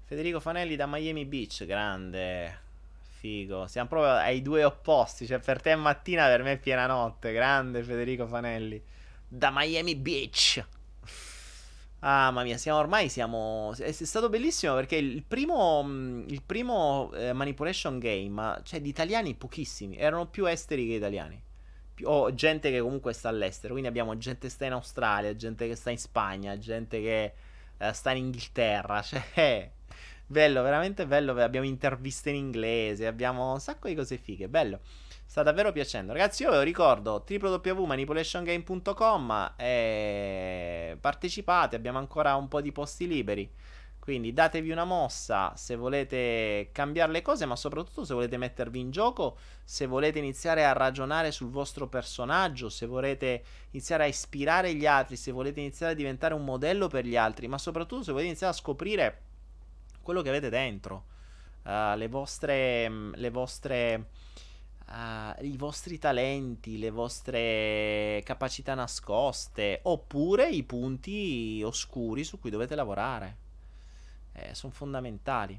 Federico Fanelli da Miami Beach, grande, figo. Siamo proprio ai due opposti, cioè per te è mattina, per me è piena notte. Grande Federico Fanelli da Miami Beach. Ah, mamma mia, siamo ormai siamo. È stato bellissimo perché il primo, il primo eh, Manipulation Game, cioè di italiani pochissimi, erano più esteri che italiani. o gente che comunque sta all'estero. Quindi abbiamo gente che sta in Australia, gente che sta in Spagna, gente che eh, sta in Inghilterra. Cioè, bello, veramente bello. Abbiamo interviste in inglese, abbiamo un sacco di cose fighe. Bello. Sta davvero piacendo. Ragazzi, io ve lo ricordo www.manipulationgame.com e partecipate, abbiamo ancora un po' di posti liberi. Quindi datevi una mossa se volete cambiare le cose, ma soprattutto se volete mettervi in gioco, se volete iniziare a ragionare sul vostro personaggio, se volete iniziare a ispirare gli altri, se volete iniziare a diventare un modello per gli altri, ma soprattutto se volete iniziare a scoprire quello che avete dentro, uh, le vostre, le vostre uh, i vostri talenti, le vostre capacità nascoste, oppure i punti oscuri su cui dovete lavorare. Eh, sono fondamentali.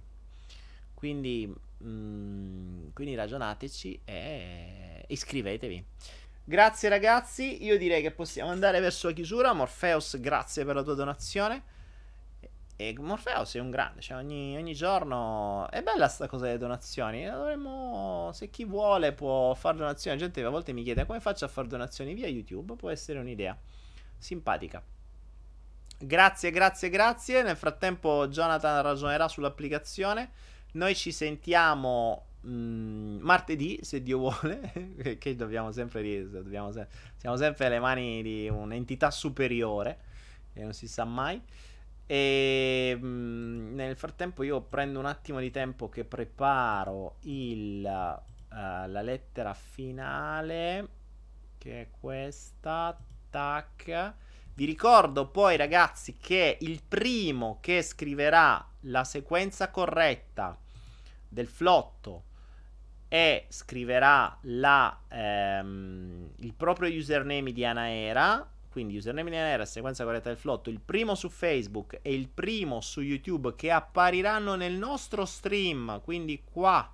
Quindi, mm, quindi ragionateci e iscrivetevi. Grazie ragazzi, io direi che possiamo andare verso la chiusura. Morpheus, grazie per la tua donazione. E Morpheus è un grande, cioè ogni, ogni, giorno è bella sta cosa delle donazioni. Dovremmo, se chi vuole può fare donazioni. La gente a volte mi chiede come faccio a fare donazioni via YouTube. Può essere un'idea simpatica. Grazie, grazie, grazie. Nel frattempo, Jonathan ragionerà sull'applicazione. Noi ci sentiamo mh, mm, martedì, se Dio vuole. che dobbiamo sempre dire, dobbiamo se- siamo sempre alle mani di un'entità superiore. E non si sa mai. E mh, mm, nel frattempo io prendo un attimo di tempo che preparo il, uh, la lettera finale, che è questa. Tac. Vi ricordo poi ragazzi che il primo che scriverà la sequenza corretta del flotto e scriverà la, ehm, il proprio username di Anaera quindi username nera, sequenza corretta del flotto, il primo su Facebook e il primo su YouTube che appariranno nel nostro stream, quindi qua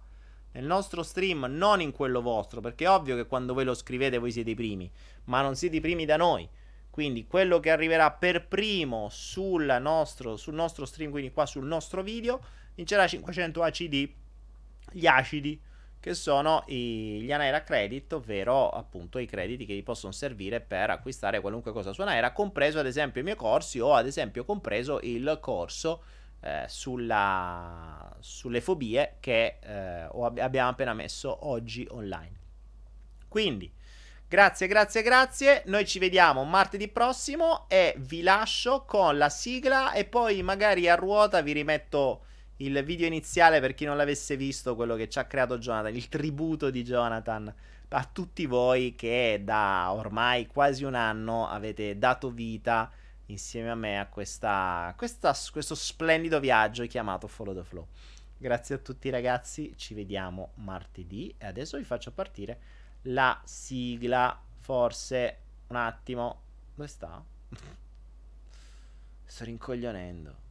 nel nostro stream, non in quello vostro, perché è ovvio che quando voi lo scrivete voi siete i primi, ma non siete i primi da noi. Quindi quello che arriverà per primo sul nostro, sul nostro stream, quindi qua sul nostro video, vincerà 500 ACD, gli acidi che sono i, gli Anaera Credit, ovvero appunto i crediti che vi possono servire per acquistare qualunque cosa su Anaera, compreso ad esempio i miei corsi o ad esempio compreso il corso eh, sulla, sulle fobie che eh, abbiamo appena messo oggi online. Quindi, grazie, grazie, grazie. Noi ci vediamo martedì prossimo e vi lascio con la sigla e poi magari a ruota vi rimetto il video iniziale per chi non l'avesse visto, quello che ci ha creato Jonathan, il tributo di Jonathan a tutti voi che da ormai quasi un anno avete dato vita insieme a me a questa, questa, questo splendido viaggio chiamato Follow the Flow. Grazie a tutti ragazzi, ci vediamo martedì e adesso vi faccio partire la sigla, forse un attimo, dove sta? Sto rincoglionendo.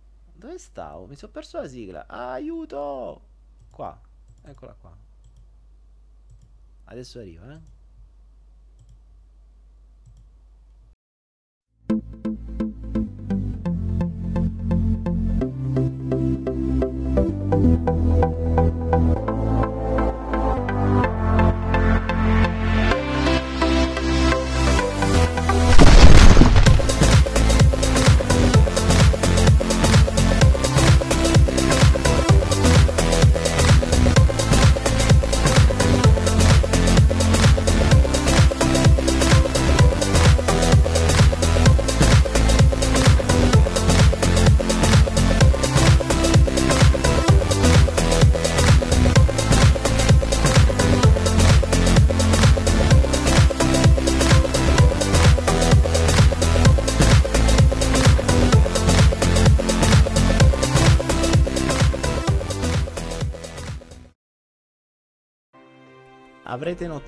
Dove stavo? Mi sono perso la sigla. Aiuto! Qua. Eccola qua. Adesso arrivo, eh. avrete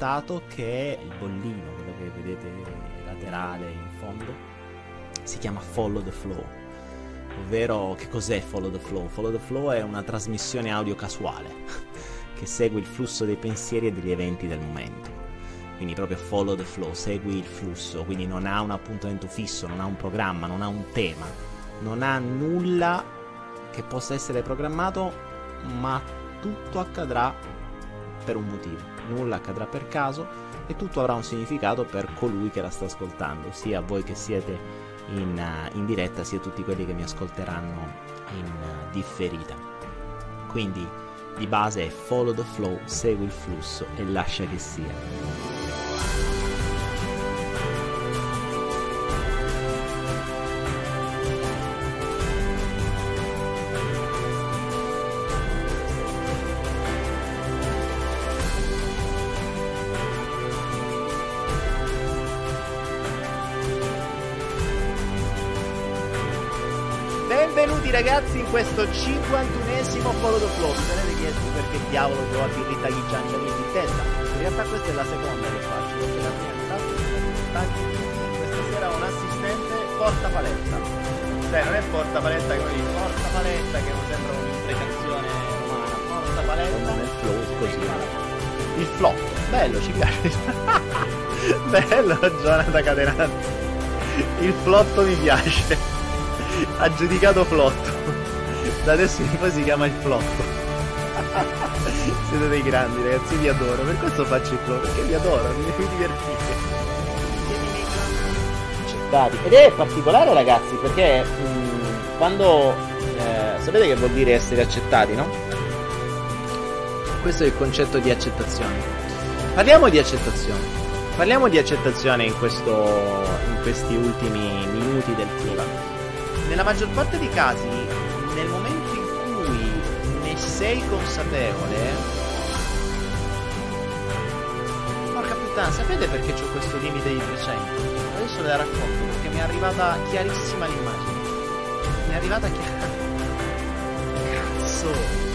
notato che il bollino, quello che vedete laterale in fondo, si chiama Follow the Flow. Ovvero, che cos'è Follow the Flow? Follow the Flow è una trasmissione audio casuale che segue il flusso dei pensieri e degli eventi del momento. Quindi proprio follow the flow, segui il flusso, quindi non ha un appuntamento fisso, non ha un programma, non ha un tema, non ha nulla che possa essere programmato, ma tutto accadrà per un motivo. Nulla accadrà per caso e tutto avrà un significato per colui che la sta ascoltando, sia voi che siete in, uh, in diretta, sia tutti quelli che mi ascolteranno in uh, differita. Quindi di base è follow the flow, segui il flusso e lascia che sia. 51esimo Follow the Flow. Vi sarete chiesti perché diavolo ho a birrita gli giangiamenti in testa. In realtà questa è la seconda che faccio, perché la prima è questa sera un assistente porta paletta. Cioè non è porta paletta dico, porta paletta che non sembra un'imprecazione umana, porta paletta. Non è flow così. Il flop, bello, ci piace. bello Jonathan Cadenazzi. Il flotto mi piace ha giudicato flotto. Da adesso in poi si chiama il flotto. Siete dei grandi ragazzi, vi adoro. Per questo faccio il flotto, perché vi adoro, mi, mi divertite. Accettati. Ed è particolare ragazzi, perché mh, mm, quando... Eh, sapete che vuol dire essere accettati, no? Questo è il concetto di accettazione. Parliamo di accettazione. Parliamo di accettazione in, questo, in questi ultimi minuti del film nella maggior parte dei casi, sei consapevole, Porca puttana, sapete perché ho questo limite di 300? Adesso ve la racconto perché mi è arrivata chiarissima l'immagine. Mi è arrivata chiarissima. Cazzo!